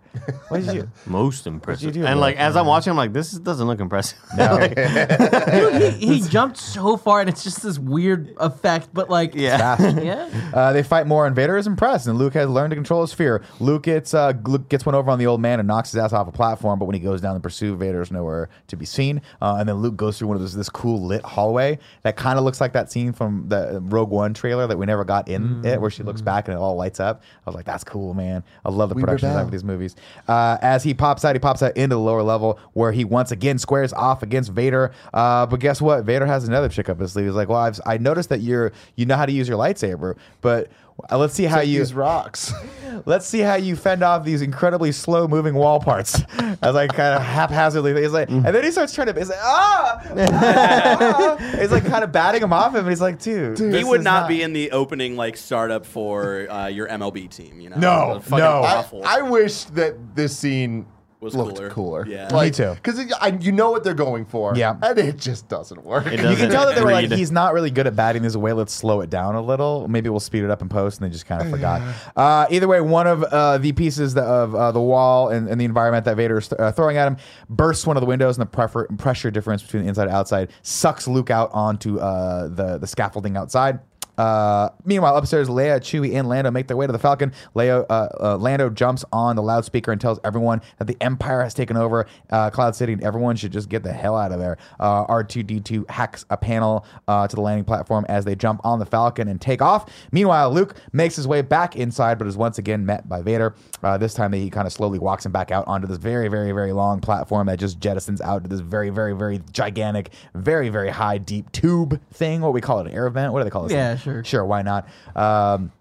What did you?" Most impressive. do, and like as I'm watching, I'm like, this doesn't look impressive. Dude, he, he jumped so far, and it's just this weird effect. But like, yeah. Fast. yeah. Uh, they fight more, and Vader is impressed. And Luke has learned to control his fear. Luke gets uh, Luke gets one over on the old man and knocks his ass off a platform. But when he goes down the pursuit, Vader's nowhere to be seen. Uh, and then Luke goes through one of those this cool lit hallway that kind of looks like that scene from the Rogue One trailer that we never got in it, where she looks back and it all lights up. I was like, that's cool, man. I love the We production design rebel. for these movies. Uh, as he pops out, he pops out into the lower level where he once again squares off against Vader. Uh, but guess what? Vader has another trick up his sleeve. He's like, "Well, I've, I noticed that you're you know how to use your lightsaber, but let's see how you use rocks. let's see how you fend off these incredibly slow moving wall parts." As I kind of haphazardly, he's like, and then he starts trying to, he's like, ah, Ah! he's like kind of batting him off him, and he's like, "Dude, He this would is not, be in the opening like startup for uh, your MLB team. You know, No, no. I. I wish that this scene Was looked cooler. cooler. Yeah. Me too. Because you know what they're going for. Yeah. and it just doesn't work. It You doesn't can tell that they were like, he's not really good at batting this away. Let's slow it down a little. Maybe we'll speed it up in post, and they just kind of forgot. Uh, either way, one of uh, the pieces that- of uh, the wall and, and the environment that Vader is uh, throwing at him bursts one of the windows, and the prefer- pressure difference between the inside and outside sucks Luke out onto uh, the the scaffolding outside. Uh, meanwhile, upstairs, Leia, Chewie, and Lando make their way to the Falcon. Leia, uh, uh, Lando jumps on the loudspeaker and tells everyone that the Empire has taken over uh, Cloud City and everyone should just get the hell out of there. Uh, R2D2 hacks a panel to the landing platform as they jump on the Falcon and take off. Meanwhile, Luke makes his way back inside, but is once again met by Vader. This time, he kind of slowly walks him back out onto this very, very, very long platform that just jettisons out to this very, very, very gigantic, very, very high, deep tube thing. What we call it, an air vent? What do they call this? Yeah? Sure. Sure, why not? Um,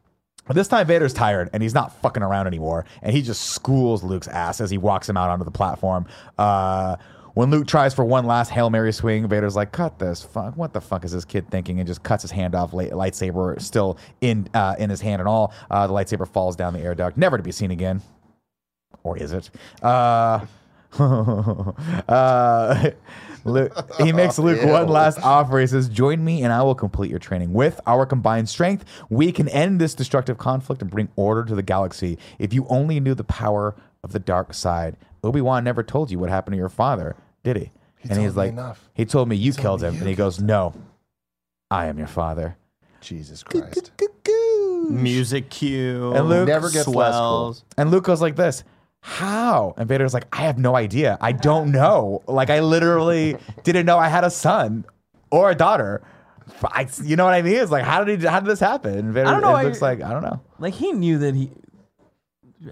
this time Vader's tired and he's not fucking around anymore, and he just schools Luke's ass as he walks him out onto the platform. Uh, when Luke tries for one last Hail Mary swing, Vader's like, "Cut this! Fuck! What the fuck is this kid thinking?" And just cuts his hand off. Light, lightsaber still in uh, in his hand and all. Uh, the lightsaber falls down the air duct, never to be seen again. Or is it? Uh, uh, Luke, he makes Luke Ew. one last offer. He says, Join me and I will complete your training. With our combined strength, we can end this destructive conflict and bring order to the galaxy. If you only knew the power of the dark side. Obi Wan never told you what happened to your father, did he? and he's like, enough. He told me you killed me him. you And he goes, No, I am your father. Jesus Christ. Music cue. And Luke Never gets less cool. And Luke goes like this. How? And Vader's like, I have no idea. I don't know. Like, I literally didn't know I had a son or a daughter. I, you know what I mean? It's like, how did he? How did this happen? And Vader, I don't know, It I- looks like I don't know. Like he knew that he.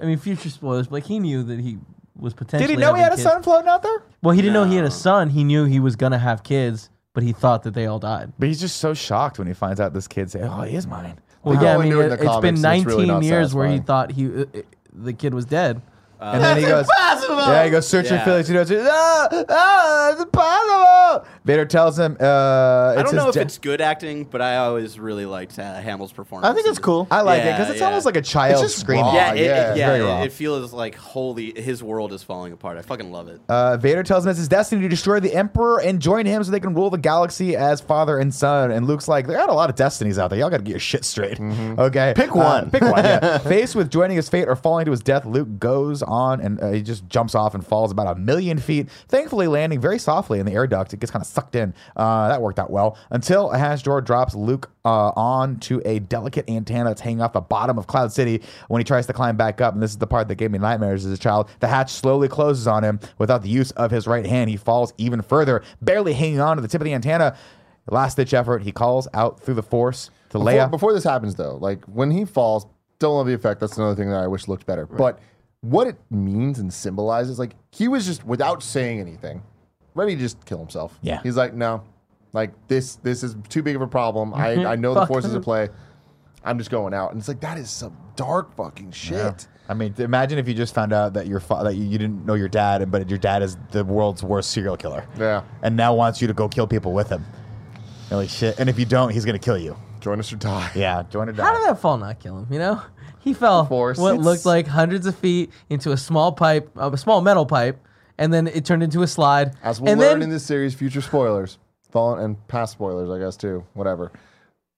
I mean, future spoilers, but like he knew that he was potentially. Did he know he had having a son floating out there? Well, he didn't know he had a son. He knew he was gonna have kids, but he thought that they all died. But he's just so shocked when he finds out this kid say, "Oh, he is mine." Well, We yeah, I mean, it in it, the has been comics, and it's 19 really not years where he thought he uh, uh, the kid was dead. And then he goes, "Yeah." He goes searching Yeah. Philly. He goes, "Ah, ah, it's impossible." Vader tells him, uh, I don't know if de- it's good acting, but I always really liked uh, Hamill's performance. I think it's cool. I like it Yeah, because it's yeah. almost like a child just screaming. raw. Yeah, it, yeah, it, it's very yeah, raw. it, it feels like holy. His world is falling apart. I fucking love it. Uh, Vader tells him it's his destiny to destroy the Emperor and join him so they can rule the galaxy as father and son. And Luke's like, there got a lot of destinies out there. Y'all got to get your shit straight. Okay, Pick Uh, one. pick one. Yeah. Faced with joining his fate or falling to his death, Luke goes on and uh, he just jumps off and falls about a million feet. Thankfully, landing very softly in the air duct. It gets kind of sucked in. Uh, that worked out well until a hatch door drops Luke uh, onto a delicate antenna that's hanging off the bottom of Cloud City. When he tries to climb back up, and this is the part that gave me nightmares as a child, the hatch slowly closes on him without the use of his right hand. He falls even further, barely hanging on to the tip of the antenna. Last ditch effort, he calls out through the force to Before, Leia. before this happens, though, like when he falls, don't love the effect. That's another thing that I wish looked better. But what it means and symbolizes, like he was just without saying anything, ready to just kill himself. Yeah. he's like, no, like this, this is too big of a problem. I, I know the forces at play. I'm just going out, and it's like that is some dark fucking shit. Yeah. I mean, imagine if you just found out that your fa- that you, you didn't know your dad, but your dad is the world's worst serial killer, Yeah. and now wants you to go kill people with him. You're like shit, and if you don't, he's gonna kill you. Join us or die. Yeah, join or die. How did that fall not kill him? You know, he fell Force. what It's- looked like hundreds of feet into a small pipe, uh, a small metal pipe, and then it turned into a slide. As we'll and learn then, in this series, future spoilers, fall and past spoilers, I guess too. Whatever.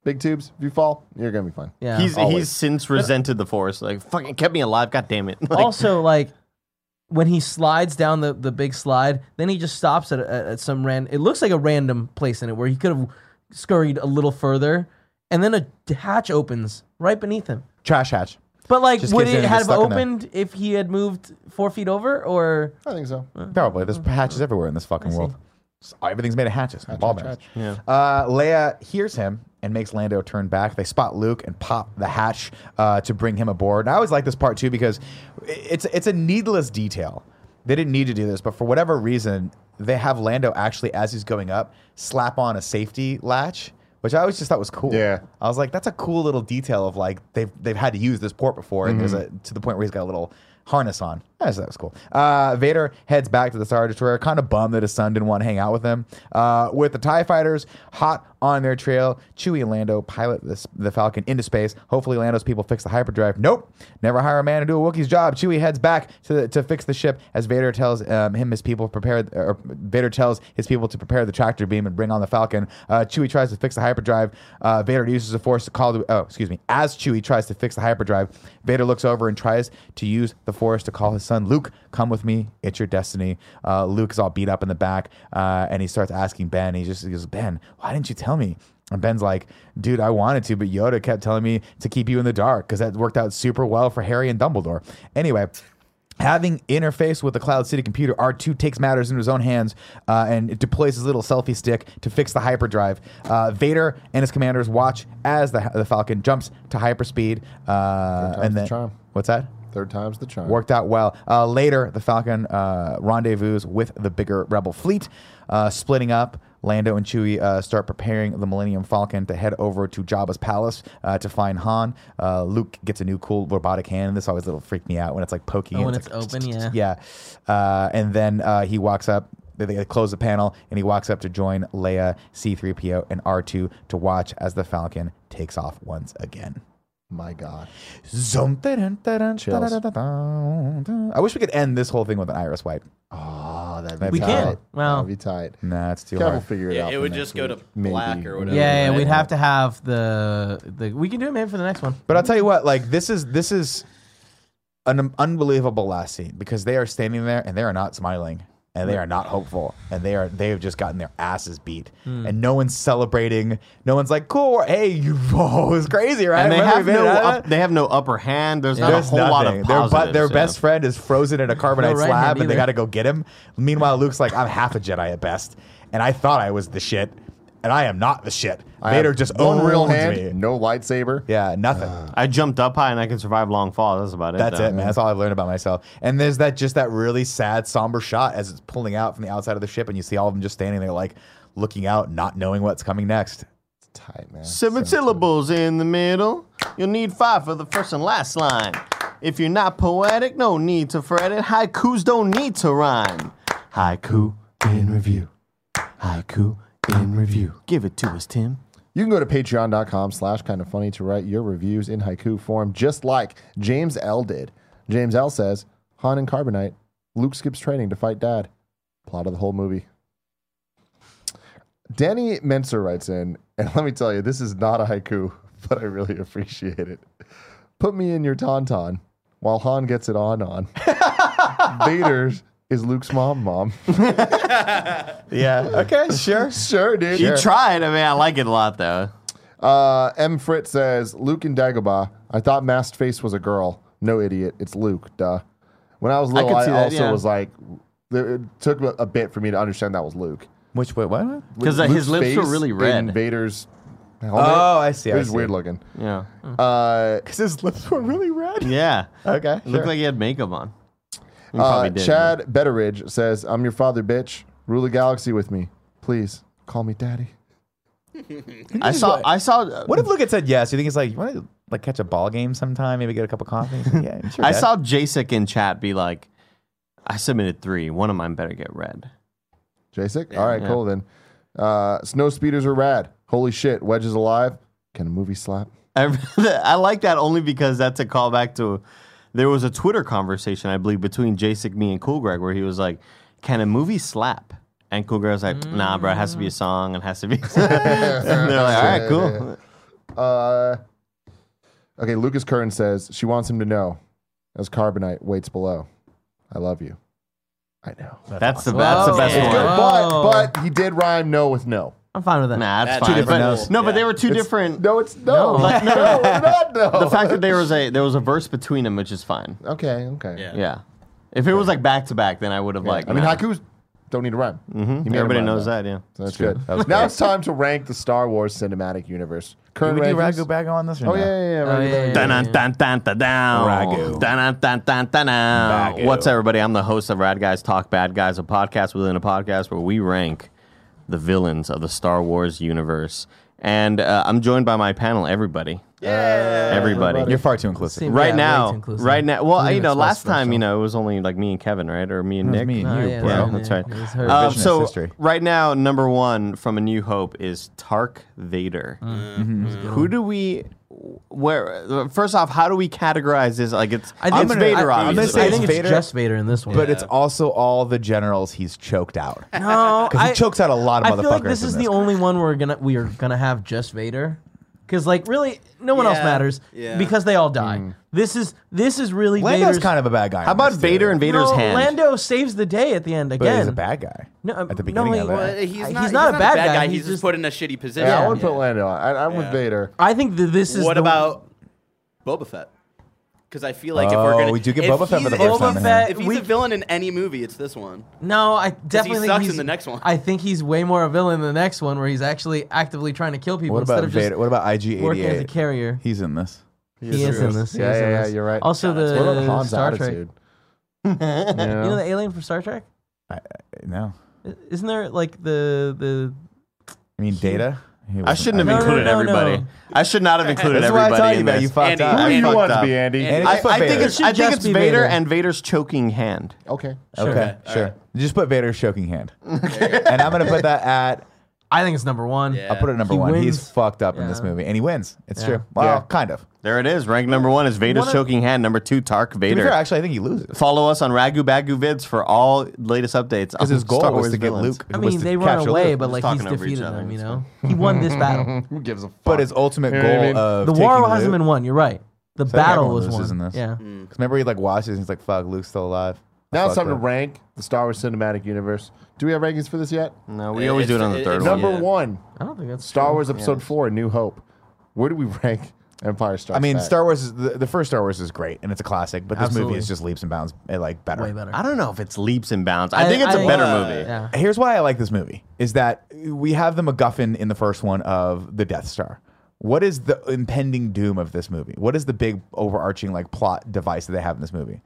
Big tubes. If you fall, you're gonna be fine. yeah. He's Always. he's since resented the force. Like fucking kept me alive. God damn it. Like, also like when he slides down the, the big slide, then he just stops at, at, at some random. It looks like a random place in it where he could have scurried a little further, and then a hatch opens right beneath him. Trash hatch. But like, Just would gets it and gets have stuck in there. opened if he had moved four feet over, or I think so. Probably. There's hatches everywhere in this fucking world. S- Everything's made of hatches. ball hatch, bearings. hatch. Yeah. Uh, Leia hears him and makes Lando turn back. They spot Luke and pop the hatch uh, to bring him aboard. And I always like this part too because it's it's a needless detail. They didn't need to do this, but for whatever reason, they have Lando actually, as he's going up, slap on a safety latch, which I always just thought was cool. Yeah. I was like, that's a cool little detail of like they've they've had to use this port before, and there's mm-hmm. a to the point where he's got a little harness on. I that was cool. Uh, Vader heads back to the Star Destroyer, kind of bummed that his son didn't want to hang out with him. Uh, with the TIE fighters hot on their trail, Chewie and Lando pilot this, the Falcon into space. Hopefully, Lando's people fix the hyperdrive. Nope. Never hire a man to do a Wookiee's job. Chewie heads back to, to fix the ship as Vader tells um, him his people prepare, or Vader tells his people to prepare the tractor beam and bring on the Falcon. Uh, Chewie tries to fix the hyperdrive. Uh, Vader uses the Force to call the, oh, excuse me. As Chewie tries to fix the hyperdrive, Vader looks over and tries to use the Force to call his son Luke, come with me. It's your destiny. Uh, Luke is all beat up in the back, uh, and he starts asking Ben. He just he goes, Ben, why didn't you tell me? And Ben's like, dude, I wanted to, but Yoda kept telling me to keep you in the dark because that worked out super well for Harry and Dumbledore. Anyway, Having interface with the Cloud City computer, R2 takes matters into his own hands uh, and it deploys his little selfie stick to fix the hyperdrive. Uh, Vader and his commanders watch as the, the Falcon jumps to hyperspeed. Uh, and the then, charm. what's that? Third time's the charm. Worked out well. Uh, later, the Falcon uh, rendezvous with the bigger Rebel fleet, uh, splitting up. Lando and Chewie uh, start preparing the Millennium Falcon to head over to Jabba's palace uh, to find Han. Uh, Luke gets a new cool robotic hand. This always little freak me out when it's like poking. Oh, and when it's it's like, open, yeah. yeah. Uh, and then uh, he walks up. They, they close the panel, and he walks up to join Leia, C-3PO, and R2 to watch as the Falcon takes off once again. My God. Zoom, da-dun, da-dun, Chills. I wish we could end this whole thing with an iris wipe. Oh, that'd We be tight. can. Well- that'd be tight. Nah, it's too Yeah, we'll hard. figure it Yeah, out. it for would next just go to week. Maybe. black or whatever. Yeah, yeah, right? we'd have to have the the. We can do it maybe for the next one. But I'll tell you what, like this is this is an unbelievable last scene because they are standing there and they are not smiling and they are not hopeful and they are they have just gotten their asses beat Hmm. and no one's celebrating. No one's like, "Cool, hey, you, whoa, it was crazy, right?" And they Remember have no it out of up, that?" they have no upper hand. There's not There's a whole lot of their, bu- positives. their yeah. best friend is frozen in a carbonite No slab, hand and they got to go get him. Meanwhile, Luke's like, "I'm half a Jedi at best, and I thought I was the shit, and I am not the shit." I Vader have just one real owns hand, me. no lightsaber. Yeah, nothing. I jumped up high and I can survive long falls. That's about it. That's though. it, man. That's all I've learned about myself. And there's that just that really sad, somber shot as it's pulling out from the outside of the ship, and you see all of them just standing there, like looking out, not knowing what's coming next. It's tight, man. Seven syllables in the middle. You'll need five for the first and last line. If you're not poetic, no need to fret it. Haikus don't need to rhyme. Haiku in review. Haiku in review. Give it to us, Tim. You can go to patreon.com slash kind of funny to write your reviews in haiku form, just like James L. did. James L. says, Han and Carbonite, Luke skips training to fight dad. Plot of the whole movie. Danny Menser writes in, and let me tell you, this is not a haiku, but I really appreciate it. Put me in your tauntaun while Han gets it on on. Vader is Luke's mom, mom. Yeah. Okay. Sure. sure, dude. You tried. I mean, I like it a lot, though. Uh, M. Fritz says Luke and Dagobah. I thought masked face was a girl. No idiot. It's Luke. Duh. When I was little, could I, that, also yeah. was like, it took a, a bit for me to understand that was Luke. Which wait, what? Because uh, his lips were face really in red. Vader's helmet. Oh, I see. it I was see. weird looking. Yeah. Uh, Because his lips were really red. Yeah. Okay. It looked like he had makeup on. He uh, did. Chad Betteridge says, "I'm your father, bitch. Rule the galaxy with me, please. Call me daddy." I saw. I saw. What if Luke had said yes? You think he's like, you want to like catch a ball game sometime? Maybe get a cup of coffee? Like, yeah, sure. I Dad." saw Jacek in chat be like, "I submitted three. One of mine better get read." Jacek? All right, Yeah. cool then. Uh, snow speeders are rad. Holy shit, Wedge is alive. Can a movie slap? I, I like that only because that's a callback to. There was a Twitter conversation, I believe, between Jacek, me, and Cool Greg, where he was like, "Can a movie slap?" And Cool Greg was like, "Nah, bro. It has to be a song. It has to be." and they're like, "All right, cool." Uh, okay, Lucas Curran says she wants him to know as Carbonite waits below. I love you. I know. That's the that's the best Whoa. one. But but he did rhyme no with no. I'm fine with that. Nah, that's, That's fine. two different But- no's. No, but they were two It's- different. No, it's no. No. no, no, not no. The fact that there was a there was a verse between them, which is fine. Okay, okay. Yeah. Yeah. If it was like back to back, then I would have Yeah. like. I mean, nah. haikus don't need a rhyme. Mhm. He Everybody rhyme, knows though. that. Yeah. So that's good. That now it's time to rank the Star Wars cinematic universe. Did Current we do rankings. Ragu Bag on this? Or Oh no? yeah, yeah, yeah. Oh. Dun dun dun dun. Ragu. Dun dun dun dun down. Ragu. What's up, everybody? I'm the host of Rad Guys Talk Bad Guys, a podcast within a podcast where we rank the villains of the Star Wars universe. and uh, I'm joined by my panel. Everybody, Yeah. everybody. You're far too inclusive. Seem- right yeah, way now, too inclusive. right now. Well, Didn't you know, express last time, special. you know, it was only like me and Kevin, right, or me and Nick. me and No, you, yeah, bro. Yeah, that's right. it was her. Um, Revisionist so history. right now, number one from A New Hope is Tark Vader. Mm. Who do we? Where? First off, how do we categorize this? Like it's I think it's gonna- Vader. I- I'm gonna say I think it's it's Vader. just Vader in this one. But it's also all the generals he's choked out. no, Because he chokes out a lot of I motherfuckers. feel like this in is the only one we're gonna we are gonna have just Vader, because like really no one else Yeah, matters yeah. because they all die. Mm. This is this is really Lando's Vader's. kind of a bad guy. How about. Vader and Vader's no, hand? Lando saves the day at the end again. But again. he's a bad guy. No, at the no, beginning he- of Well, it. he's, He's not, not a bad guy, He's, he's just just- put in a shitty position. Yeah, I would put Lando. on. I, I'm with Vader. I think that this is What the- about Boba Fett? Because I feel like if Oh, we're gonna, we do get if Boba Fett for he's- the first if time he's- in here. If he's We- a villain in any movie, it's this one. No, I definitely think sucks he's in the next one. I think he's way more a villain in the next one, where he's actually actively trying to kill people What instead about of just Vader? What about IG working as a 88? carrier. He's in this. He is in this. he Yeah, is in yeah, yeah. this. You're right. Also, Yeah, that's the what about Han's Star attitude? Trek. You You know know? the alien from Star Trek? No, I- Isn't there like the the? I mean Data. He I shouldn't have No, no, included no, everybody. no. I should not have included That's why I everybody tell you in about this. you fucked Andy, up. Who I do you fucked want to up. be, Andy? Andy, I- I, Just put I think it's It should I think just it's be Vader Vader. and Vader's choking hand. Okay. Sure. Okay, Okay, sure. alright. Just put Vader's choking hand, and I'm gonna put that at. I think it's number one. Yeah. I'll put it at number He one. He's wins. fucked up in this movie, and he wins. It's Yeah. true. Well, Yeah. kind of. There it is. Rank number one is Vader's One of- choking hand. Number two, Tark To be Vader. fair, actually, I think he loses. Follow us on Ragu Bagu Vids for all latest updates. Because his goal Star was to get. Luke. I was mean, to they run capture away, Luke. but Just like he's talking over each defeated other, them. You it's know, he won this battle. Who gives a fuck? But his ultimate You know what I goal mean? of The war Luke- hasn't been won. You're right. The So battle everyone was loses won. in this. Yeah. Because remember, he like watches and he's like, "Fuck, Luke's still alive." Now it's Fuck time to rank the Star Wars Cinematic Universe. Do we have rankings for this yet? No, we It- always do it on the it- third it's- one. Number Yeah. one, I don't think that's Star true. Wars Episode Four: A New Hope. Where do we rank Empire Strikes I mean, Back? Star Wars. Is, the, the first Star Wars is great and it's a classic, but this movie is just leaps and bounds eh, like better. way better. I don't know if it's leaps and bounds. I, I- think it's a I- better uh, movie. Yeah. Here's why I like this movie: is that we have the MacGuffin in the first one of the Death Star. What is the impending doom of this movie? What is the big overarching like plot device that they have in this movie?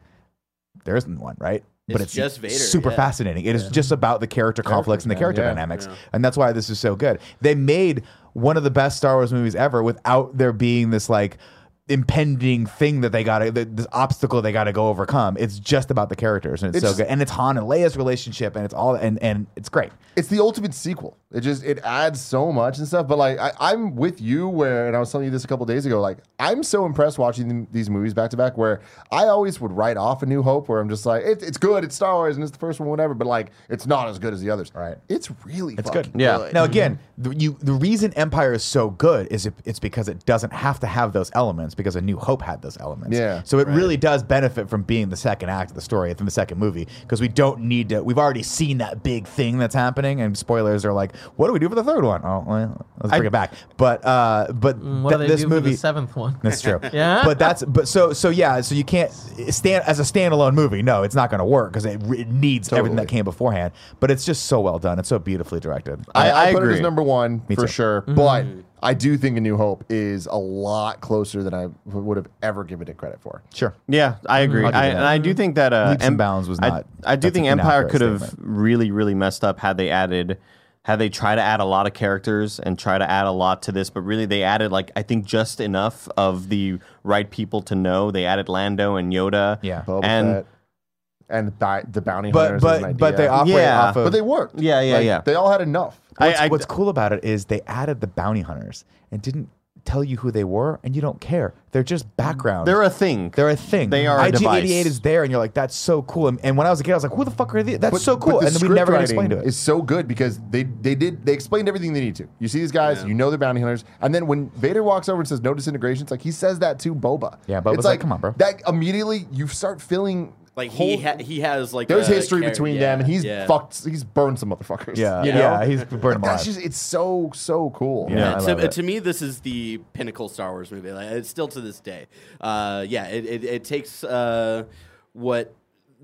There isn't one, right? but It's it's just Vader, super yeah. fascinating. It is just about the character conflicts and the character yeah. dynamics, Yeah. and that's why this is so good. They made one of the best Star Wars movies ever without there being this like impending thing that they got to this obstacle they got to go overcome. It's just about the characters, and it's, It's- so good. And it's Han and Leia's relationship, and it's all and and it's great. it's the ultimate sequel. It just it adds so much and stuff. But like I, I'm with you where, and I was telling you this a couple days ago. Like I'm so impressed watching them- these movies back to back. Where I always would write off A New Hope, where I'm just like, it, it's good, it's Star Wars, and it's the first one, whatever. But like, it's not as good as the others. Right. It's really It's good. Yeah. good. Now again, the, you the reason Empire is so good is it, it's because it doesn't have to have those elements because A New Hope had those elements. Yeah. So it really does benefit from being the second act of the story from the second movie because we don't need to. We've already seen that big thing that's happening, and spoilers are like, what do we do for the third one? Oh, well, let's bring it back. But uh, but Mm, What th- do this do movie. for the seventh one? That's true. Yeah? But that's but so so yeah. So you can't stand as a standalone movie. No, it's not going to work because it, it needs everything that came beforehand. But it's just so well done. It's so beautifully directed. I, I- I put it agree. as number one Me for too. sure. But I do think A New Hope is a lot closer than I would have ever given it credit for. Sure. Yeah, I agree. I'll give I, you that. and I do think that uh, Leaps Em- bounds was not- I, do think Empire could have really, really messed up had they added, had they tried to add a lot of characters and try to add a lot to this. But really, they added like I think just enough of the right people to know. They added Lando and Yoda. Yeah. Boba and Fett and the, the bounty But hunters. an but but they operate Yeah. off of. but they worked. Yeah, yeah, Like, yeah. They all had enough. what's, I- I- what's cool about it is they added the bounty hunters and didn't tell you who they were, and you don't care. They're just background. they're a thing. They're a thing. They are a IG88 device. is there, and you're like, that's so cool. And, and when I was a kid, I was like, who the fuck are these? That's But- so cool. the And then we script never got writing explained to it. it. Is so good because they they did they explained everything they need to. You see these guys, you know they're bounty hunters, and then when Vader walks over and says no disintegration, it's like he says that to Boba. Yeah, Boba's it's like, "Come on, bro." That immediately you start feeling Like he whole- ha- he has like there's a history char- between yeah, them, and he's yeah. fucked. He's burned some motherfuckers. Yeah, you know? yeah, he's burned That's alive. just it's so so cool. Yeah, Yeah, to, to me, this is the pinnacle Star Wars movie. Like, it's still to this day. Uh, yeah, it, it, it takes uh, what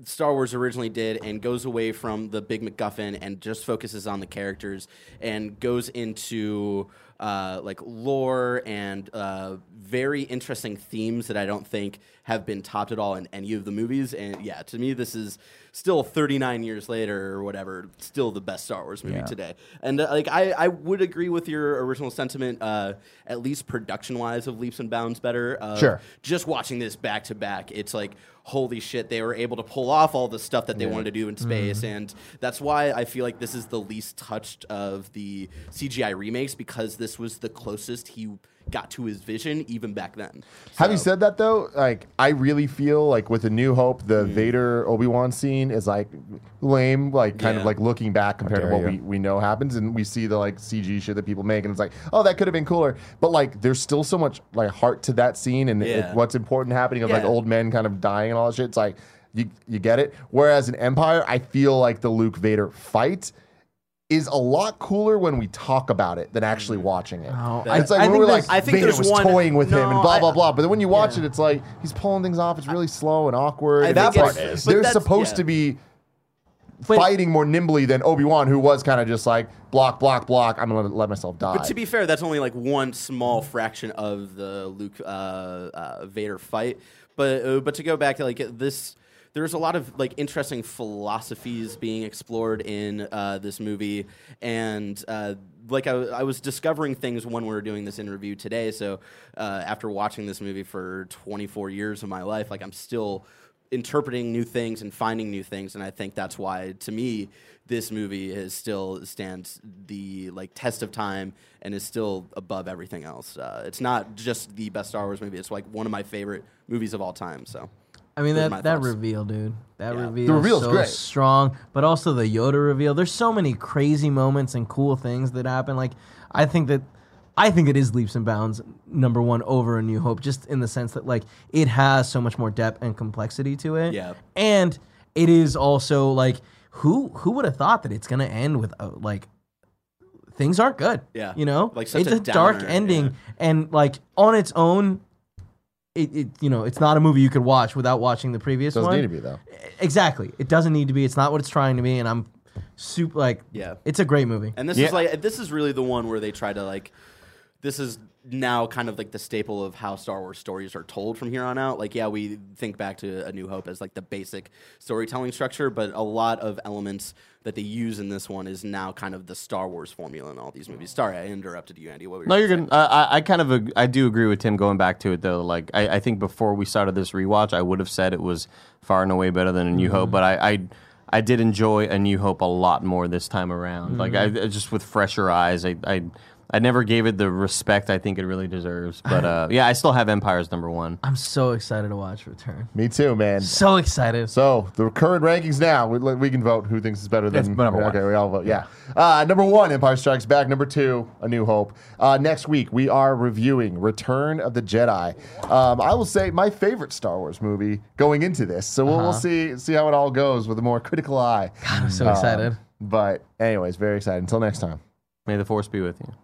Star Wars originally did and goes away from the big MacGuffin and just focuses on the characters and goes into uh, like lore and uh, very interesting themes that I don't think have been topped at all in any of the movies. And yeah, to me, this is still 39 years later or whatever, still the best Star Wars movie Yeah. today. And uh, like I, I would agree with your original sentiment, uh, at least production wise, of leaps and bounds better. Of Sure. Just watching this back to back, it's like holy shit, they were able to pull off all the stuff that they wanted to do in space, and that's why I feel like this is the least touched of the CGI remakes because this was the closest he got to his vision even back then. Having So- said that, though, like I really feel like with a New Hope, the Mm. Vader Obi Wan scene is like lame, like kind of like looking back compared to what we, you. we know happens, and we see the like CG shit that people make, and it's like, oh, that could have been cooler. But like, there's still so much like heart to that scene, and it- what's important happening of like old men kind of dying and all that shit. It's like you you get it. Whereas in Empire, I feel like the Luke Vader fight. Is a lot cooler when we talk about it than actually watching it. Oh, it's I- like I when think we're there's- like, I think Vader was one- toying with him and blah blah blah. But then when you watch Yeah. it, it's like he's pulling things off. It's really slow and awkward. I and think it's it's- they're supposed yeah. to be But- fighting more nimbly than Obi Wan, who was kind of just like block, block, block. I'm gonna let, let myself die. But to be fair, that's only like one small fraction of the Luke uh, uh, Vader fight. But uh, but to go back to like this, there's a lot of like interesting philosophies being explored in uh, this movie, and uh, like I, I was discovering things when we were doing this interview today. So uh, after watching this movie for 24 years of my life, like I'm still interpreting new things and finding new things. And i think that's why to me this movie is still stands the like test of time and is still above everything else. Uh, it's not just the best star wars movie. It's like one of my favorite movies of all time so I mean that that thoughts. reveal, dude. That Yeah. reveal. The reveal's so great. strong, but also the Yoda reveal. There's so many crazy moments and cool things that happen. Like I think that I think it is leaps and bounds number one over A New Hope, just in the sense that like it has so much more depth and complexity to it. Yeah. and it is also like who who would have thought that it's gonna end with uh, like things aren't good. Yeah. you know, Like such it's a a, dark downer, ending, yeah. and like on its own. It, it you know it's not a movie you could watch without watching the previous doesn't one. need to be though. Exactly. It doesn't need to be. It's not what it's trying to be, and I'm super like. Yeah. It's a great movie. and this Yeah. is like this is really the one where they try to like this is now kind of like the staple of how Star Wars stories are told from here on out. Like, yeah, we think back to A New Hope as like the basic storytelling structure, but a lot of elements that they use in this one is now kind of the Star Wars formula in all these movies. Sorry, I interrupted you, Andy. What were you No, you're good. Uh, I, I kind of ag- I do agree with Tim going back to it though. Like I, I think before we started this rewatch, I would have said it was far and away better than A New Hope, but I, I I did enjoy A New Hope a lot more this time around. Like I I- just with fresher eyes, I. I I never gave it the respect I think it really deserves, but uh, yeah, I still have Empire's number one. I'm so excited to watch Return. Me too, man. So excited. So the current rankings now, we, we can vote who thinks is better than It's number one. Okay, we all vote. Yeah. Uh, number one, Empire Strikes Back. Number two, A New Hope. Uh, next week we are reviewing Return of the Jedi. Um, I will say my favorite Star Wars movie going into this. So we'll, we'll Uh-huh. see see how it all goes with a more critical eye. God, I'm so Um, excited. But anyways, very excited. Until next time. May the force be with you.